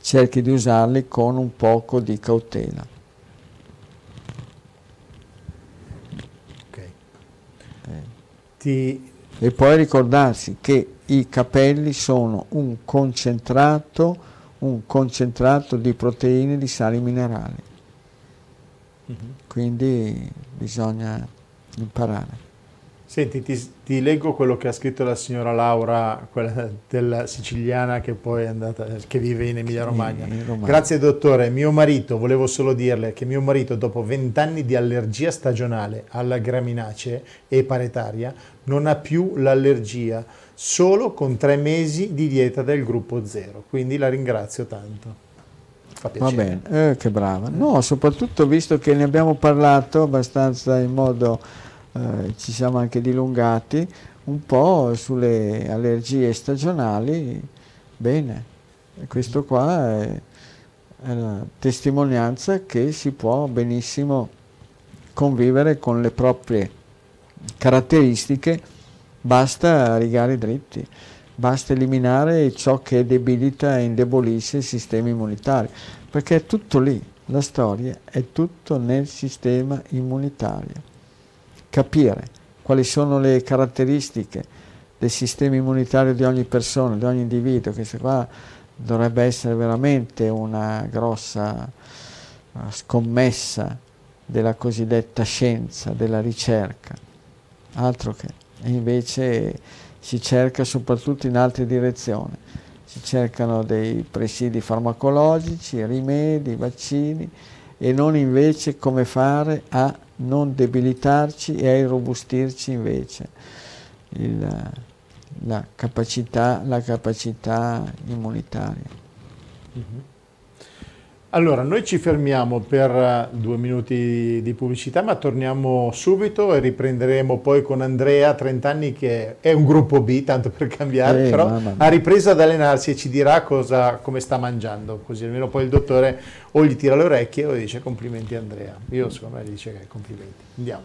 cerchi di usarli con un poco di cautela.
Okay. Eh. Ti...
E poi ricordarsi che i capelli sono un concentrato, un concentrato di proteine e di sali minerali. Mm-hmm. Quindi bisogna imparare.
Senti, ti, ti, leggo quello che ha scritto la signora Laura, quella della siciliana che poi è andata, che vive in Emilia Romagna. Grazie dottore, mio marito, volevo solo dirle che mio marito dopo vent'anni di allergia stagionale alla graminacee e paretaria non ha più l'allergia, solo con tre mesi di dieta del gruppo zero, quindi la ringrazio tanto.
Fa Va bene, eh, che brava. No, soprattutto visto che ne abbiamo parlato abbastanza in modo, eh, ci siamo anche dilungati, un po' sulle allergie stagionali, bene. Questo qua è, è la testimonianza che si può benissimo convivere con le proprie caratteristiche, basta rigare dritti. Basta eliminare ciò che debilita e indebolisce il sistema immunitario, perché è tutto lì, la storia è tutto nel sistema immunitario. Capire quali sono le caratteristiche del sistema immunitario di ogni persona, di ogni individuo, questo qua dovrebbe essere veramente una grossa scommessa della cosiddetta scienza, della ricerca, altro che. Invece si cerca soprattutto in altre direzioni, si cercano dei presidi farmacologici, rimedi, vaccini e non invece come fare a non debilitarci e a irrobustirci invece il, la, capacità, la capacità immunitaria.
Mm-hmm. Allora, noi ci fermiamo per eh, due minuti di pubblicità, ma torniamo subito e riprenderemo poi con Andrea, 30 anni, che è un gruppo B, tanto per cambiare, eh, però ha ripreso ad allenarsi e ci dirà cosa, come sta mangiando, così almeno poi il dottore o gli tira le orecchie o gli dice complimenti Andrea. Io secondo me gli dice che complimenti. Andiamo.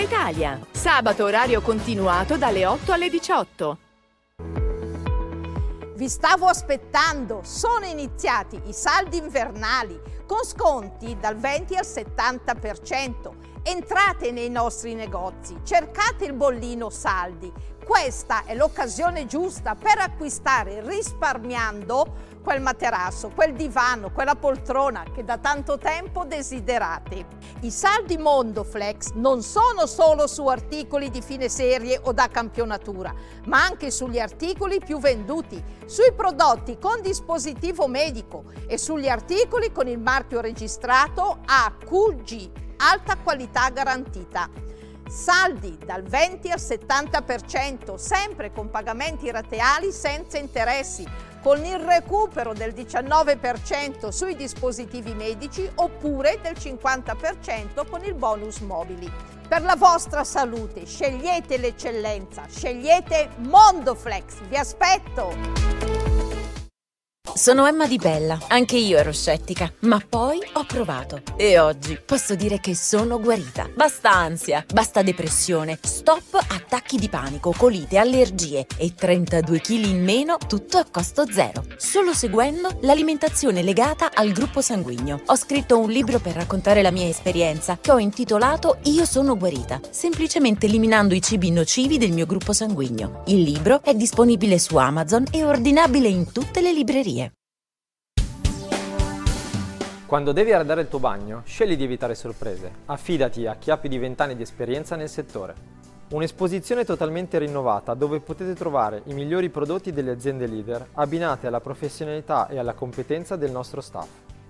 Italia. Sabato orario continuato dalle 8 alle 18.
Vi stavo aspettando, sono iniziati i saldi invernali con sconti dal 20 al 70%. Entrate nei nostri negozi, cercate il bollino saldi. Questa è l'occasione giusta per acquistare risparmiando quel materasso, quel divano, quella poltrona che da tanto tempo desiderate. I saldi Mondoflex non sono solo su articoli di fine serie o da campionatura, ma anche sugli articoli più venduti, sui prodotti con dispositivo medico e sugli articoli con il marchio registrato AQG, alta qualità garantita. Saldi dal 20 al 70%, sempre con pagamenti rateali senza interessi con il recupero del 19% sui dispositivi medici oppure del 50% con il bonus mobili. Per la vostra salute scegliete l'eccellenza, scegliete Mondoflex, vi aspetto!
Sono Emma Di Bella, anche io ero scettica, ma poi ho provato e oggi posso dire che sono guarita. Basta ansia, basta depressione, stop attacchi di panico, colite, allergie e 32 kg in meno, tutto a costo zero, solo seguendo l'alimentazione legata al gruppo sanguigno. Ho scritto un libro per raccontare la mia esperienza che ho intitolato Io sono guarita, semplicemente eliminando i cibi nocivi del mio gruppo sanguigno. Il libro è disponibile su Amazon e ordinabile in tutte le librerie.
Quando devi arredare il tuo bagno, scegli di evitare sorprese. Affidati a chi ha più di 20 anni di esperienza nel settore. Un'esposizione totalmente rinnovata dove potete trovare i migliori prodotti delle aziende leader abbinate alla professionalità e alla competenza del nostro staff.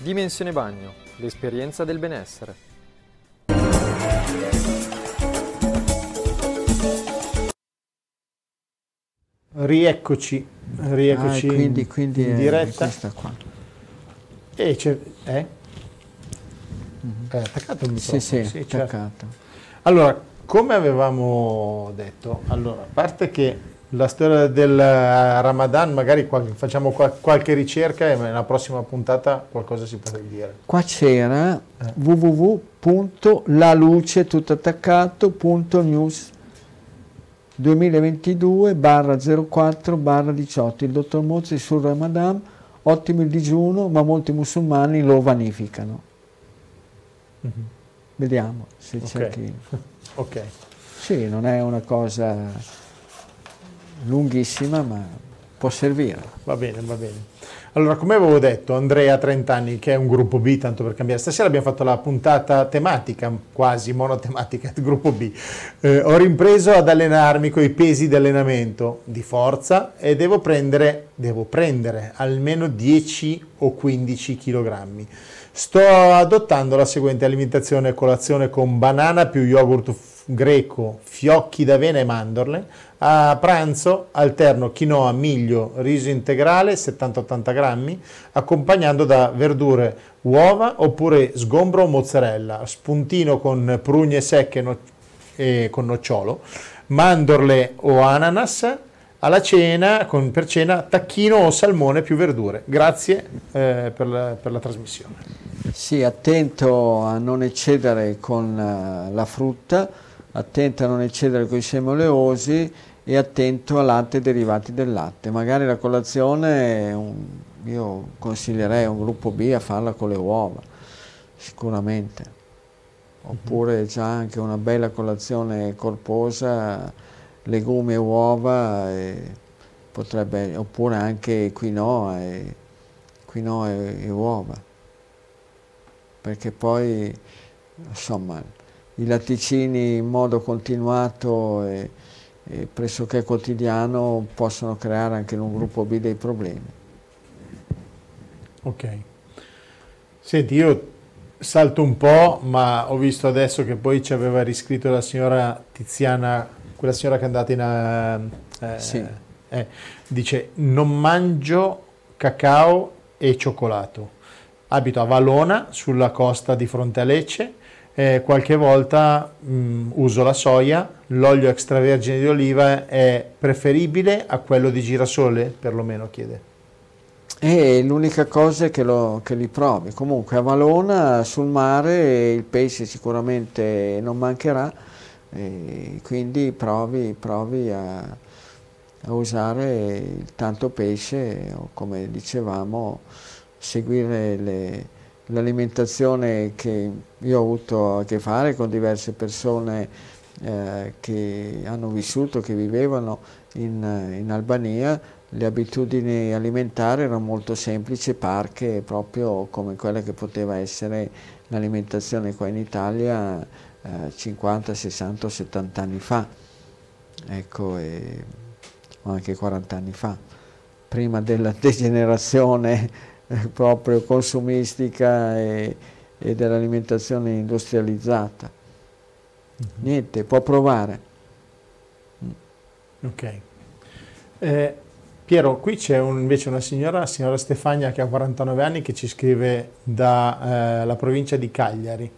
Dimensione Bagno, l'esperienza del benessere.
Rieccoci, rieccoci
ah, quindi, quindi
in diretta.
questa qua.
E c'è, eh? Mm-hmm. È attaccato il microfono?
Sì, sì,
sì
certo. attaccato.
Allora, come avevamo detto, allora, a parte che la storia del Ramadan, magari facciamo qualche ricerca e nella prossima puntata qualcosa si potrà dire.
Qua c'era eh. www.laluce.news 2022 barra 04 barra 18 il dottor Mozzi sul Ramadan ottimo il digiuno ma molti musulmani lo vanificano mm-hmm. vediamo se okay. c'è chi [LAUGHS]
ok
sì non è una cosa lunghissima ma può servire
va bene va bene allora, come avevo detto, Andrea 30 anni, che è un gruppo B, tanto per cambiare. Stasera abbiamo fatto la puntata tematica, quasi monotematica, del gruppo B. Eh, ho rimpreso ad allenarmi con i pesi di allenamento di forza e devo prendere, devo prendere almeno 10 o 15 kg. Sto adottando la seguente alimentazione colazione con banana più yogurt greco, fiocchi d'avena e mandorle. A pranzo alterno quinoa, miglio, riso integrale 70-80 grammi, accompagnando da verdure, uova oppure sgombro o mozzarella, spuntino con prugne secche no- e con nocciolo, mandorle o ananas, alla cena, con, per cena, tacchino o salmone più verdure. Grazie eh, per, la, per, la, trasmissione.
Sì, attento a non eccedere con uh, la frutta attento a non eccedere con i semi oleosi e attento a latte e derivati del latte. Magari la colazione, un, io consiglierei a un gruppo B a farla con le uova, sicuramente. oppure già anche una bella colazione corposa, legumi e uova, e potrebbe, oppure anche quinoa e, quinoa e, e uova, perché poi insomma i latticini in modo continuato e, e pressoché quotidiano possono creare anche in un gruppo B dei problemi.
Ok. Senti, io salto un po', ma ho visto adesso che poi ci aveva riscritto la signora Tiziana, quella signora che è andata in...
Eh, sì.
eh, dice, non mangio cacao e cioccolato. Abito a Valona, sulla costa di fronte a Lecce, eh, qualche volta mh, uso la soia, l'olio extravergine di oliva è preferibile a quello di girasole, perlomeno chiede.
E l'unica cosa è che, lo, che, li provi. Comunque a Valona sul mare il pesce sicuramente non mancherà, quindi provi, provi a, a, usare il tanto pesce o come dicevamo seguire l'alimentazione che io ho avuto a che fare con diverse persone eh, che hanno vissuto, che vivevano in, in Albania le abitudini alimentari erano molto semplici, parche, proprio come quella che poteva essere l'alimentazione qua in Italia eh, 50, 60 70 anni fa, ecco, e, o anche 40 anni fa, prima della [LAUGHS] degenerazione [LAUGHS] proprio consumistica e, e dell'alimentazione industrializzata. Mm-hmm. Niente, può provare.
Ok. Eh, Piero, qui c'è un, invece una signora, la signora Stefania, che ha 49 anni, che ci scrive dalla eh, provincia di Cagliari.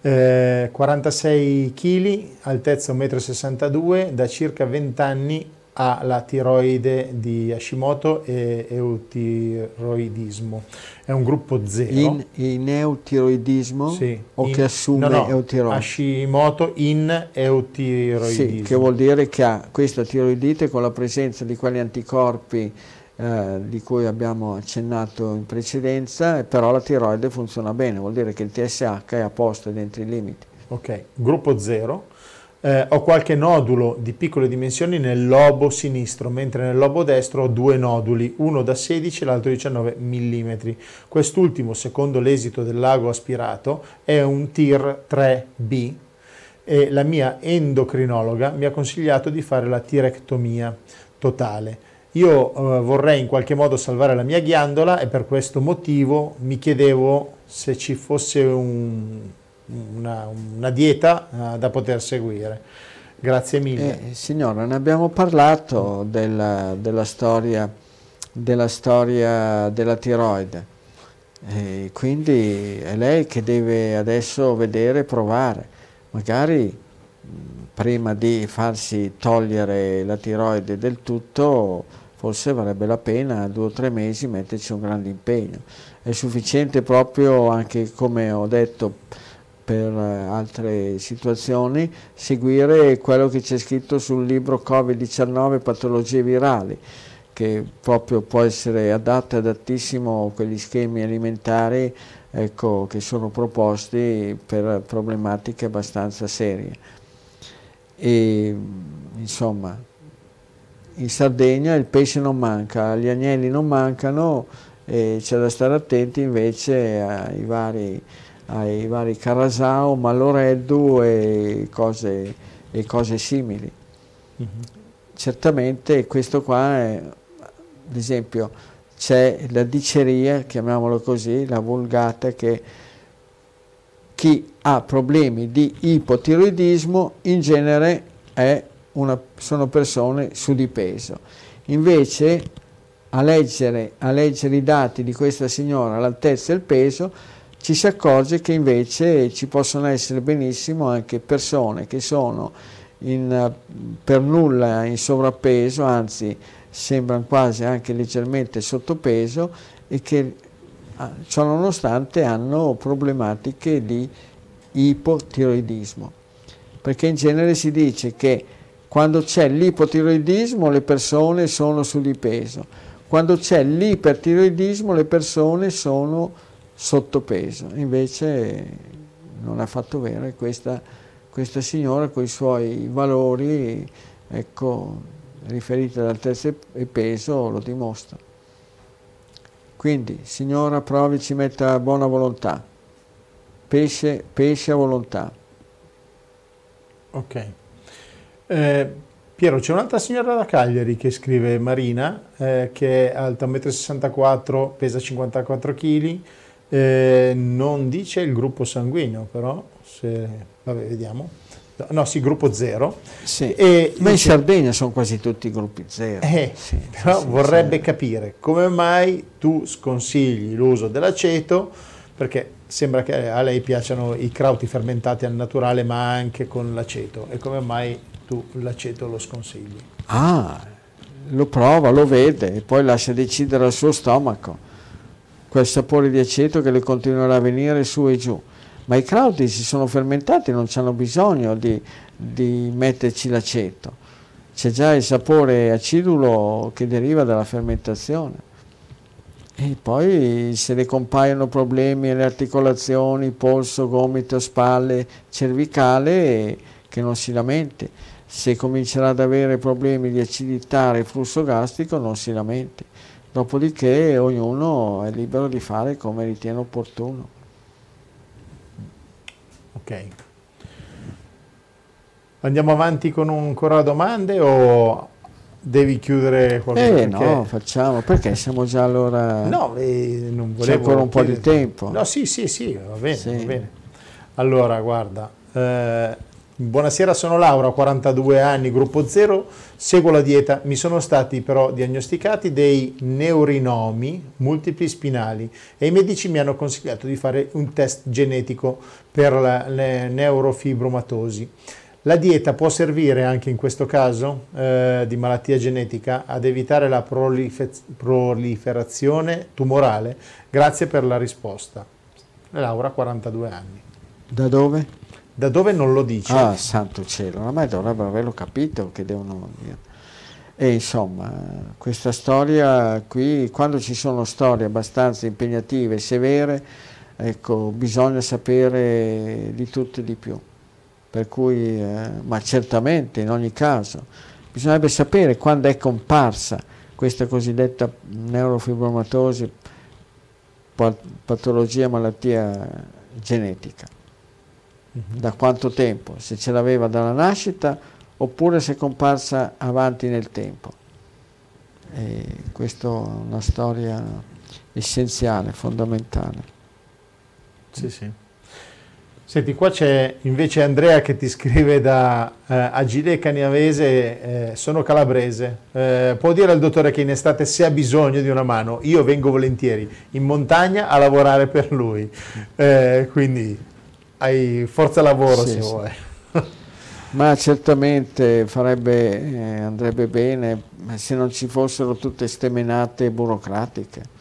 Eh, 46 kg, altezza 1,62 m, da circa 20 anni ha la tiroide di Hashimoto e eutiroidismo. È un gruppo 0.
In, in eutiroidismo?
Sì.
O
in,
che assume
no, no,
eutiroide?
Hashimoto in eutiroidismo.
Sì, che vuol dire che ha questa tiroidite con la presenza di quegli anticorpi eh, di cui abbiamo accennato in precedenza, però la tiroide funziona bene, vuol dire che il TSH è a posto dentro i limiti.
Ok, gruppo 0 eh, ho qualche nodulo di piccole dimensioni nel lobo sinistro, mentre nel lobo destro ho due noduli, uno da 16 e l'altro 19 mm. Quest'ultimo, secondo l'esito del lago aspirato, è un TIR 3B e la mia endocrinologa mi ha consigliato di fare la tirectomia totale. Io eh, vorrei in qualche modo salvare la mia ghiandola e per questo motivo mi chiedevo se ci fosse un, una, una dieta uh, da poter seguire. Grazie mille.
Eh, signora, ne abbiamo parlato della, della, storia, della storia della tiroide, e quindi è lei che deve adesso vedere e provare. Magari prima di farsi togliere la tiroide del tutto, forse varrebbe la pena due o tre mesi metterci un grande impegno. È sufficiente proprio anche come ho detto per eh, altre situazioni, seguire quello che c'è scritto sul libro Covid-19 patologie virali, che proprio può essere adatto adattissimo a quegli schemi alimentari ecco, che sono proposti per problematiche abbastanza serie. E, insomma, in Sardegna il pesce non manca, gli agnelli non mancano e c'è da stare attenti invece ai vari ai vari Carasao, Maloreddu e cose, e cose simili. Mm-hmm. Certamente questo qua è, ad esempio, c'è la diceria, chiamiamolo così, la vulgata, che chi ha problemi di ipotiroidismo in genere una, sono persone su di peso. Invece a leggere, a leggere i dati di questa signora, l'altezza e il peso, ci si accorge che invece ci possono essere benissimo anche persone che sono in, per nulla in sovrappeso, anzi sembrano quasi anche leggermente sottopeso e che ciò nonostante hanno problematiche di ipotiroidismo. Perché in genere si dice che quando c'è l'ipotiroidismo le persone sono su di peso, quando c'è l'ipertiroidismo le persone sono sottopeso, invece non ha fatto vero e questa, questa signora con i suoi valori ecco, riferiti all'altezza e peso lo dimostra. Quindi, signora, provi, ci metta buona volontà, pesce, pesce a volontà.
Ok. Eh, Piero, c'è un'altra signora da Cagliari che scrive Marina, eh, che è alta 1,64 m, pesa 54 kg, eh, non dice il gruppo sanguigno, però, se, vabbè, vediamo. No, sì, gruppo 0.
Sì. E Ma in Sardegna sono quasi tutti gruppi 0.
Eh, sì, però sì, vorrebbe capire come mai tu sconsigli l'uso dell'aceto, perché sembra che a lei piacciono i crauti fermentati al naturale, ma anche con l'aceto. E come mai tu l'aceto lo sconsigli?
Ah, lo prova, lo vede e poi lascia decidere al suo stomaco quel sapore di aceto che le continuerà a venire su e giù. Ma i crauti si sono fermentati, non hanno bisogno di, di metterci l'aceto. C'è già il sapore acidulo che deriva dalla fermentazione. E poi se le compaiono problemi alle articolazioni, polso, gomito, spalle, cervicale, che non si lamenti. Se comincerà ad avere problemi di acidità, reflusso gastrico, non si lamenti. Dopodiché ognuno è libero di fare come ritiene opportuno.
Ok. Andiamo avanti con ancora domande o devi chiudere
qualcosa? Eh perché... no, facciamo, perché siamo già allora...
No, eh, non volevo...
C'è ancora un po' di tempo.
No, sì, sì, sì, va bene, sì. va bene. Allora, guarda, eh, buonasera, sono Laura, 42 anni, gruppo 0, seguo la dieta, mi sono stati però diagnosticati dei neurinomi multipli spinali e i medici mi hanno consigliato di fare un test genetico per la, le neurofibromatosi. La dieta può servire anche in questo caso eh, di malattia genetica ad evitare la proliferazione tumorale? Grazie per la risposta. Laura, 42 anni.
Da dove?
Da dove non lo dice?
Ah, santo cielo, ormai dovrebbero averlo capito che devono dire. E insomma, questa storia qui, quando ci sono storie abbastanza impegnative e severe, ecco, bisogna sapere di tutto e di più per cui, eh, ma certamente in ogni caso bisognerebbe sapere quando è comparsa questa cosiddetta neurofibromatosi, patologia, malattia genetica. Mm-hmm. Da quanto tempo? Se ce l'aveva dalla nascita oppure se è comparsa avanti nel tempo. E questa è una storia essenziale, fondamentale.
Sì, sì. Senti, qua c'è invece Andrea che ti scrive da eh, Agile Caniavese, eh, sono calabrese. Eh, può dire al dottore che in estate se ha bisogno di una mano, io vengo volentieri in montagna a lavorare per lui. Eh, quindi hai forza lavoro sì, se sì. vuoi. [LAUGHS]
Ma certamente farebbe, eh, andrebbe bene se non ci fossero tutte ste menate burocratiche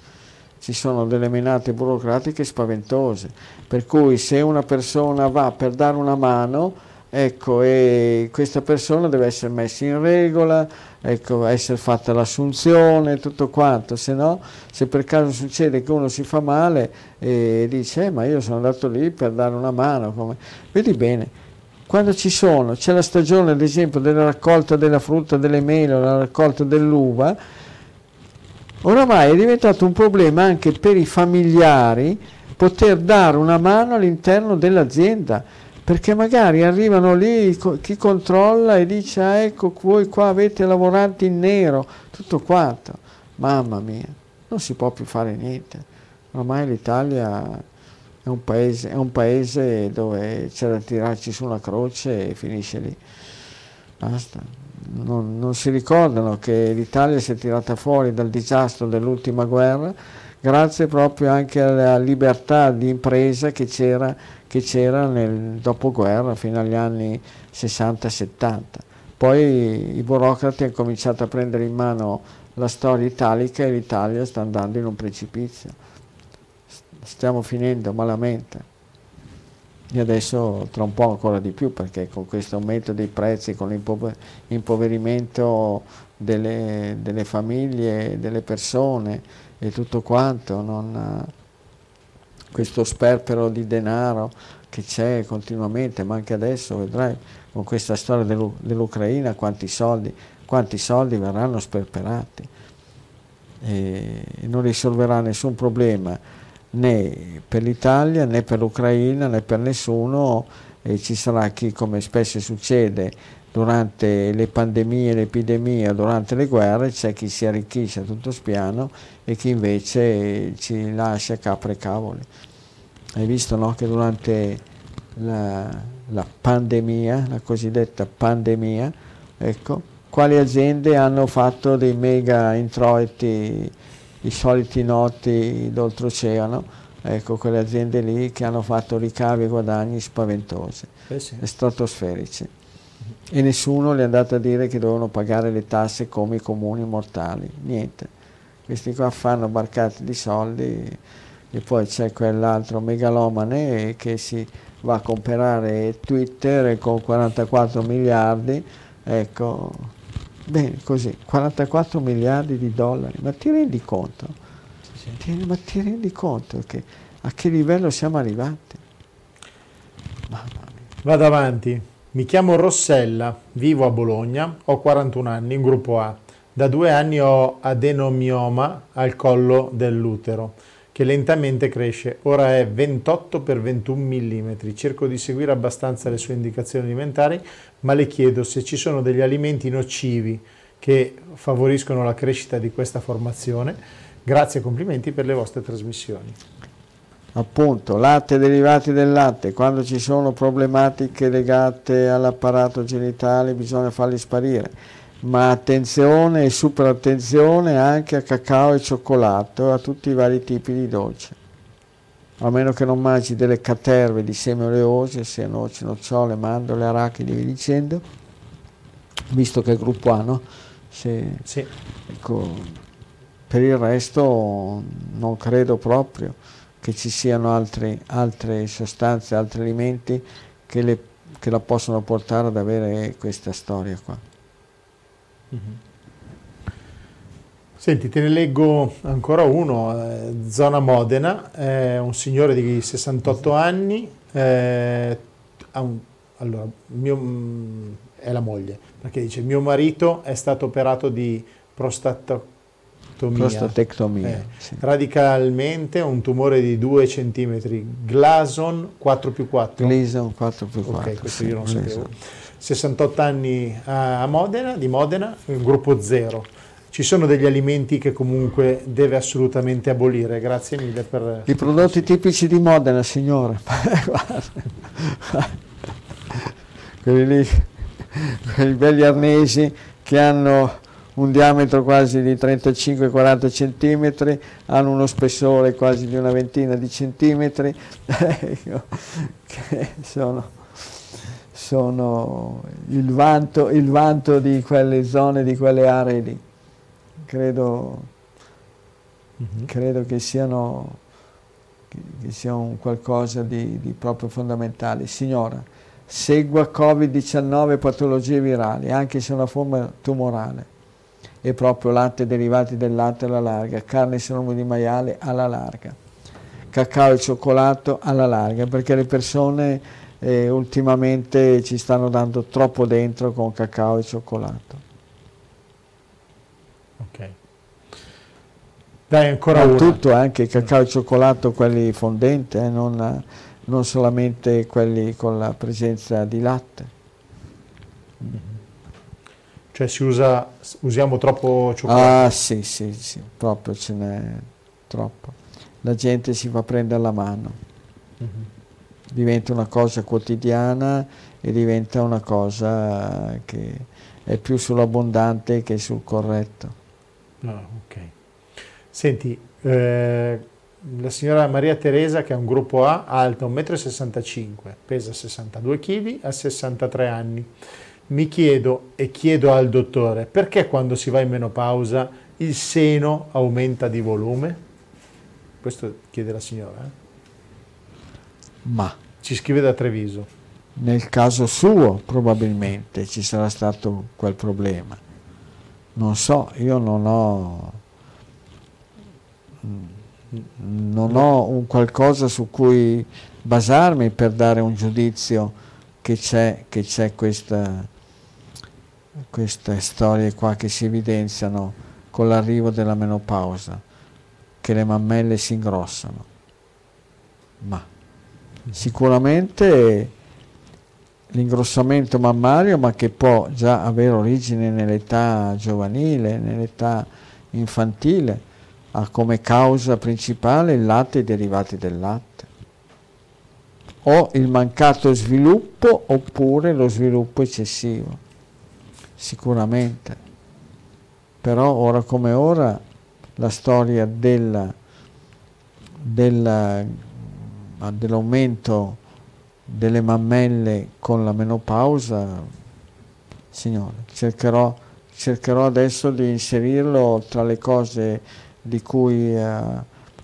ci sono delle menate burocratiche spaventose, per cui se una persona va per dare una mano, ecco, e questa persona deve essere messa in regola, ecco, essere fatta l'assunzione, tutto quanto, se no, se per caso succede che uno si fa male e dice, eh, ma io sono andato lì per dare una mano, come... vedi bene, quando ci sono, c'è la stagione ad esempio della raccolta della frutta, delle mele la raccolta dell'uva, Oramai è diventato un problema anche per i familiari poter dare una mano all'interno dell'azienda, perché magari arrivano lì chi controlla e dice ah, ecco voi qua avete lavoranti in nero, tutto quanto. Mamma mia, non si può più fare niente. Ormai l'Italia è un paese, è un paese dove c'è da tirarci su una croce e finisce lì. Basta non, non si ricordano che l'Italia si è tirata fuori dal disastro dell'ultima guerra grazie proprio anche alla libertà di impresa che c'era, che c'era nel dopoguerra fino agli anni 60-70. Poi i burocrati hanno cominciato a prendere in mano la storia italica e l'Italia sta andando in un precipizio. Stiamo finendo malamente e adesso tra un po' ancora di più perché con questo aumento dei prezzi, con l'impoverimento delle, delle, famiglie, delle persone e tutto quanto, non, questo sperpero di denaro che c'è continuamente, ma anche adesso vedrai con questa storia dell'Ucraina quanti soldi, quanti soldi verranno sperperati. E non risolverà nessun problema né per l'Italia né per l'Ucraina né per nessuno e ci sarà chi come spesso succede durante le pandemie, le epidemie, durante le guerre c'è chi si arricchisce a tutto spiano e chi invece ci lascia capre e cavoli. Hai visto no, che durante la, la, pandemia, la cosiddetta pandemia, ecco, quali aziende hanno fatto dei mega introiti, i soliti noti d'oltreoceano, ecco, quelle aziende lì che hanno fatto ricavi e guadagni spaventosi, eh sì. stratosferici e nessuno gli è andato a dire che dovevano pagare le tasse come i comuni mortali, niente. Questi qua fanno barcate di soldi e poi c'è quell'altro megalomane che si va a comprare Twitter con 44 miliardi, ecco, bene così, 44 miliardi di dollari, ma ti rendi conto? Sì. Ti, ma ti rendi conto che a che livello siamo arrivati?
Mamma mia. Vado avanti. Mi chiamo Rossella, vivo a Bologna, ho 41 anni, in gruppo A. Da due anni ho adenomioma al collo dell'utero, che lentamente cresce. Ora è 28 x 21 mm. Cerco di seguire abbastanza le sue indicazioni alimentari, ma le chiedo se ci sono degli alimenti nocivi che favoriscono la crescita di questa formazione. Grazie e complimenti per le vostre trasmissioni
appunto latte derivati del latte, quando ci sono problematiche legate all'apparato genitale bisogna farli sparire, ma attenzione e super attenzione anche a cacao e cioccolato e a tutti i vari tipi di dolce. A meno che non mangi delle caterve di semi oleosi, sia noci, nocciole, mandorle, arachidi e via dicendo, visto che è gruppo A, no? Se, sì. ecco, per il resto non credo proprio che ci siano altri, altre sostanze, altri alimenti che, le, che, la possono portare ad avere questa storia qua.
Mm-hmm. Senti, te ne leggo ancora uno, eh, zona Modena, eh, un signore di 68 mm-hmm. anni, eh, un, allora, mio, mm, è la moglie, perché dice mio marito è stato operato di prostata
prostatectomia.
Eh, sì. Radicalmente un tumore di 2 cm, Glason 4 più 4.
Gleason 4 più 4.
Ok, questo sì, io non sapevo. 68 anni a Modena, di Modena, gruppo 0. Ci sono degli alimenti che comunque deve assolutamente abolire, grazie mille per...
I prodotti tipici di Modena, signore. [LAUGHS] quelli lì, quei belli arnesi che hanno un diametro quasi di 35-40 cm, hanno uno spessore quasi di una ventina di centimetri, [LAUGHS] che sono, sono il, vanto, il, vanto, di quelle zone, di quelle aree lì. Credo, mm-hmm. credo che siano che sia un qualcosa di, di, proprio fondamentale. Signora, segua Covid-19 patologie virali, anche se è una forma tumorale e proprio latte derivati del latte alla larga, carne e salumi di maiale alla larga, cacao e cioccolato alla larga, perché le persone eh, ultimamente ci stanno dando troppo dentro con cacao e cioccolato.
Ok. Dai ancora
Ma tutto, anche cacao e cioccolato, quelli fondenti, eh, non, non solamente quelli con la presenza di latte.
Mm-hmm. Cioè si usa, usiamo troppo cioccolato?
Ah sì, sì, sì, proprio ce n'è troppo. La gente si fa prendere la mano. Mm-hmm. Diventa una cosa quotidiana e diventa una cosa che è più sull'abbondante che sul corretto.
Ah, ok. Senti, eh, la signora Maria Teresa che è un gruppo A, alta 1,65 m, pesa 62 kg, ha 63 anni mi chiedo e chiedo al dottore perché quando si va in menopausa il seno aumenta di volume? Questo chiede la signora. Eh?
Ma
ci scrive da Treviso.
Nel caso suo probabilmente ci sarà stato quel problema. Non so, io non ho... non ho un qualcosa su cui basarmi per dare un giudizio che c'è, che c'è questa, queste storie qua che si evidenziano con l'arrivo della menopausa, che le mammelle si ingrossano. Ma sicuramente l'ingrossamento mammario, ma che può già avere origine nell'età giovanile, nell'età infantile, ha come causa principale il latte e i derivati del latte, o il mancato sviluppo oppure lo sviluppo eccessivo, sicuramente. Però ora come ora la storia della, della, dell'aumento delle mammelle con la menopausa, signore, cercherò, cercherò adesso di inserirlo tra le cose di cui eh,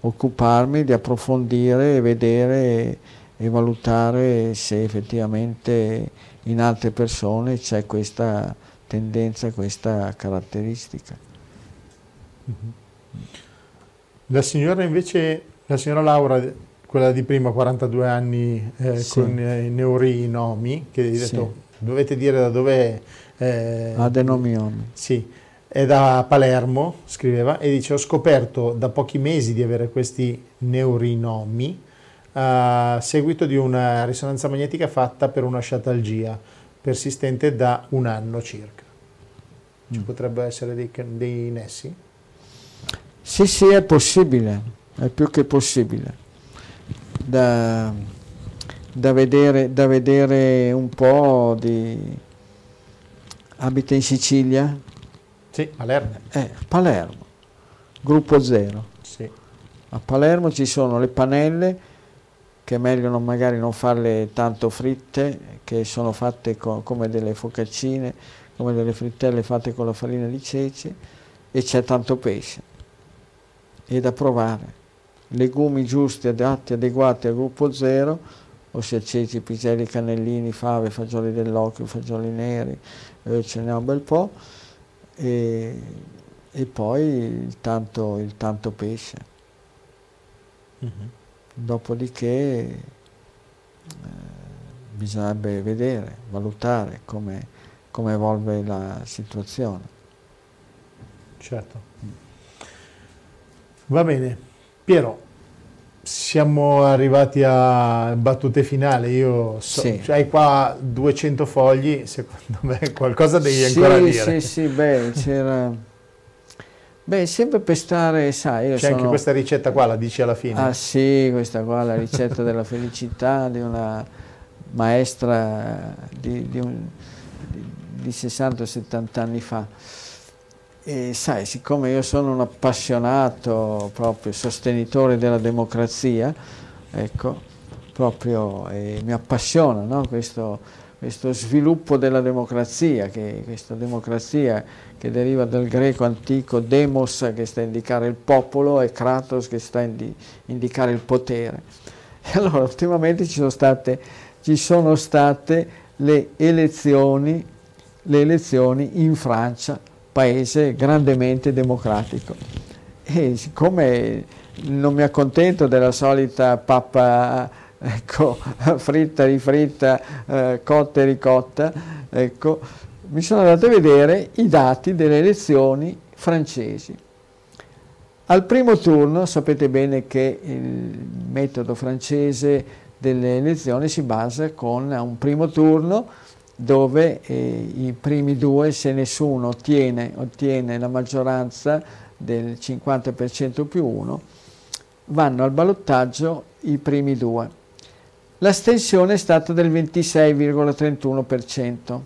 occuparmi, di approfondire e vedere e, e valutare se effettivamente in altre persone c'è questa tendenza, questa caratteristica.
La signora invece, la signora Laura, quella di prima, 42 anni, eh, sì. con i neurinomi, che hai detto, sì. dovete dire da dove...
Eh, Adenomiomi.
Sì è da Palermo, scriveva, e dice ho scoperto da pochi mesi di avere questi neurinomi a seguito di una risonanza magnetica fatta per una sciatalgia persistente da un anno circa. Ci mm. potrebbe essere dei, dei nessi?
Sì, sì, è possibile, è più che possibile. Da, da, vedere, da vedere un po' di... abita in Sicilia?
Sì, Palermo.
Eh, Palermo, gruppo zero.
Sì.
A Palermo ci sono le panelle che è meglio non, magari non farle tanto fritte, che sono fatte co- come delle focaccine, come delle frittelle fatte con la farina di ceci e c'è tanto pesce. E da provare. Legumi giusti, adatti, adeguati al gruppo zero, ossia ceci, piselli, cannellini, fave, fagioli dell'occhio, fagioli neri, eh, ce n'è un bel po' e, e poi il tanto, il tanto pesce. Mm-hmm. Dopodiché eh, bisognerebbe vedere, valutare come, come evolve la situazione.
Certo. Va bene. Piero, siamo arrivati a battute finali, io so, sì. cioè, hai qua 200 fogli, secondo me [LAUGHS] qualcosa devi sì, ancora dire.
Sì, sì, beh, c'era... Beh, sempre per stare, sai,
C'è
sono...
anche questa ricetta qua, la dici alla fine?
Ah sì, questa qua, la ricetta della felicità di una maestra di, di, un, di, di 60-70 anni fa. E sai, siccome io sono un appassionato, proprio sostenitore della democrazia, ecco, proprio eh, mi appassiona no? questo, questo, sviluppo della democrazia, che, questa democrazia che deriva dal greco antico demos che sta a indicare il popolo e kratos che sta a indi, indicare il potere. E allora ultimamente ci sono state, ci sono state le elezioni, le elezioni in Francia paese grandemente democratico. E siccome non mi accontento della solita pappa ecco, [LAUGHS] fritta, rifritta, eh, cotta e ricotta, ecco, mi sono andato a vedere i dati delle elezioni francesi. Al primo turno sapete bene che il metodo francese delle elezioni si basa con un primo turno dove eh, i primi due, se nessuno ottiene, ottiene la maggioranza del 50% più uno, vanno al ballottaggio i primi due. L'astensione è stata del 26,31%.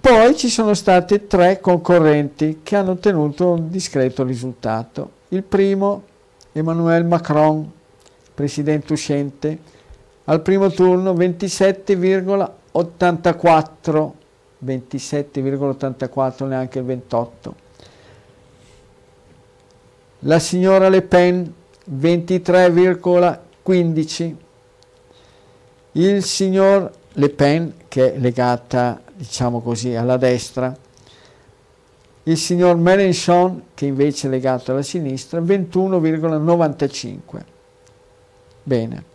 Poi ci sono stati tre concorrenti che hanno ottenuto un discreto risultato. Il primo, Emmanuel Macron, presidente uscente, al primo turno 27,84 27,84 neanche il 28 la signora Le Pen 23,15 il signor Le Pen che è legata diciamo così alla destra il signor Mélenchon, che invece è legato alla sinistra, 21,95. Bene.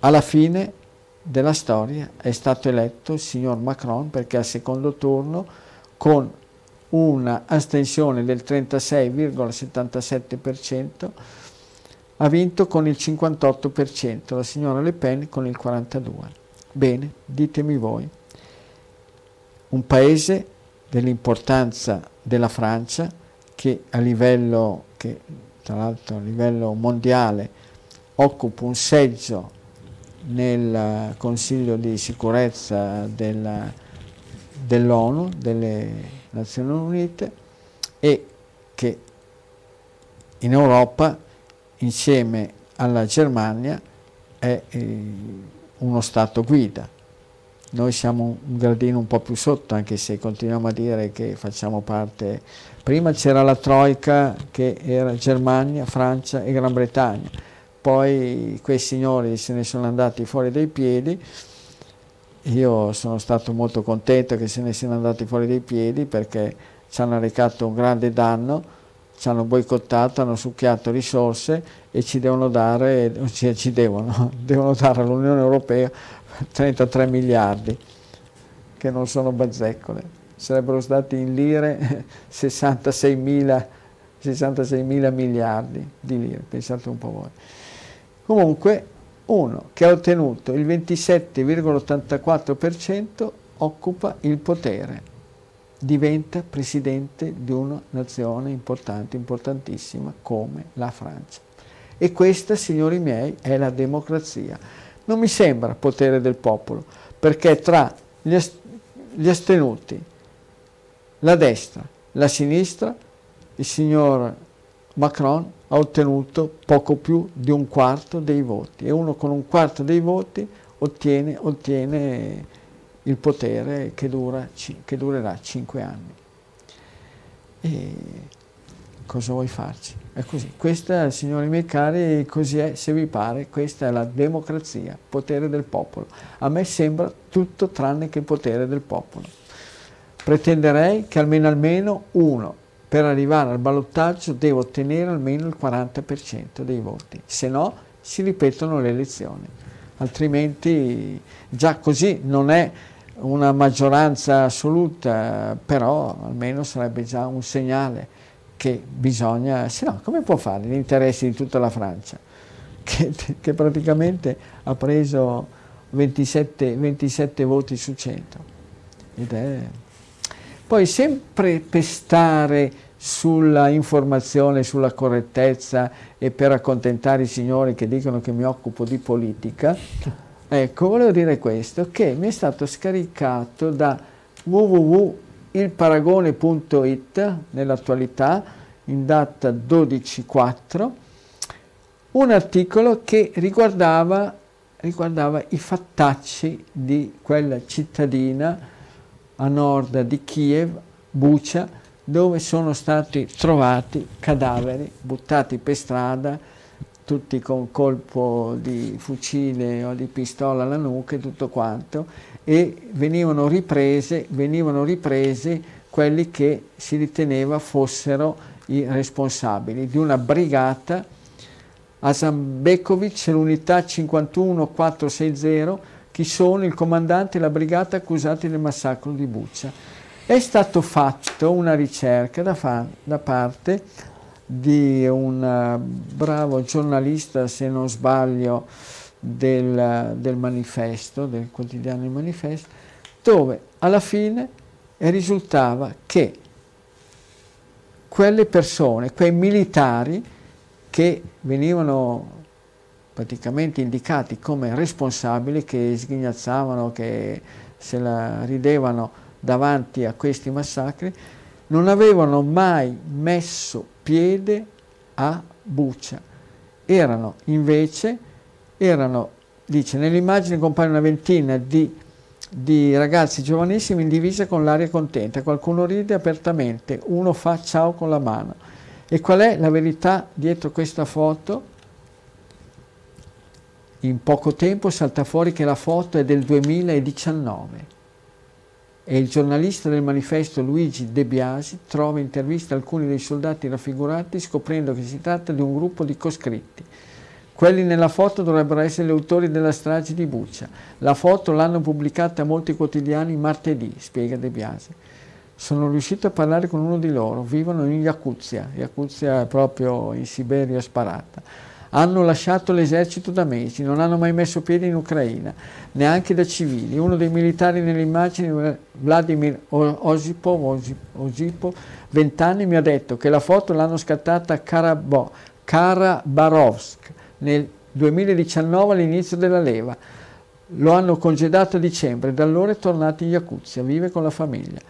Alla fine della storia è stato eletto il signor Macron perché al secondo turno con una astensione del 36,77% ha vinto con il 58%, la signora Le Pen con il 42%. Bene, ditemi voi, un paese dell'importanza della Francia che a livello, che, tra l'altro a livello mondiale occupa un seggio nel Consiglio di sicurezza dell'ONU, delle Nazioni Unite, e che in Europa, insieme alla Germania, è eh, uno Stato guida. Noi siamo un gradino un po' più sotto, anche se continuiamo a dire che facciamo parte... Prima c'era la Troica che era Germania, Francia e Gran Bretagna poi quei signori se ne sono andati fuori dai piedi, io sono stato molto contento che se ne siano andati fuori dai piedi perché ci hanno recato un grande danno, ci hanno boicottato, hanno succhiato risorse e ci devono dare, cioè ci devono, [LAUGHS] devono dare all'Unione Europea 33 miliardi, che non sono bazzecole, sarebbero stati in lire [LAUGHS] 66 mila, 66 mila miliardi di lire, pensate un po' voi. Comunque uno che ha ottenuto il 27,84% occupa il potere, diventa presidente di una nazione importante, importantissima come la Francia. E questa, signori miei, è la democrazia. Non mi sembra potere del popolo, perché tra gli, ast- gli astenuti, la destra, la sinistra, il signor Macron ha ottenuto poco più di un quarto dei voti e uno con un quarto dei voti ottiene, ottiene il potere che, dura, che durerà cinque anni. E cosa vuoi farci? È così. Questa, signori miei cari, così è, se vi pare, questa è la democrazia, potere del popolo. A me sembra tutto tranne che potere del popolo. Pretenderei che almeno almeno uno per arrivare al ballottaggio devo ottenere almeno il 40% dei voti, se no si ripetono le elezioni, altrimenti già così non è una maggioranza assoluta, però almeno sarebbe già un segnale che bisogna, se no come può fare gli interessi di tutta la Francia, [LAUGHS] che, che praticamente ha preso 27, 27 voti su 100. Ed è poi sempre pestare sulla informazione, sulla correttezza e per accontentare i signori che dicono che mi occupo di politica, [LAUGHS] ecco, volevo dire questo, che mi è stato scaricato da www.ilparagone.it nell'attualità, in data 12.4, un articolo che riguardava, riguardava i fattacci di quella cittadina a nord di Kiev, Bucha, dove sono stati trovati cadaveri buttati per strada, tutti con colpo di fucile o di pistola alla nuca e tutto quanto, e venivano riprese, venivano ripresi quelli che si riteneva fossero i responsabili di una brigata a Zambekovic, l'unità 51460, chi sono il comandante e la brigata accusati del massacro di Buccia. È stato fatto una ricerca da, fa, da parte di un uh, bravo giornalista, se non sbaglio, del, del manifesto, del quotidiano Il Manifesto, dove alla fine risultava che quelle persone, quei militari che venivano praticamente indicati come responsabili che sghignazzavano, che se la ridevano davanti a questi massacri, non avevano mai messo piede a Buccia. Erano invece, erano, dice, nell'immagine compare una ventina di, di ragazzi giovanissimi in divisa con l'aria contenta, qualcuno ride apertamente, uno fa ciao con la mano. E qual è la verità dietro questa foto? In poco tempo salta fuori che la foto è del 2019. e il giornalista del manifesto Luigi De Biasi trova interviste a alcuni dei soldati raffigurati scoprendo che si tratta di un gruppo di coscritti. Quelli nella foto dovrebbero essere gli autori della strage di Buccia. La foto l'hanno pubblicata molti quotidiani martedì, spiega De Biasi. Sono riuscito a parlare con uno di loro, vivono in Yakuzia, Yakuzia è proprio in Siberia sparata hanno lasciato l'esercito da mesi, non hanno mai messo piede in Ucraina, neanche da civili. Uno dei militari nelle immagini, Vladimir Osipov, Osipov 20 anni, mi ha detto che la foto l'hanno scattata a Karabo, Karabarovsk nel 2019 all'inizio della leva. Lo hanno congedato a dicembre, da allora è tornato in Yakuzia, vive con la famiglia.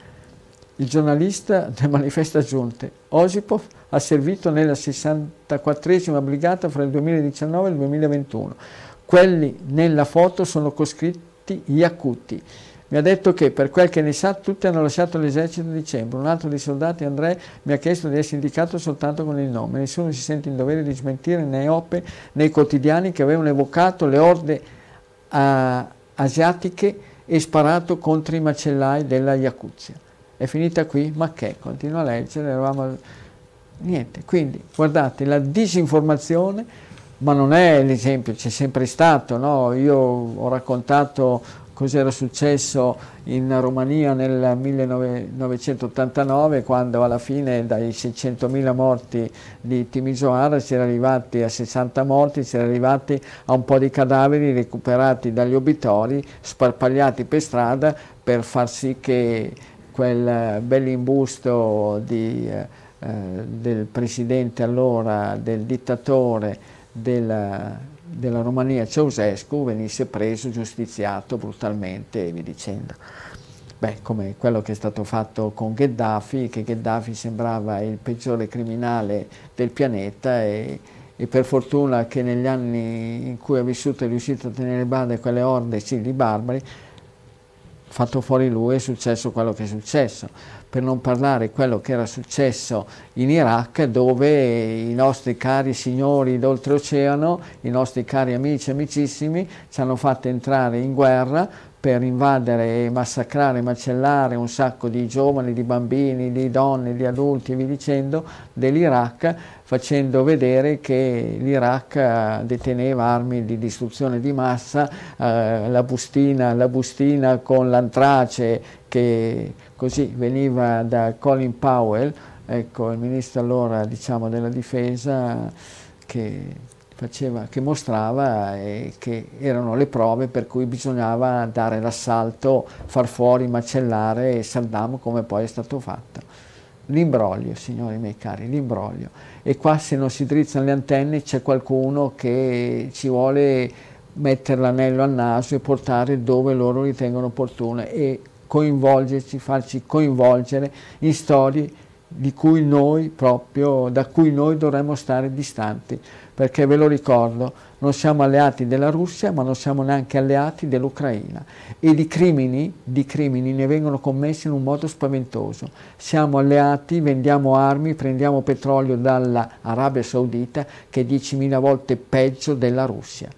Il giornalista [LAUGHS] del manifesto aggiunte, Osipov ha servito nella 64esima brigata fra il 2019 e il 2021. Quelli nella foto sono coscritti Yakuti. Mi ha detto che per quel che ne sa tutti hanno lasciato l'esercito a dicembre. Un altro dei soldati, André, mi ha chiesto di essere indicato soltanto con il nome. Nessuno si sente in dovere di smentire né Ope né i quotidiani che avevano evocato le orde uh, asiatiche e sparato contro i macellai della Yakuzia. È finita qui, ma che? Continua a leggere, eravamo niente. Quindi guardate, la disinformazione, ma non è l'esempio, c'è sempre stato, no? io ho raccontato cosa era successo in Romania nel 1989 quando alla fine dai 600.000 morti di Timisoara si era arrivati a 60 morti, si era arrivati a un po' di cadaveri recuperati dagli obitori, sparpagliati per strada per far sì che quel bell'imbusto di eh, eh, del presidente allora, del dittatore della, della Romania Ceausescu venisse preso, giustiziato brutalmente e via dicendo. Beh, come quello che è stato fatto con Gheddafi, che Gheddafi sembrava il peggiore criminale del pianeta e, e per fortuna che negli anni in cui ha vissuto è riuscito a tenere bade quelle orde sì, di barbari, fatto fuori lui è successo quello che è successo. Per non parlare quello che era successo in Iraq dove i nostri cari signori d'oltreoceano, i nostri cari amici amicissimi ci hanno fatto entrare in guerra per invadere, massacrare, macellare un sacco di giovani, di bambini, di donne, di adulti e via dicendo dell'Iraq facendo vedere che l'Iraq deteneva armi di distruzione di massa, eh, la, bustina, la bustina con l'antrace che così veniva da Colin Powell, ecco, il ministro allora diciamo, della difesa, che, faceva, che mostrava e che erano le prove per cui bisognava dare l'assalto, far fuori, macellare Saddam come poi è stato fatto. L'imbroglio, signori miei cari, l'imbroglio. E qua se non si drizzano le antenne c'è qualcuno che ci vuole mettere l'anello al naso e portare dove loro ritengono opportune e coinvolgerci, farci coinvolgere in storie cui noi proprio, da cui noi dovremmo stare distanti, perché ve lo ricordo, non siamo alleati della Russia, ma non siamo neanche alleati dell'Ucraina e di crimini, di crimini ne vengono commessi in un modo spaventoso. Siamo alleati, vendiamo armi, prendiamo petrolio dall'Arabia Saudita che è 10.000 volte peggio della Russia.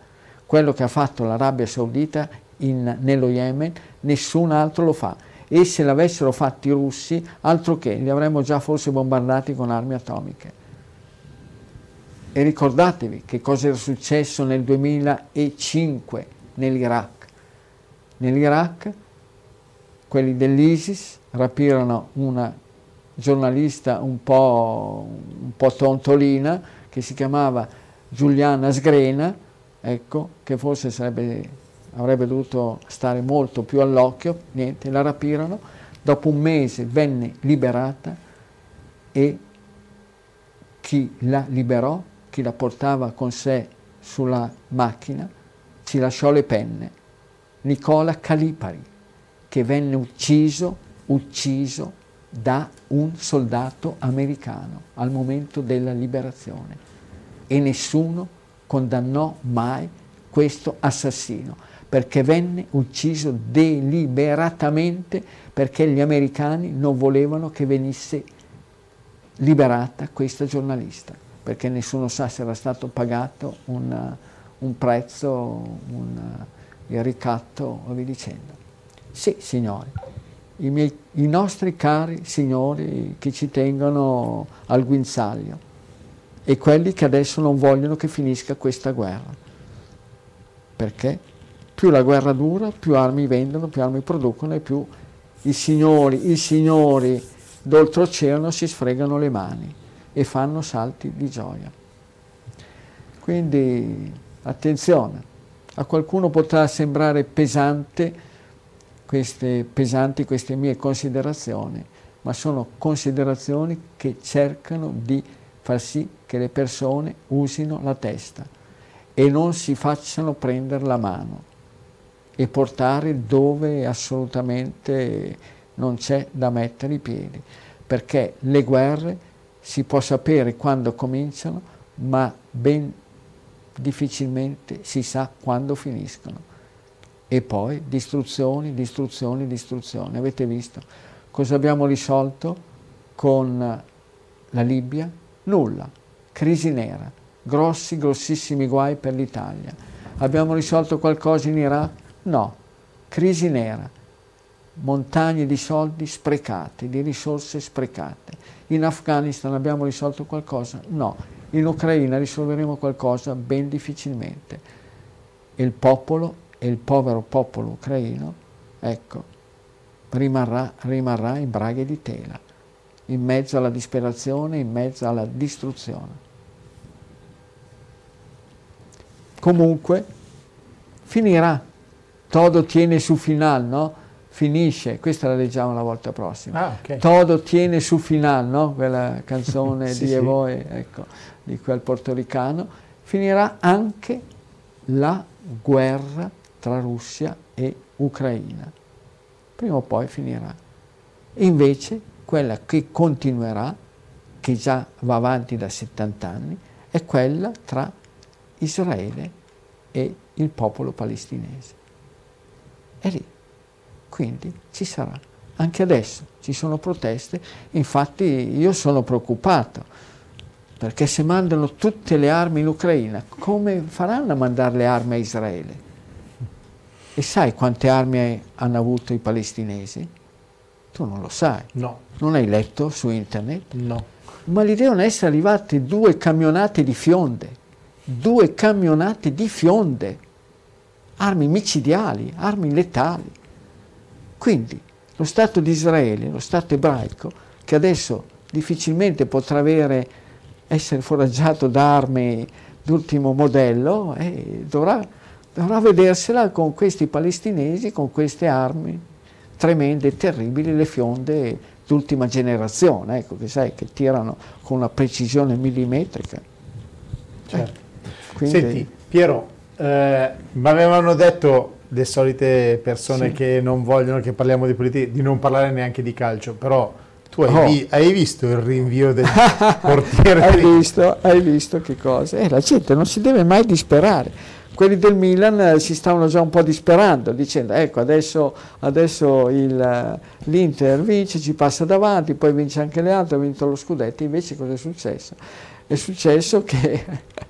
Quello che ha fatto l'Arabia Saudita in, nello Yemen, nessun altro lo fa. E se l'avessero fatto i russi, altro che, li avremmo già forse bombardati con armi atomiche. E ricordatevi che cosa era successo nel 2005 nell'Iraq. Nell'Iraq quelli dell'ISIS rapirono una giornalista un po', un po' tontolina che si chiamava Giuliana Sgrena, ecco, che forse sarebbe avrebbe dovuto stare molto più all'occhio, niente, la rapirono, dopo un mese venne liberata e chi la liberò, chi la portava con sé sulla macchina, ci lasciò le penne, Nicola Calipari, che venne ucciso, ucciso da un soldato americano al momento della liberazione. E nessuno condannò mai questo assassino perché venne ucciso deliberatamente perché gli americani non volevano che venisse liberata questa giornalista, perché nessuno sa se era stato pagato un, un prezzo, un, il ricatto o via dicendo. Sì, signori, i, miei, i nostri cari signori che ci tengono al guinzaglio e quelli che adesso non vogliono che finisca questa guerra. Perché più la guerra dura, più armi vendono, più armi producono e più i signori, i signori d'oltreoceano si sfregano le mani e fanno salti di gioia. Quindi attenzione, a qualcuno potrà sembrare pesante queste, pesanti queste mie considerazioni, ma sono considerazioni che cercano di far sì che le persone usino la testa e non si facciano prendere la mano e portare dove assolutamente non c'è da mettere i piedi, perché le guerre si può sapere quando cominciano, ma ben difficilmente si sa quando finiscono. E poi distruzioni, distruzioni, distruzioni. Avete visto cosa abbiamo risolto con la Libia? Nulla. Crisi nera, grossi, grossissimi guai per l'Italia. Abbiamo risolto qualcosa in Iraq? No. Crisi nera, montagne di soldi sprecati, di risorse sprecate. In Afghanistan abbiamo risolto qualcosa? No. In Ucraina risolveremo qualcosa ben difficilmente. Il popolo e il povero popolo ucraino, ecco, rimarrà, rimarrà in braghe di tela, in mezzo alla disperazione, in mezzo alla distruzione. Comunque, finirà. Todo tiene su final, no? Finisce, questa la leggiamo la volta prossima. Ah, okay. Todo tiene su final, no? quella canzone [LAUGHS] sì, di Evoe, sì. ecco, di quel portoricano, finirà anche la guerra tra Russia e Ucraina. Prima o poi finirà. E invece quella che continuerà, che già va avanti da 70 anni, è quella tra Israele e il popolo palestinese. È lì. Quindi ci sarà. Anche adesso ci sono proteste, infatti io sono preoccupato, perché se mandano tutte le armi in Ucraina, come faranno a mandare le armi a Israele? E sai quante armi hanno avuto i palestinesi? Tu non lo sai.
No.
Non hai letto su internet?
No.
Ma gli devono essere arrivate due camionate di fionde. Due camionate di fionde. Armi micidiali, armi letali. Quindi lo Stato di Israele, lo Stato ebraico, che adesso difficilmente potrà avere, essere foraggiato da armi d'ultimo modello, eh, dovrà, dovrà vedersela con questi palestinesi, con queste armi tremende, terribili, le fionde d'ultima generazione, ecco, che sai, che tirano con una precisione millimetrica.
Certo. Eh, quindi... Senti, Piero, eh, mi avevano detto le solite persone sì. che non vogliono che parliamo di politica, di non parlare neanche di calcio, però tu hai, oh. vi, hai visto il rinvio del [LAUGHS] portiere?
hai, visto, hai visto che cosa? Eh, la gente non si deve mai disperare. Quelli del Milan eh, si stavano già un po' disperando, dicendo ecco adesso, adesso il, eh, l'Inter vince, ci passa davanti, poi vince anche le altre, ha vinto lo scudetto, invece cosa è successo? È successo che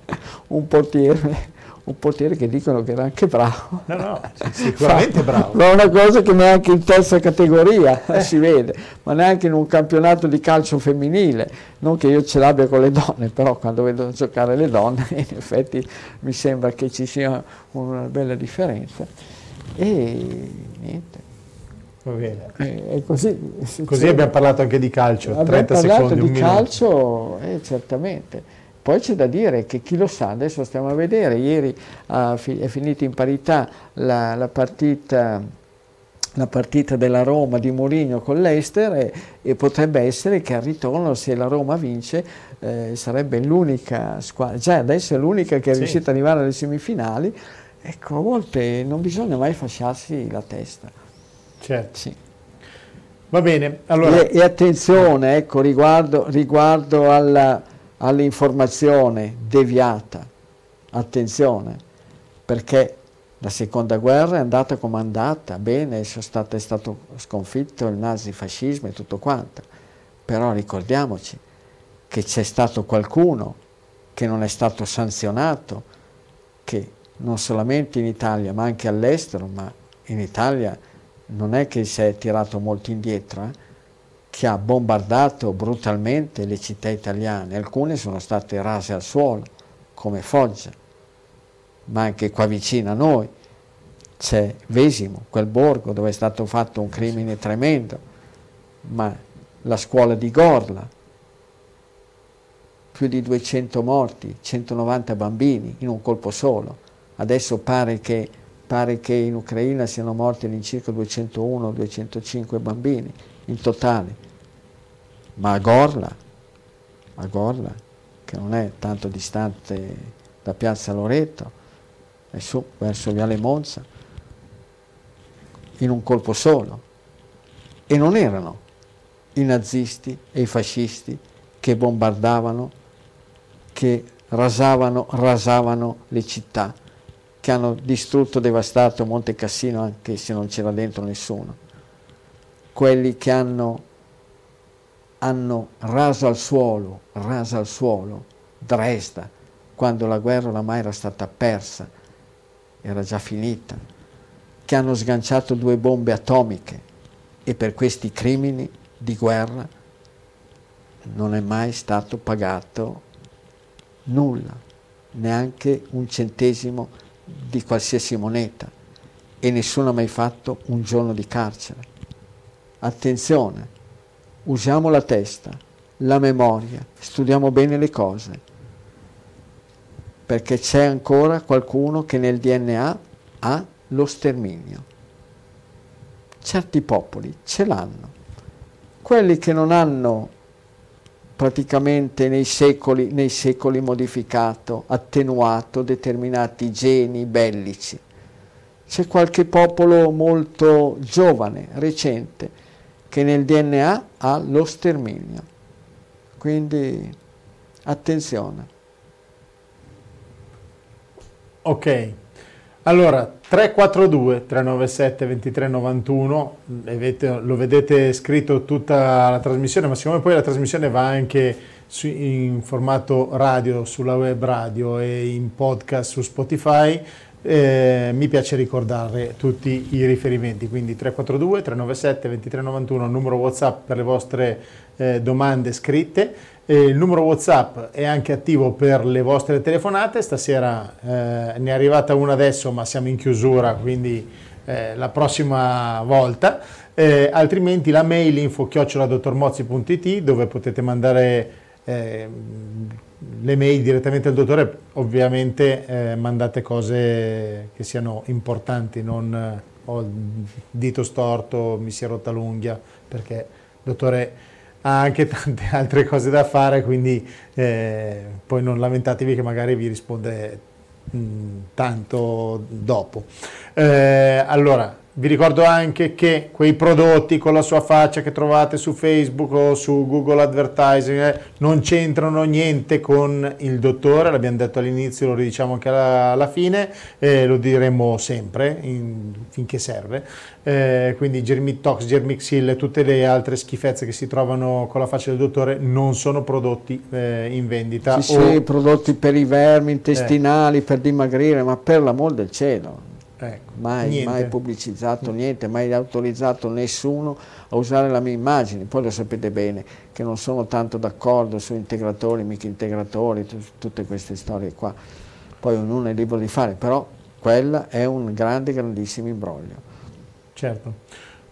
[LAUGHS] un portiere un portiere che dicono che era anche bravo.
No, no, [LAUGHS] sicuramente bravo.
Ma una cosa che neanche in terza categoria eh. si vede, ma neanche in un campionato di calcio femminile. Non che io ce l'abbia con le donne, però quando vedo giocare le donne [LAUGHS] in effetti mi sembra che ci sia una bella differenza. E niente.
Va bene.
E, così,
così abbiamo parlato anche di calcio.
Abbiamo 30 parlato secondi, di calcio, eh, certamente. Poi c'è da dire che chi lo sa, adesso stiamo a vedere, ieri fi- è finita in parità la, la, partita, la, partita, della Roma di Mourinho con l'Ester e, e, potrebbe essere che al ritorno se la Roma vince eh, sarebbe l'unica squadra, già adesso è l'unica che è sì. riuscita ad arrivare alle semifinali, ecco a volte non bisogna mai fasciarsi la testa.
Certo. Sì. Va bene, allora...
E, e attenzione, ecco, riguardo, riguardo alla all'informazione deviata. Attenzione, perché la seconda guerra è andata come è andata, bene, è stato, è stato sconfitto il nazifascismo e tutto quanto, però ricordiamoci che c'è stato qualcuno che non è stato sanzionato, che non solamente in Italia ma anche all'estero, ma in Italia non è che si è tirato molto indietro, eh, che ha bombardato brutalmente le città italiane, alcune sono state rase al suolo, come Foggia, ma anche qua vicino a noi c'è Vesimo, quel borgo dove è stato fatto un crimine tremendo, ma la scuola di Gorla, più di 200 morti, 190 bambini in un colpo solo. Adesso pare che, pare che in Ucraina siano morti all'incirca 201-205 bambini in totale. Ma a Gorla, a Gorla, che non è tanto distante da Piazza Loreto, è su verso Viale Monza, in un colpo solo. E non erano i nazisti e i fascisti che bombardavano, che rasavano, rasavano le città, che hanno distrutto, devastato Monte Cassino anche se non c'era dentro nessuno. Quelli che hanno, hanno raso al suolo, raso al suolo, Dresda, quando la guerra oramai era stata persa, era già finita, che hanno sganciato due bombe atomiche e per questi crimini di guerra non è mai stato pagato nulla, neanche un centesimo di qualsiasi moneta e nessuno ha mai fatto un giorno di carcere. Attenzione, usiamo la testa, la memoria, studiamo bene le cose, perché c'è ancora qualcuno che nel DNA ha lo sterminio. Certi popoli ce l'hanno quelli che non hanno praticamente nei secoli, nei secoli modificato, attenuato determinati geni bellici. C'è qualche popolo molto giovane, recente, che nel DNA ha lo sterminio. Quindi attenzione.
Ok, allora 342 397 2391, lo vedete scritto tutta la trasmissione, ma siccome poi la trasmissione va anche in formato radio sulla web radio e in podcast su Spotify, eh, mi piace ricordare tutti i riferimenti, quindi 342 397 2391, numero WhatsApp per le vostre eh, domande scritte e il numero WhatsApp è anche attivo per le vostre telefonate. Stasera eh, ne è arrivata una adesso, ma siamo in chiusura, quindi eh, la prossima volta. Eh, altrimenti la mail info-dottormozzi.it dove potete mandare eh, le mail direttamente al dottore. Ovviamente eh, mandate cose che siano importanti, non eh, ho il dito storto, mi si è rotta l'unghia, perché dottore ha anche [LAUGHS] tante altre cose da fare, quindi eh, poi non lamentatevi che magari vi risponde mh, tanto dopo. Eh, allora, vi ricordo anche che quei prodotti con la sua faccia che trovate su Facebook o su Google Advertising eh, non c'entrano niente con il dottore, l'abbiamo detto all'inizio, lo ridiciamo anche alla, alla fine, eh, lo diremo sempre in, finché serve. Eh, quindi Germitox, Germixil e tutte le altre schifezze che si trovano con la faccia del dottore non sono prodotti eh, in vendita.
Sì, o... sì, prodotti per i vermi intestinali, eh. per dimagrire, ma per l'amor del cielo Ecco, mai, mai, pubblicizzato niente, mai autorizzato nessuno a usare la mia immagine. Poi lo sapete bene che non sono tanto d'accordo su integratori, mica integratori, tutte queste storie qua. Poi ognuno è libero di fare, però quella è un grande, grandissimo imbroglio.
Certo.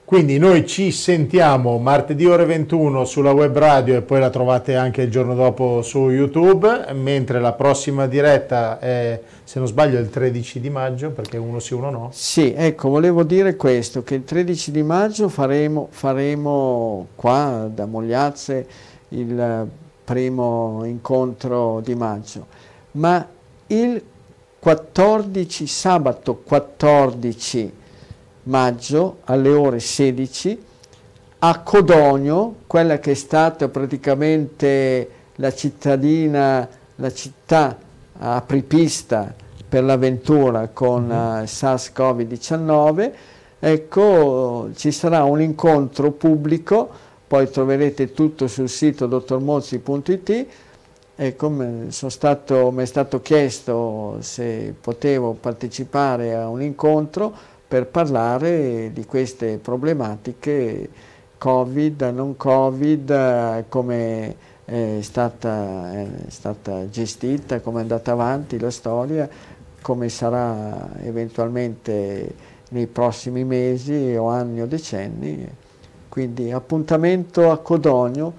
Quindi noi ci sentiamo martedì ore 21 sulla web radio e poi la trovate anche il giorno dopo su YouTube, mentre la prossima diretta è, se non sbaglio, il 13 di maggio, perché uno sì, uno no.
Sì, ecco, volevo dire questo, che il 13 di maggio faremo, faremo qua da Mogliazze il primo incontro di maggio, ma il 14, sabato 14 maggio alle ore 16 a Codogno, quella che è stata praticamente la cittadina, la città apripista per l'avventura con uh, SARS-CoV-19, ecco, ci sarà un incontro pubblico, poi troverete tutto sul sito dottormozzi.it, ecco, mi è stato chiesto se potevo partecipare a un incontro, per parlare di queste problematiche Covid, non Covid, come è stata, è stata gestita, come è andata avanti la storia, come sarà eventualmente nei prossimi mesi o anni o decenni. Quindi appuntamento a Codogno,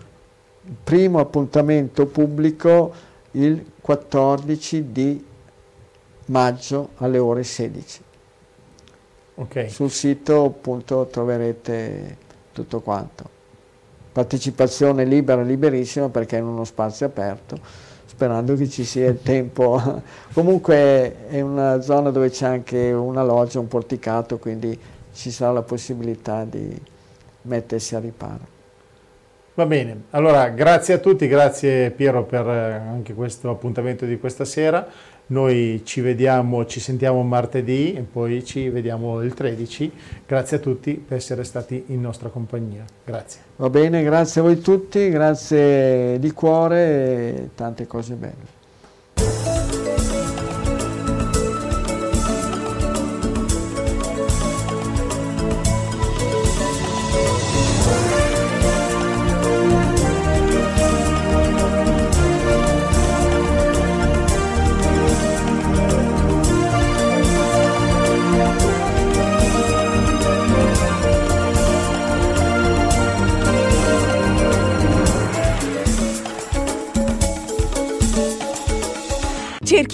primo appuntamento pubblico il 14 di maggio alle ore 16.
Ok.
Sul sito appunto troverete tutto quanto. Partecipazione libera, liberissima perché è in uno spazio aperto, sperando che ci sia il [LAUGHS] tempo. Comunque è una zona dove c'è anche una loggia, un porticato, quindi ci sarà la possibilità di mettersi a riparo.
Va bene, allora grazie a tutti, grazie Piero per eh, anche questo appuntamento di questa sera. Noi ci vediamo, ci sentiamo martedì e poi ci vediamo il 13. Grazie a tutti per essere stati in nostra compagnia. Grazie.
Va bene, grazie a voi tutti, grazie di cuore e tante cose belle.